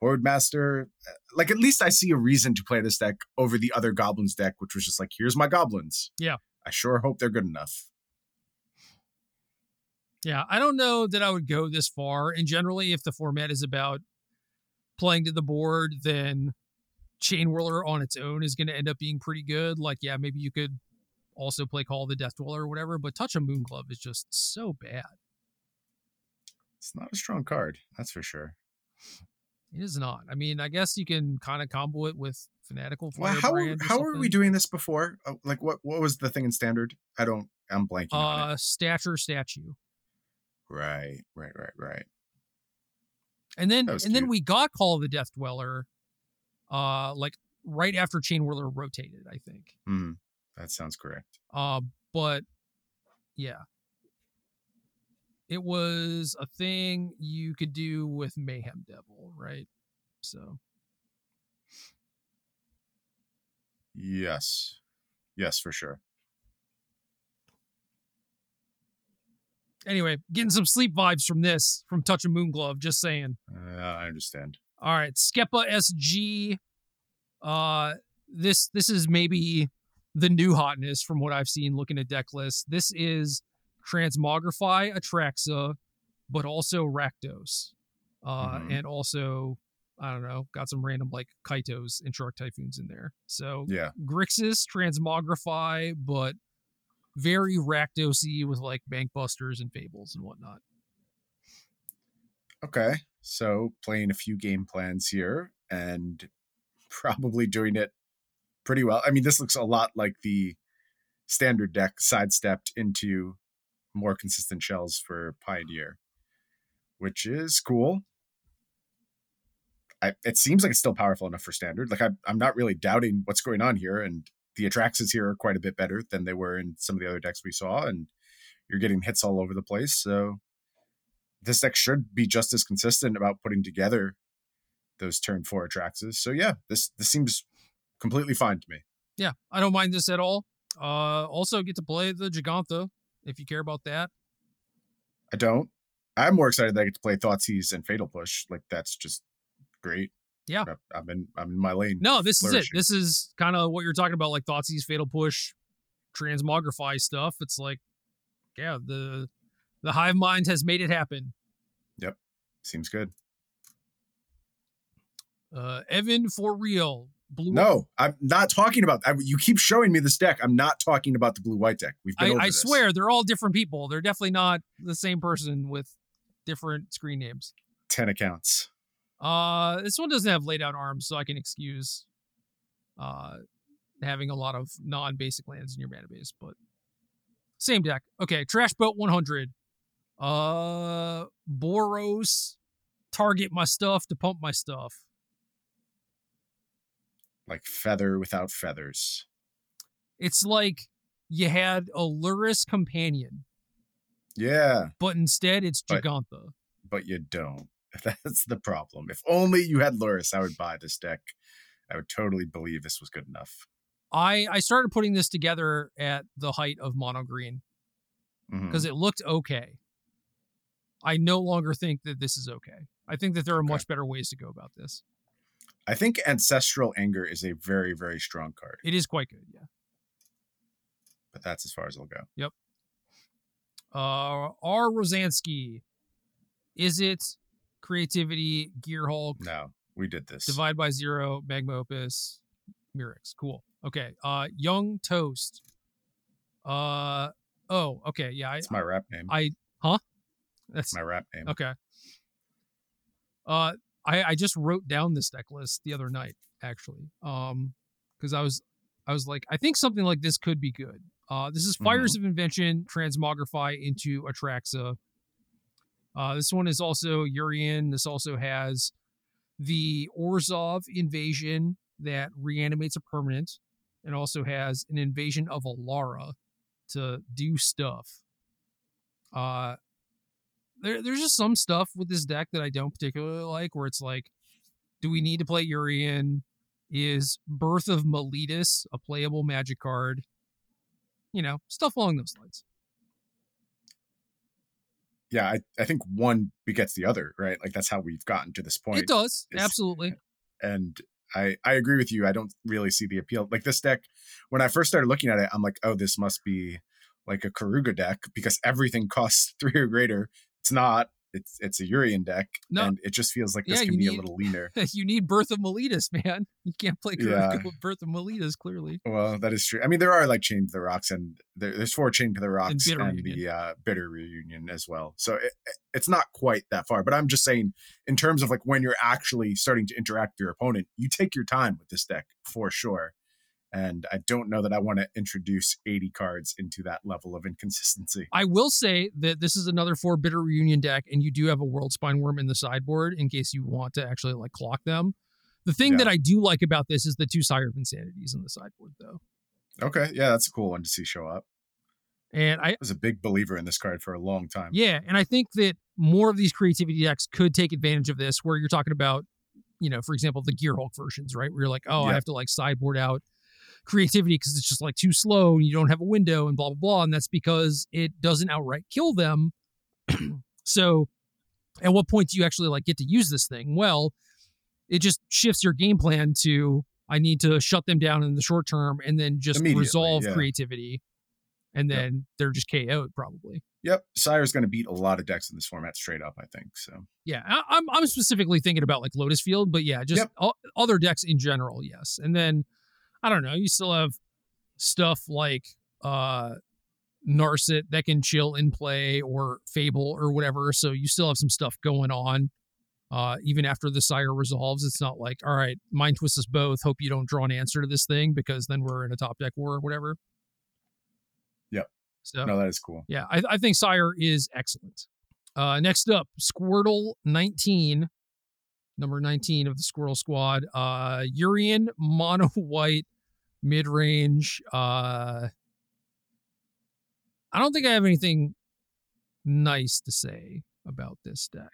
Horde Master. Uh, like at least I see a reason to play this deck over the other goblins deck, which was just like, here's my goblins. Yeah. I sure hope they're good enough. Yeah, I don't know that I would go this far. And generally, if the format is about playing to the board, then Chain Whirler on its own is going to end up being pretty good. Like, yeah, maybe you could also play Call of the Death Dweller or whatever, but Touch a Moon Glove is just so bad. It's not a strong card, that's for sure. It is not. I mean, I guess you can kind of combo it with Fanatical Well, how or how were we doing this before? Uh, Like what what was the thing in standard? I don't. I'm blanking on it. Uh, stature statue, Right, right, right, right. and then and then we got Call of the Death Dweller, uh, like right after Chain Whirler rotated, I think. Hmm. That sounds correct. Uh, but yeah, it was a thing you could do with Mayhem Devil, right? So Yes, yes, for sure. Anyway, getting some sleep vibes from this from Touch of Moon Glove. Just saying. Uh, I understand. All right, Skepa SG. Uh, this this is maybe the new hotness from what I've seen looking at deck lists. This is Transmogrify Atraxa, but also Rakdos, uh, Mhm. and also I don't know, got some random like Kaitos and Shark Typhoons in there. So Yeah, Grixis Transmogrify, but very Rakdosy with like Bankbusters and Fables and whatnot. Okay, so playing a few game plans here and probably doing it pretty well. I mean, this looks a lot like the standard deck sidestepped into more consistent shells for Pioneer, which is cool. I, it seems like it's still powerful enough for standard. Like I, I'm not really doubting what's going on here, and the Atraxas here are quite a bit better than they were in some of the other decks we saw, and you're getting hits all over the place. So this deck should be just as consistent about putting together those turn four Atraxas. So yeah, this this seems completely fine to me. Yeah, I don't mind this at all. Uh, also get to play the Jegantha if you care about that. I don't. I'm more excited that I get to play Thoughtseize and Fatal Push. Like that's just great. Yeah. I'm in I'm in my lane. No, this is it. This is kind of what you're talking about, like Thoughtseize, Fatal Push, Transmogrify stuff. It's like, yeah, the the hive mind has made it happen. Yep, seems good. Uh, Evan for real. Blue. No, I'm not talking about. I, you keep showing me this deck. I'm not talking about the blue white deck. We've been I, over I this. swear they're all different people. They're definitely not the same person with different screen names. ten accounts. Uh, this one doesn't have lay down arms, so I can excuse uh having a lot of non-basic lands in your mana base, but same deck. Okay, Trash Boat 100. Uh, Boros, target my stuff to pump my stuff. Like feather without feathers. It's like you had a Lurrus companion, Yeah, but instead it's But- but you don't. That's the problem. If only you had Lurrus, I would buy this deck. I would totally believe this was good enough. I I started putting this together at the height of mono green because it looked okay. I no longer think that this is okay. I think that there are Okay. much better ways to go about this. I think Ancestral Anger is a very, very strong card, It is quite good, yeah. but that's as far as it'll go. Yep. Uh, R. Rosansky, is it creativity, Gear Hulk, No, we did this. Divide by Zero, Magma Opus, Mirix? Cool. Okay. Uh, Young Toast. Uh, oh, okay, yeah. It's my rap name. I, huh? That's my rap name. Okay. Uh, I I just wrote down this deck list the other night actually. Um, because I was I was like I think something like this could be good. Uh, this is Fires of Invention transmogrify into Atraxa. Uh, this one is also Yorion. This also has the Orzhov invasion that reanimates a permanent, and also has an invasion of Alara to do stuff. Uh, there, there's just some stuff with this deck that I don't particularly like. Where it's like, do we need to play Yorion? Is Birth of Meletis a playable Magic card? You know, stuff along those lines. Yeah, I, I think one begets the other, right? Like that's how we've gotten to this point. It does It's- absolutely. and I I agree with you. I don't really see the appeal. Like this deck, when I first started looking at it, I'm like, oh, this must be like a Keruga deck because everything costs three or greater. It's not. It's it's a Yorion deck, No. and it just feels like this Yeah, can be a little leaner. you need Birth of Meletis, man. You can't play Keruga Yeah. with Birth of Meletis, clearly. Well, that is true. I mean, there are like Chain to the Rocks, and there, there's four Chain to the Rocks Bitter and, the uh, Bitter Reunion as well. So it, it's not quite that far. But I'm just saying, in terms of like when you're actually starting to interact with your opponent, you take your time with this deck for sure. And I don't know that I want to introduce 80 cards into that level of inconsistency. I will say that this is another four bitter reunion deck, and you do have a Worldspine Wurm in the sideboard in case you want to actually like clock them. The thing Yeah. that I do like about this is the two Sire of Insanities in the sideboard, though. Okay, yeah, that's a cool one to see show up. And I, I was a big believer in this card for a long time. yeah, and I think that more of these creativity decks could take advantage of this, where you're talking about, you know, for example, the Gear Hulk versions, right? Where you're like, oh, I have to like sideboard out creativity because it's just like too slow and you don't have a window and blah blah blah, and that's because it doesn't outright kill them. so, at what point do you actually like get to use this thing? Well, it just shifts your game plan to I need to shut them down in the short term and then just resolve yeah. creativity, and Yep. then they're just KO'd probably. Yep, Sire's going to beat a lot of decks in this format straight up, I think. So Yeah, I, I'm I'm specifically thinking about like Lotus Field, but yeah, just Yep. o- other decks in general, yes. And then I don't know, you still have stuff like uh Narset that can chill in play or Fable or whatever, so you still have some stuff going on. Uh, even after the sire resolves, it's not like, all right, mind twist us both. Hope you don't draw an answer to this thing because then we're in a top deck war or whatever. Yep. So no, that is cool. yeah, I, I think Sire is excellent. Uh, next up, Squirtle 19, number 19 of the Squirrel Squad. Uh, Yorion mono white mid range. Uh, I don't think I have anything nice to say about this deck.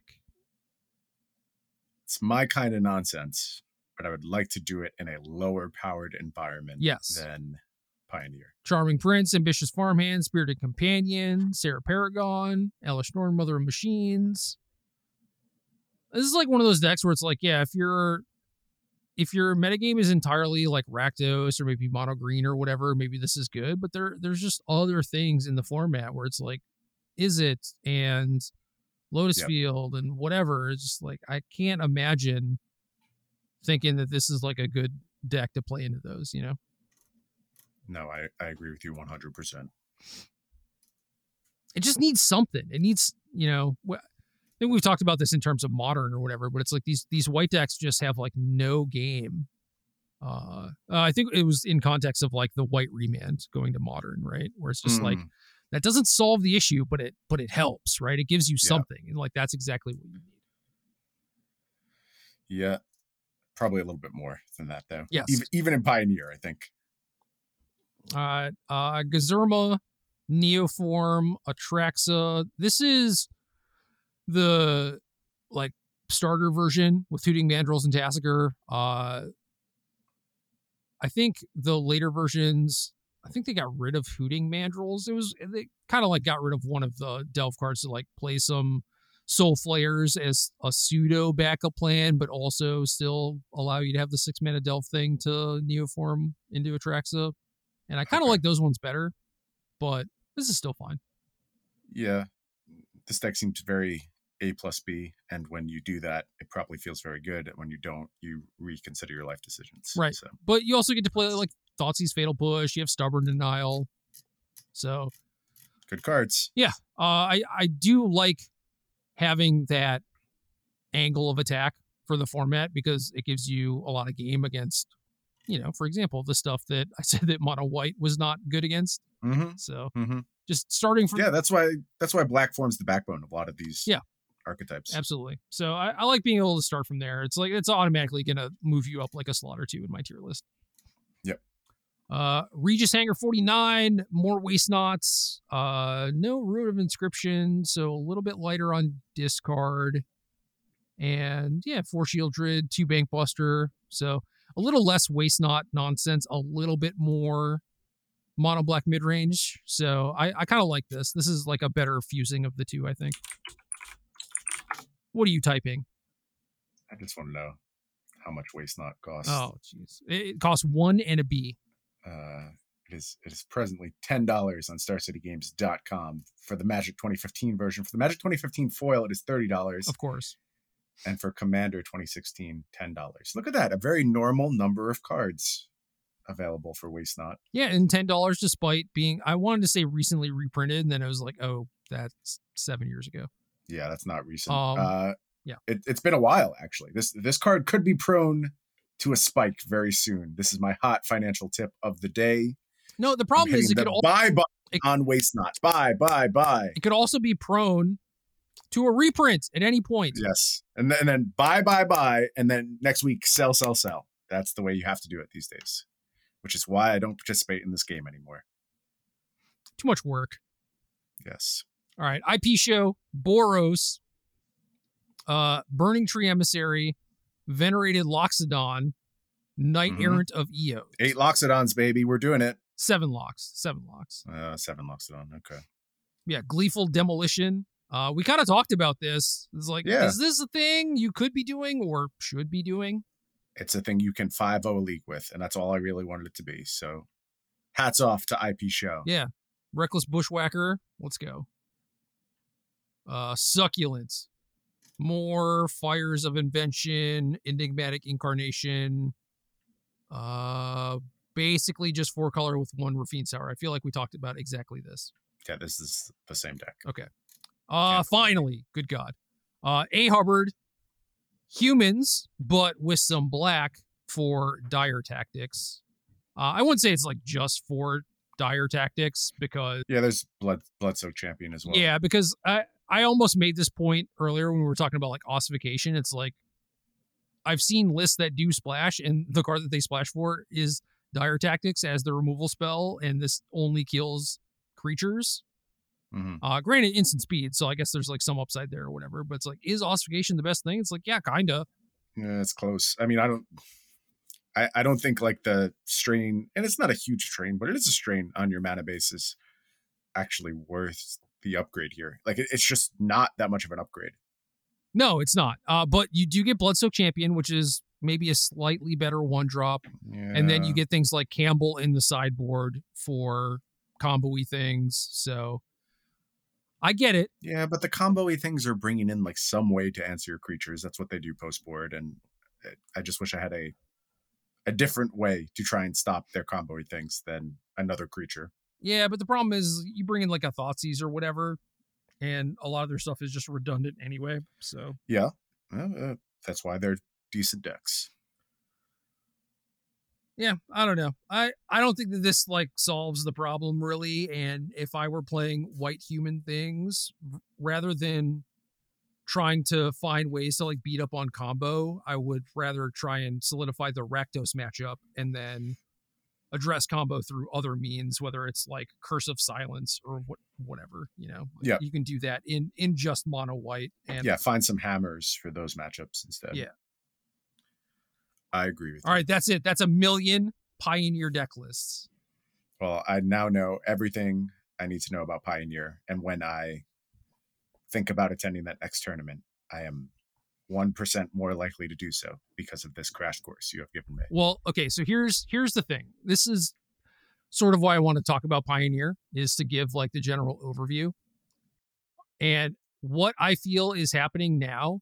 It's my kind of nonsense, but I would like to do it in a lower powered environment Yes. than Pioneer. Charming Prince, Ambitious Farmhand, Spirited Companion, Serra Paragon, Elesh Norn, Mother of Machines. This is like one of those decks where it's like, yeah, if your if your metagame is entirely like Rakdos or maybe mono green or whatever, maybe this is good. But there there's just other things in the format where it's like, is it and Lotus Yep. Field and whatever. It's just like I can't imagine thinking that this is like a good deck to play into those, you know? No, I, I agree with you 100%. it just needs something. It needs, you know, I think we've talked about this in terms of modern or whatever, but it's like these these white decks just have like no game. Uh, uh, I think it was in context of like the white remand going to modern, right? Where it's just like Mm, that doesn't solve the issue, but it but it helps, right? It gives you Yeah. something, and like that's exactly what you need. yeah, probably a little bit more than that, though. Yes. Even, even in Pioneer, I think. uh, uh, Gazerma, Neoform, Atraxa. This is the like starter version with Hooting Mandrills and Tasigur. Uh, I think the later versions, I think they got rid of Hooting Mandrills. It was they kind of like got rid of one of the Delve cards to like play some Soul Flayers as a pseudo backup plan, but also still allow you to have the six mana Delve thing to Neoform into Atraxa. And I kind of Okay. like those ones better, but this is still fine. Yeah. This deck seems very A plus B. And when you do that, it probably feels very good. And when you don't, you reconsider your life decisions. Right. So, But you also get to play like Thoughtseize Fatal Push. You have Stubborn Denial. So good cards. Yeah. Uh, I I do like having that angle of attack for the format because it gives you a lot of game against, you know, for example, the stuff that I said that mono white was not good against. Mm-hmm. So Mm-hmm. just starting from Yeah, that's why that's why black forms the backbone of a lot of these Yeah. Archetypes. Absolutely. So I, I like being able to start from there. It's like it's automatically gonna move you up like a slot or two in my tier list. Yep. Uh, Regis Hanger 49, more waste nots. Uh, no root of inscription, so a little bit lighter on discard. And yeah, four Sheoldred, two bank buster. So a little less waste not nonsense, a little bit more mono black mid range. So I, I kind of like this. This is like a better fusing of the two, I think. What are you typing? I just want to know how much waste not costs. Oh, jeez. It, costs one and a B. Uh, it is it is presently ten dollars on StarCityGames.com for the Magic 2015 version. For the Magic 2015 foil, it is thirty dollars, Of course. and for Commander 2016, ten dollars. Look at that, a very normal number of cards available for waste not. Yeah, and ten dollars despite being I wanted to say recently reprinted, and then I was like, oh, that's seven years ago. Yeah, that's not recent. Um, uh, yeah. it, it's been a while actually. This this card could be prone to a spike very soon. This is my hot financial tip of the day. No, the problem is it could the al- buy button it- on waste not Buy, buy, buy. it could also be prone to a reprint at any point. Yes, and then, and then buy, buy, buy, and then next week sell, sell, sell. That's the way you have to do it these days. Which is why I don't participate in this game anymore. Too much work. Yes. All right, IP show Boros, uh, Burning Tree Emissary, Venerated Loxodon, Knight Mhm. Errant of Eos. Eight Loxodons, baby. We're doing it. Seven locks. Seven locks. Uh, seven Loxodon. Okay. Yeah, Gleeful Demolition. Uh, we kind of talked about this. It's like, Yeah. is this a thing you could be doing or should be doing? It's a thing you can 5 0 league with, and that's all I really wanted it to be. So hats off to IP Show. Yeah. Reckless Bushwhacker. Let's go. Uh, Succulent. More Fires of Invention, Enigmatic Incarnation. Uh, basically just four color with one Raffine's Tower. I feel like we talked about exactly this. Yeah, this is the same deck. Okay. Uh, Can't- finally, good God. Uh, A Hubbard, humans, but with some black for dire tactics. Uh, I wouldn't say it's like just for dire tactics because Yeah, there's Blood Bloodsoak Champion as well. yeah, because I I almost made this point earlier when we were talking about like ossification. It's like I've seen lists that do splash, and the card that they splash for is dire tactics as the removal spell, and this only kills creatures. Mhm. Uh, granted, instant speed, so I guess there's like some upside there or whatever. But it's like, is ossification the best thing? It's like, yeah, kinda. Yeah, it's close. I mean, I don't. I, I don't think like the strain, and it's not a huge strain, but it is a strain on your mana base is actually worth the upgrade here. Like it, it's just not that much of an upgrade. No, it's not. Uh, but you do get Bloodsoak Champion, which is maybe a slightly better one drop, and then you get things like Kambal in the sideboard for combo-y things. So I get it. Yeah, but the combo-y things are bringing in like some way to answer your creatures. That's what they do post board, and I just wish I had a a different way to try and stop their combo-y things than another creature. Yeah, but the problem is you bring in like a Thoughtseize or whatever, and a lot of their stuff is just redundant anyway. So Yeah, well, uh, that's why they're decent decks. yeah, I don't know. I I don't think that this like solves the problem really. And if I were playing white human things rather than trying to find ways to like beat up on combo, I would rather try and solidify the Rakdos matchup and then address combo through other means, whether it's like Curse of Silence or what whatever. You know, Yeah. you can do that in in just mono white. And yeah, find some hammers for those matchups instead. Yeah. I agree with all you. right, that's it. That's a million Pioneer deck lists. Well, I now know everything I need to know about Pioneer, and when I think about attending that next tournament, I am one percent more likely to do so because of this crash course you have given me. Well, okay, so here's here's the thing. This is sort of why I want to talk about Pioneer is to give like the general overview. And what I feel is happening now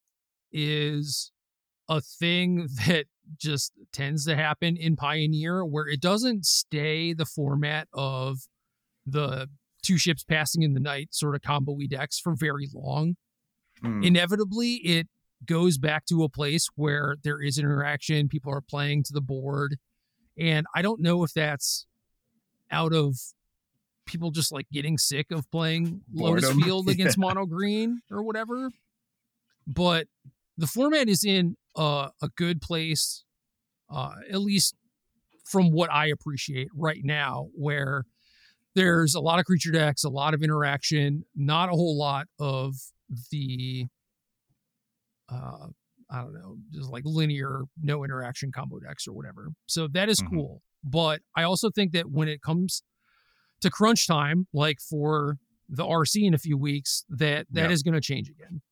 is a thing that just tends to happen in Pioneer where it doesn't stay the format of the two ships passing in the night sort of combo decks for very long Hmm. inevitably it goes back to a place where there is interaction people are playing to the board. And i don't know if that's out of people just like getting sick of playing lotus Boredom. field against mono green or whatever. But the format is in uh, a good place uh, at least from what I appreciate right now, where there's a lot of creature decks, a lot of interaction, not a whole lot of the uh I don't know, just like linear no interaction combo decks or whatever. So that is Mhm. cool. But I also think that when it comes to crunch time, like for the RC in a few weeks, that that Yeah. is going to change again.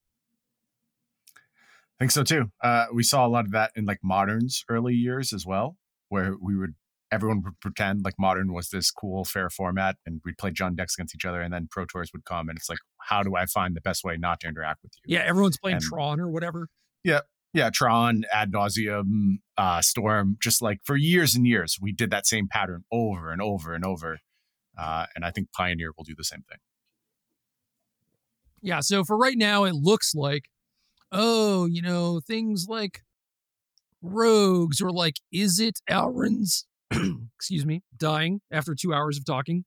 I think so too. Uh, we saw a lot of that in like modern's early years as well, where we would everyone would pretend like modern was this cool fair format, and we'd play Jund decks against each other, and then pro tours would come, and it's like, how do I find the best way not to interact with you? Yeah, everyone's playing And- Tron or whatever. yeah, yeah, Tron, ad nauseam, uh, Storm, just like for years and years, we did that same pattern over and over and over. Uh, and I think Pioneer will do the same thing. Yeah, so for right now, it looks like, oh, you know, things like rogues or like, is it Alrund's, excuse me, dying after two hours of talking?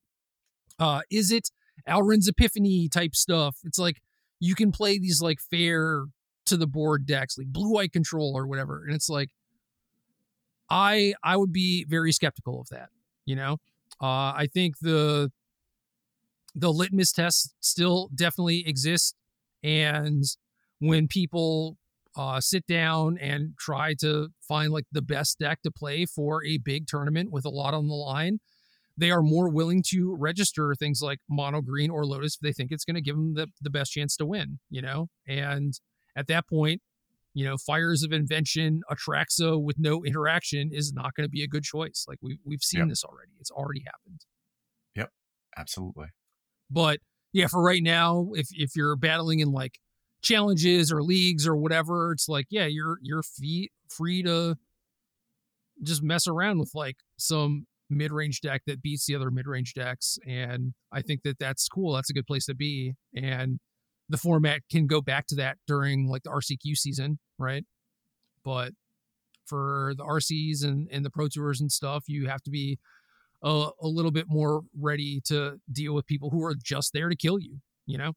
Uh, is it Alrund's Epiphany type stuff? It's like you can play these like fair to the board decks, like blue white control or whatever. And it's like, I I would be very skeptical of that, you know? Uh, I think the the litmus test still definitely exists and when people uh, sit down and try to find like the best deck to play for a big tournament with a lot on the line they are more willing to register things like mono green or lotus if they think it's going to give them the, the best chance to win you know and at that point you know fires of invention atraxa with no interaction is not going to be a good choice like we, we've seen Yep. this already it's already happened Yep. Absolutely. but yeah, for right now, if if you're battling in like challenges or leagues or whatever, it's like yeah, you're you're free free to just mess around with like some mid-range deck that beats the other mid-range decks and I think that that's cool. That's a good place to be and the format can go back to that during like the RCQ season, right? But for the RCs and and the pro tours and stuff, you have to be a, a little bit more ready to deal with people who are just there to kill you, you know?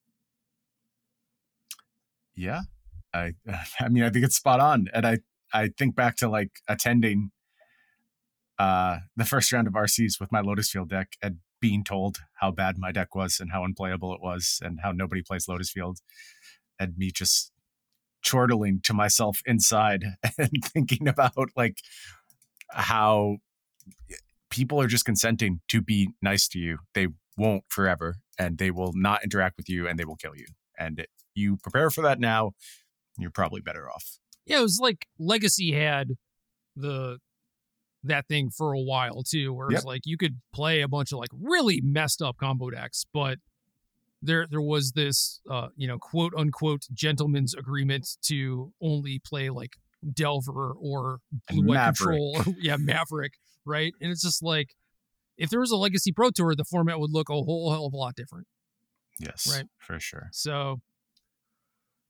Yeah. I I mean I think it's spot on. And I I think back to like attending uh the first round of RCs with my Lotus Field deck and being told how bad my deck was and how unplayable it was and how nobody plays Lotus Field and me just chortling to myself inside and thinking about like how people are just consenting to be nice to you. They won't forever and they will not interact with you and they will kill you. And if you prepare for that now, you're probably better off. Yeah, it was like Legacy had the that thing for a while too, where it's Yep. like you could play a bunch of like really messed up combo decks, but there there was this uh, you know, quote unquote gentleman's agreement to only play like Delver or Blue White Control or yeah, Maverick, right? And it's just like if there was a Legacy Pro Tour, the format would look a whole hell of a lot different. Yes, Right. for sure. So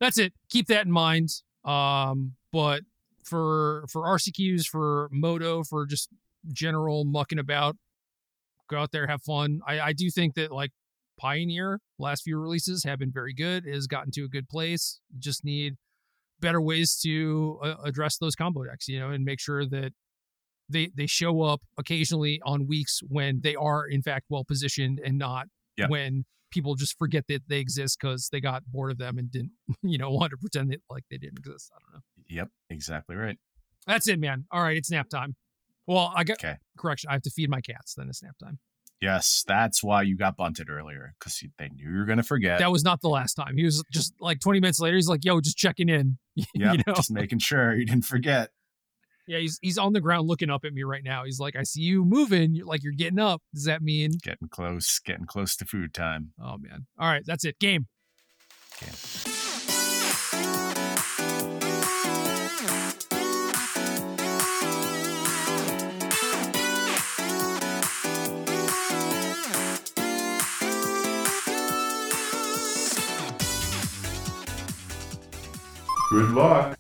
that's it. Keep that in mind. Um, but for for RCQs, for Moto, for just general mucking about, go out there, have fun. I, I do think that like Pioneer, last few releases have been very good. It has gotten to a good place. Just need better ways to uh, address those combo decks, you know, and make sure that they they show up occasionally on weeks when they are in fact well positioned and not Yeah. when people just forget that they exist because they got bored of them and didn't, you know, want to pretend that like they didn't exist. I don't know. Yep, exactly right. That's it, man. All right, it's nap time. Well, I got Okay. correction. I have to feed my cats. Then it's nap time. Yes, that's why you got bunted earlier because they knew you were going to forget. That was not the last time. He was just like 20 minutes later. He's like, "Yo, just checking in." Yeah, you know? just making sure you didn't forget. Yeah, he's he's on the ground looking up at me right now. He's like, "I see you moving. You're like you're getting up. Does that mean?" Getting close, getting close to food time. Oh man. All right, that's it. Game. Okay. Good luck.